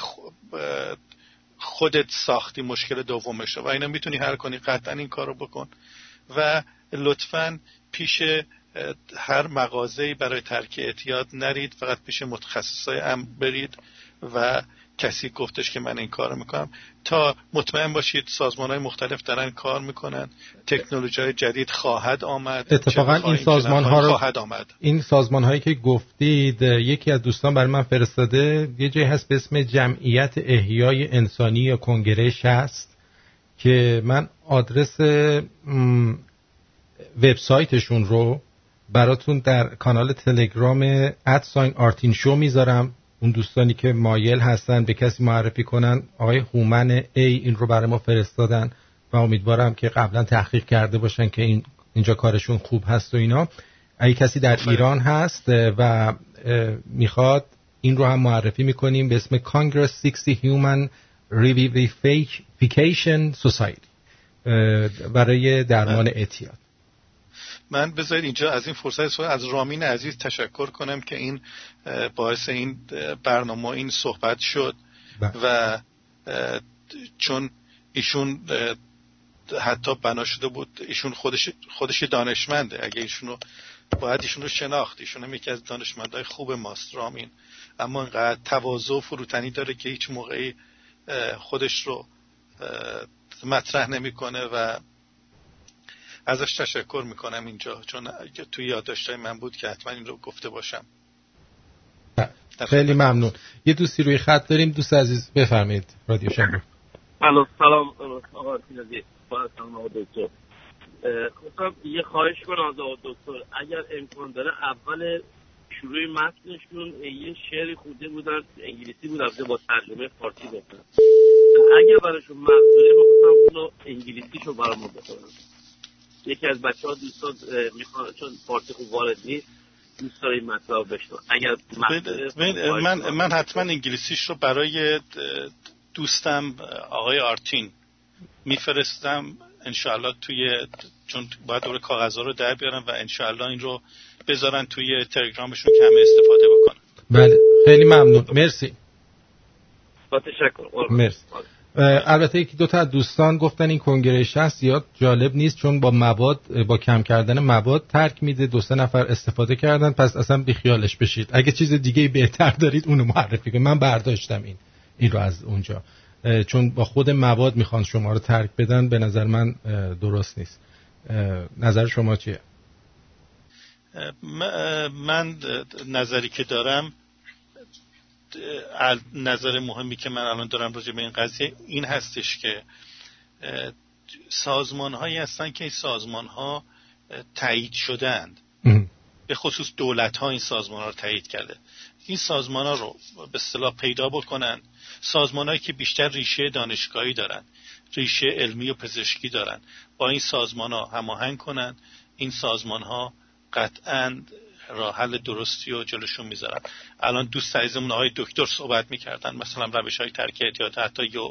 خودت ساختی مشکل دومشه و اینا می‌تونی حل کنی قطعا این کارو بکن. و لطفا پیش هر مغازه‌ای برای ترک اعتیاد نرید فقط پیش متخصصای ام برید و کسی گفتش که من این کار می‌کنم. تا مطمئن باشید سازمان های مختلف دارن کار می‌کنن. تکنولوژی های جدید خواهد آمد. اتفاقا این سازمان ها رو خواهد آمد. این سازمان هایی که گفتید یکی از دوستان برای من فرستاده یه جایی هست به اسم جمعیت احیای انسانی یا کنگرش هست که من آدرس وبسایتشون رو براتون در کانال تلگرام ادساین آرتین شو می‌ذارم. اون دوستانی که مایل هستن به کسی معرفی کنن آقای هومن ای این رو برای ما فرستادن و امیدوارم که قبلا تحقیق کرده باشن که این اینجا کارشون خوب هست و اینا. اگه کسی در ایران هست و می‌خواد این رو هم معرفی می‌کنیم به اسم Congress 60 Human Revivification Society برای درمان اعتیاد. من بذارید اینجا از این فرصت از رامین عزیز تشکر کنم که این باعث این برنامه این صحبت شد بله. و چون ایشون حتی بنا شده بود ایشون خودش خودش دانشمنده. اگه ایشونو باید ایشون شناخت. ایشون هم یکی از دانشمندهای خوب ماست رامین. اما اینقدر تواضع و فروتنی داره که هیچ موقعی خودش رو مطرح نمی‌کنه و ازش تشکر می‌کنم اینجا چون توی یادداشتهای من بود که حتما این رو گفته باشم. خیلی ممنون. یه دوستی روی خط داریم. دوست عزیز بفرمایید. رادیو شنبه الو سلام آقا سلام آقا دکتر. خواستم یه خواهش کنم از آقا دکتر. اگر امکان داره اول شروع متنشون یه شعری خونده بودن انگلیسی بود البته با ترجمه فارسی گفتن. اگر براشون مقدوره بخواستم اونو انگلیسیشو برامون بخونم. یکی از بچه ها دوستان می‌خوان چون فارسی خوب وارد نیست دوست داره این مطلب بشنو اگر من, من, من حتما انگلیسیش رو برای دوستم آقای آرتین میفرستم. انشاءالله توی چون باید دور کاغذها رو در بیارم و انشاءالله این رو بذارن توی تلگرامشون که همه استفاده بکنن. بله. خیلی ممنون. مرسی. با تشکر. مرسی. البته یکی دو تا دوستان گفتن این کنگرهش هست زیاد جالب نیست چون با مواد با کم کردن مواد ترک میده دو سه نفر استفاده کردن پس اصلا بیخیالش بشید. اگه چیز دیگه بهتر دارید اونو معرفی کنید. من برداشتم این این رو از اونجا. چون با خود مواد می‌خوان شما رو ترک بدن به نظر من درست نیست. نظر شما چیه؟ من نظری که دارم نظر مهمی که من الان دارم راجع به این قضیه این هستش که سازمان هایی هستن که این سازمان ها تایید شدند به خصوص دولت ها این سازمان ها رو تایید کرده. این سازمان ها رو به اصطلاح پیدا بکنن. سازمان هایی که بیشتر ریشه دانشگاهی دارن ریشه علمی و پزشکی دارن. با این سازمان ها هماهنگ کنن. این سازمان ها قطعا راه حل درستی و جلوشون می‌ذارن. الان دوست عزیزمون آقای دکتر صحبت می‌کردن مثلا روش های ترک اعتیاد حتی یه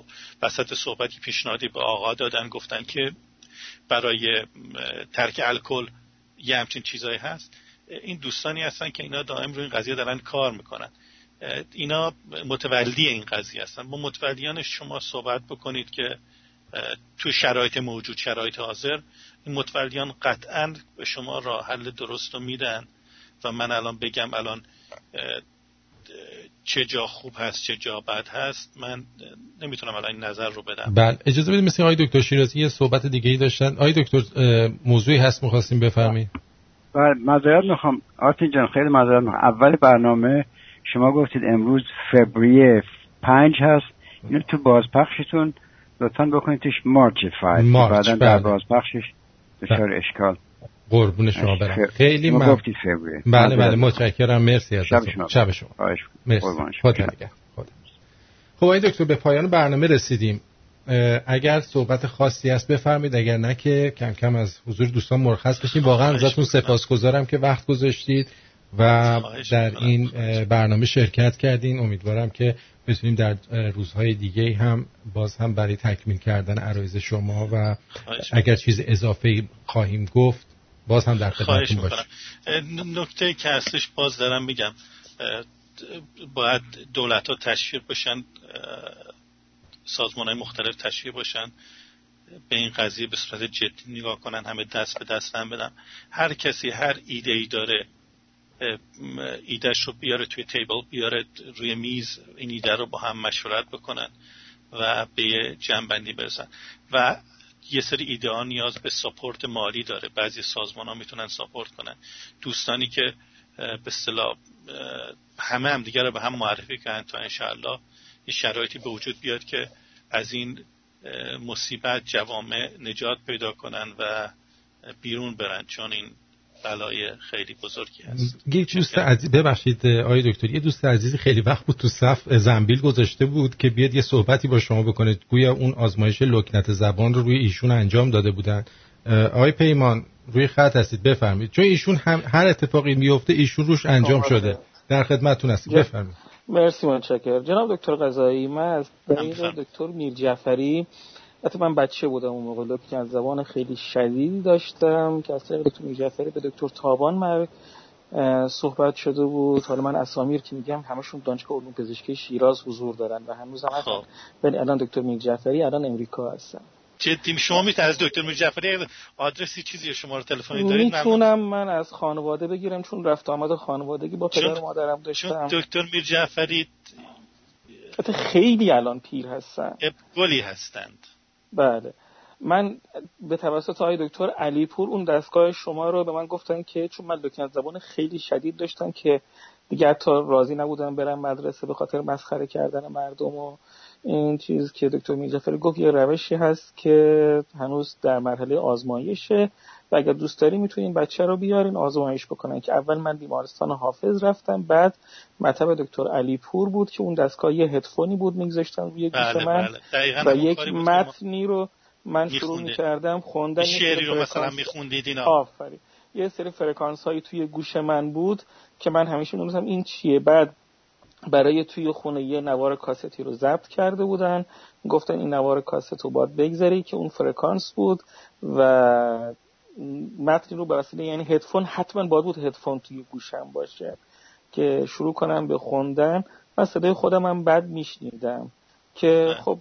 وسط صحبتی پیشنهادی به آقا دادن گفتن که برای ترک الکل یه همچین چیزایی هست. این دوستانی هستن که اینا دائم روی این قضیه دارن کار می‌کنن. اینا متولی این قضیه هستن. با متولیان شما صحبت بکنید که تو شرایط موجود شرایط حاضر این متولیان قطعا به شما راه حل درست رو میدن. و من الان بگم الان چه جا خوب هست چه جا بد هست من نمی‌تونم الان این نظر رو بدم. بله اجازه بدید مثل آقای دکتر شیرازی یه صحبت دیگه ای داشتن. آقای دکتر موضوعی هست می‌خواستیم بفرمایید. بله معذرت می‌خوام. آرتین جان خیلی معذرت می‌خوام. اول برنامه شما گفتید امروز فوریه پنج هست. اینو تو بازپخشتون لطفا بکنید توش مارچ فایل. بعدا در بله. بازپخشش دچار بله. اشکال قربون شما برم. خیلی ممنون. بله بله متشکرم. مرسی از شب شما. شب شما. مرسی. خدا خب آقای دکتر به پایان برنامه رسیدیم. اگر صحبت خاصی است بفرمید اگر نه که کم کم از حضور دوستان مرخص بشیم واقعا ازتون سپاسگزارم که وقت گذاشتید و در این برنامه شرکت کردین. امیدوارم که بتونیم در روزهای دیگه هم باز هم برای تکمیل کردن عرایز شما و اگر چیز اضافه خواهیم گفت باز هم در خدمتتون باشیم. نکته که هستش باز دارم میگم. باید دولت ها تشویق باشن سازمان های مختلف تشویق باشن به این قضیه به صورت جدی نگاه کنن همه دست به دست هم بدن. هر کسی هر ایده ای داره ایدهش رو بیاره توی تیبل بیاره روی میز این ایده رو با هم مشورت بکنن و به جنبندی برسن. و یه سری ایده ها نیاز به ساپورت مالی داره. بعضی سازمان ها می‌تونن ساپورت کنن. دوستانی که به اصطلاح همه هم دیگر رو به هم معرفی کنن تا انشاءالله یه شرایطی به وجود بیاد که از این مصیبت جوامع نجات پیدا کنن و بیرون برن. چون این بلای خیلی بزرگی هست. یه دوست عزیز ببخشید آقای دکتر یه دوست عزیزی خیلی وقت بود تو صف زنبیل گذاشته بود که بیاد یه صحبتی با شما بکنه. گویا اون آزمایش لکنت زبان رو روی ایشون انجام داده بودن. آقای پیمان روی خط هستید بفرمایید. چون ایشون هم هر اتفاقی میفته ایشون روش انجام شده. در خدمتتون هستید بفرمایید. مرسی متشکرم. جناب دکتر قضایی من از طریق دکتر میر جعفری حتی من بچه بودم اون موقع. که از زبان خیلی شدیدی داشتم که از طریق دکتر میر جعفری به دکتر تابان مر صحبت شده بود. حالا من اسامیر که میگم همشون دانشگاه علوم پزشکی شیراز حضور دارن و هنوز هم هستن. ولی الان دکتر میر جعفری الان امریکا هستن. جدی شما می‌تونید از دکتر میر جعفری آدرسی چیزی شما رو تلفنی دارید؟ می‌تونم من از خانواده بگیرم چون رفت آمد خانوادگی با پدر مادرم داشتم. دکتر میر جعفری خیلی الان پیر هستن. گلی هستند. بله. من به توسط آقای دکتر علیپور اون دستگاه شما رو به من گفتن که چون من لکنت زبان خیلی شدید داشتم که دیگه حتی راضی نبودم برم مدرسه به خاطر مسخره کردن مردم و این چیز که دکتر میرجعفری گفت یه روشی هست که هنوز در مرحله آزمایشه. و اگر دوست داری می‌تونین بچه رو بیارین آزمایش بکنن. که اول من بیمارستان حافظ رفتم بعد مطب دکتر علی پور بود که اون دستگاه یه هدفونی بود میگذاشتن روی گوش بله من بله. و یک متنی رو من شروع می‌کردم خوندن شعری رو مثلا میخوندید اینا. آفرین. یه سری فرکانس هایی توی گوش من بود که من همیشه می‌دونستم این چیه. بعد برای توی خونه یه نوار کاستی رو ضبط کرده بودن. گفتن این نوار کاست رو باید بگذاری که اون فرکانس بود و متن رو به وسیله یعنی هدفون حتما باید بود هدفون توی گوشم باشه که شروع کنم به خوندن و صدای خودم هم بد میشنیدم که خب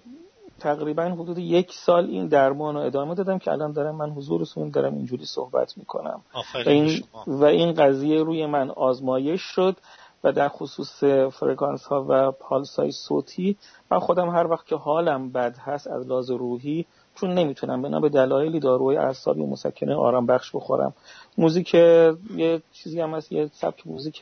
تقریبا حدود یک سال این درمان رو ادامه دادم که الان دارم من حضورتون دارم اینجوری صحبت می‌کنم. و این, و این قضیه روی من آزمایش شد و در خصوص فرکانس ها و پالس های صوتی من خودم هر وقت که حالم بد هست از لحاظ روحی چون نمی‌تونم بنا به دلایلی داروی اعصابی و مسکنه آرام بخش بخورم. موزیک یه چیزی هم هست یه سبک موزیک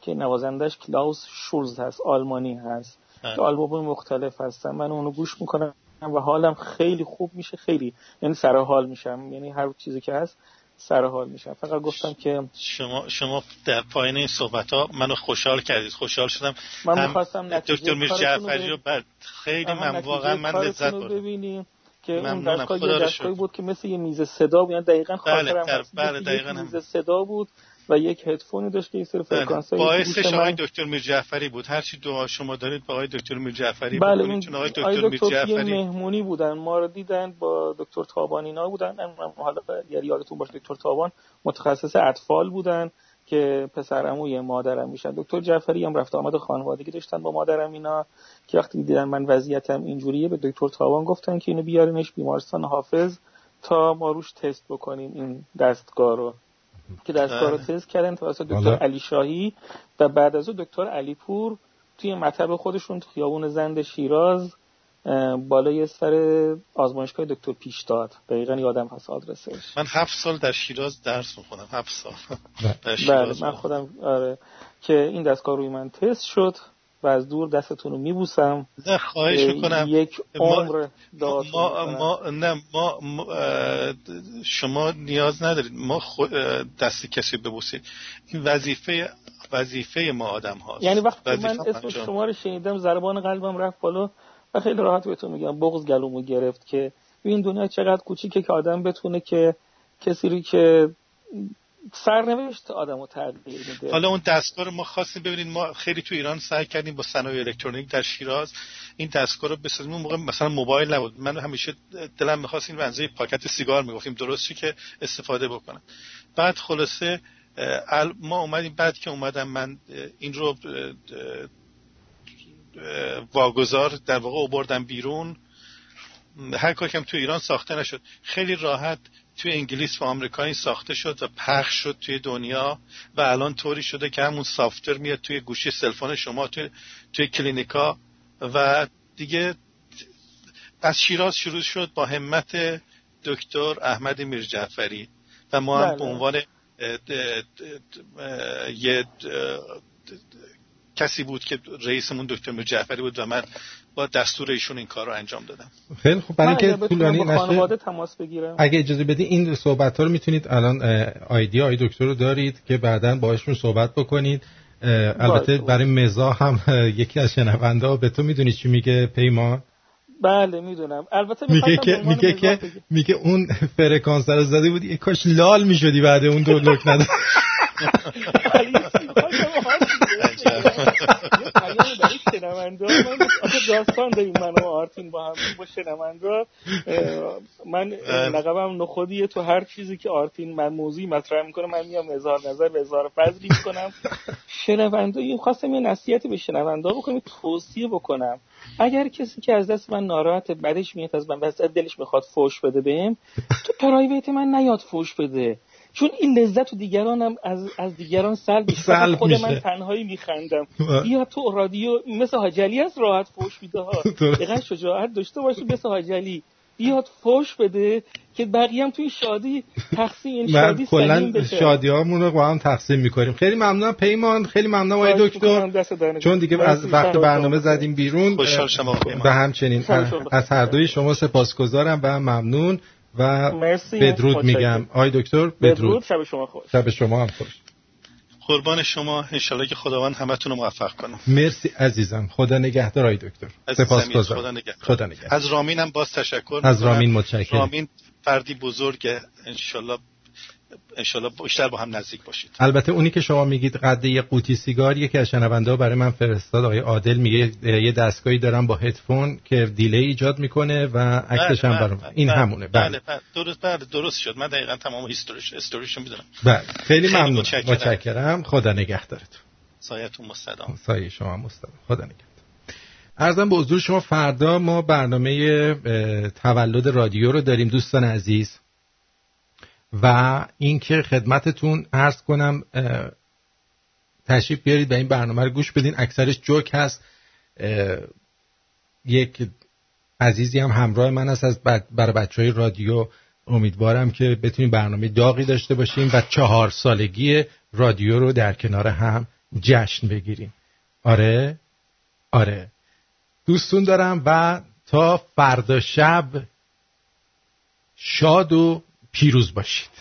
که نوازندش کلاوس شولز هست آلمانی هست. که آلبوم مختلف هستن. من اونو گوش می‌کنم و حالم خیلی خوب میشه خیلی. یعنی سر حال میشم. یعنی هر چیزی که هست سر حال میشم. فقط گفتم که شما شما در پایین این صحبت ها منو خوشحال کردید. خوشحال شدم. من می‌خواستم دکتر میر جعفری رو بعد خیلی من واقعا من لذت بردم. ببینیم. که اون دستگاه یه دستگاهی بود که مثل یه میز صدا بود. یعنی دقیقا خاطرم بله بله دقیقا میز صدا بود و یک هدفونی داشت که این سری فرکانس های باعث آقای دکتر میر جعفری بود. هر چی دعا شما دارید با آقای دکتر میر جعفری بله اون چون آقای دکتر میر جعفری مهمونی بودن. ما رو دیدن با دکتر تابان اینا بودن. حالا یادتون باشه دکتر تابان متخصص اطفال بودن. که پسرعموی مادرم میشن. دکتر جعفری هم رفت آمد خانوادگی داشتن با مادرم اینا که وقتی دیدن من وضعیتم اینجوریه به دکتر تابان گفتن که اینو بیارینش بیمارستان حافظ تا ما روش تست بکنیم این دستگاه رو. که دستگاه رو تست کردن توسط دکتر علی شاهی و بعد از او دکتر علی پور توی مطب خودشون تو خیابون زند شیراز بالای سر آزمایشگاه دکتر پیشداد. دقیقا یادم هست آدرسش. من هفت سال در شیراز درس می‌خونم. هفت سال. بله. من خودم آره که این دستگاه روی من تست شد و از دور دستتون رو میبوسم. نه خواهش می‌کنم. یک عمر ما, ما, ما, نه ما, ما شما نیاز ندارید. ما دست کسی ببوسید. این وظیفه وظیفه ما آدم هاست. یعنی وقتی من اسم شما رو شنیدم ضربان قلبم رفت بالا. و خیلی راحت بهتون میگم بغض گلومو گرفت که این دنیا چقدر کوچیکه که آدم بتونه که کسی رو که سرنوشت آدم تغییر میده. حالا اون دستگاه رو ما خواستیم ببینید ما خیلی تو ایران سعی کردیم با صنایع الکترونیک در شیراز این دستگاه رو بسازیم. اون موقع مثلا موبایل نبود. من همیشه دلم می‌خواست این بنزه پاکت سیگار می‌گفتیم درستی که استفاده بکنم. بعد خلاصه ما اومدیم بعد که اومدم من این رو واگذار در واقع بردم بیرون هر کاری که تو ایران ساخته نشد خیلی راحت توی انگلیس و آمریکا این ساخته شد و پخش شد توی دنیا و الان طوری شده که همون software میاد توی گوشی cellphone شما توی, توی کلینیکا و دیگه از شیراز شروع شد با همت دکتر احمد میرجعفری و ما هم به بله. عنوان یه کسی بود که رئیسمون دکتر میرجعفری بود و من با دستور ایشون این کار رو انجام دادم. خیلی خب برای اینکه طولانی نشه تماس بگیرم. اگه اجازه بدی این صحبت ها رو می‌تونید الان آیدی آی دکتر رو دارید که بعدا باهاشون صحبت بکنید. البته برای مزا هم یکی از شنونده به تو می‌دونی چی میگه؟ پیمان. بله می‌دونم. البته میگه که میگه که میگه اون فرکانس رو زده بودی کاش لال می‌شدی بعد اون دو لک نده داستان داریم من و آرتین با هم با شنوندا من لقبم نخودیه تو هر چیزی که آرتین من موضوعی مطرح می‌کنه من میام اظهار نظر به اظهار فضلی می‌کنم. شنوندا خواستم یه نصیحتی به شنوندا بکنم. توصیه بکنم اگر کسی که از دست من ناراحت بدش میاد از من وسط دلش می‌خواد فوش بده بهم. تو پرایویت من نیاد فوش بده چون این لذت و دیگرانم از از دیگران سلب میشه. خود من تنهایی میخندم. بیا تو رادیو مثل حاجلی از راحت فوش میده ها. دقیقا شجاعت داشته باشی مثل حاجلی بیاد فوش بده که بقیه هم توی شادی تقسیم شادی کلا شادی هامون رو با هم تقسیم می‌کنیم. خیلی ممنونم. پیمان خیلی ممنونم. آقای دکتر. چون دیگه از وقت برنامه زدیم بیرون. به همچنین از هر دوی شما سپاسگزارم و ممنون. و بدرود میگم. آی دکتر بدرود شب شما خوش. شب شما هم خوش. قربان شما. انشالله که خداوند همتون رو موفق کنه. مرسی عزیزم. خدا نگهدار آی دکتر. سپاسگزارم. خدا نگهدار. خدا نگهدار. از رامین هم باز تشکر از رامین متشکرم. رامین فردی بزرگه. انشالله انشالله بیشتر با هم نزدیک باشید. البته اونی که شما میگید قد یه قوطی سیگار یکی از شنونده برای من فرستاد آقای عادل میگه یه دستگاهی دارم با هدفون که دیلی ایجاد می‌کنه و عکسش هم بله، بله، این بله، همونه بله بله. درست بله درست شد. من دقیقا تمام هیستوریش استوریشو می‌دونم. بله خیلی ممنون. متشکرم. متشکرم. خدا نگهدارتون. سایتون مستدام سایه شما مستدام خدا نگهدار. ارزم به حضور شما فردا ما برنامه تولد رادیو رو داریم. دوستان عزیز و اینکه خدمتتون عرض کنم تشریف بیارید به این برنامه رو گوش بدین. اکثرش جوک هست. یک عزیزی هم همراه من است از برای بچه های رادیو. امیدوارم که بتونیم برنامه داغی داشته باشیم و چهار سالگی رادیو رو در کنار هم جشن بگیریم. آره؟ آره. دوستون دارم و تا فردا شب شاد و پیروز باشید.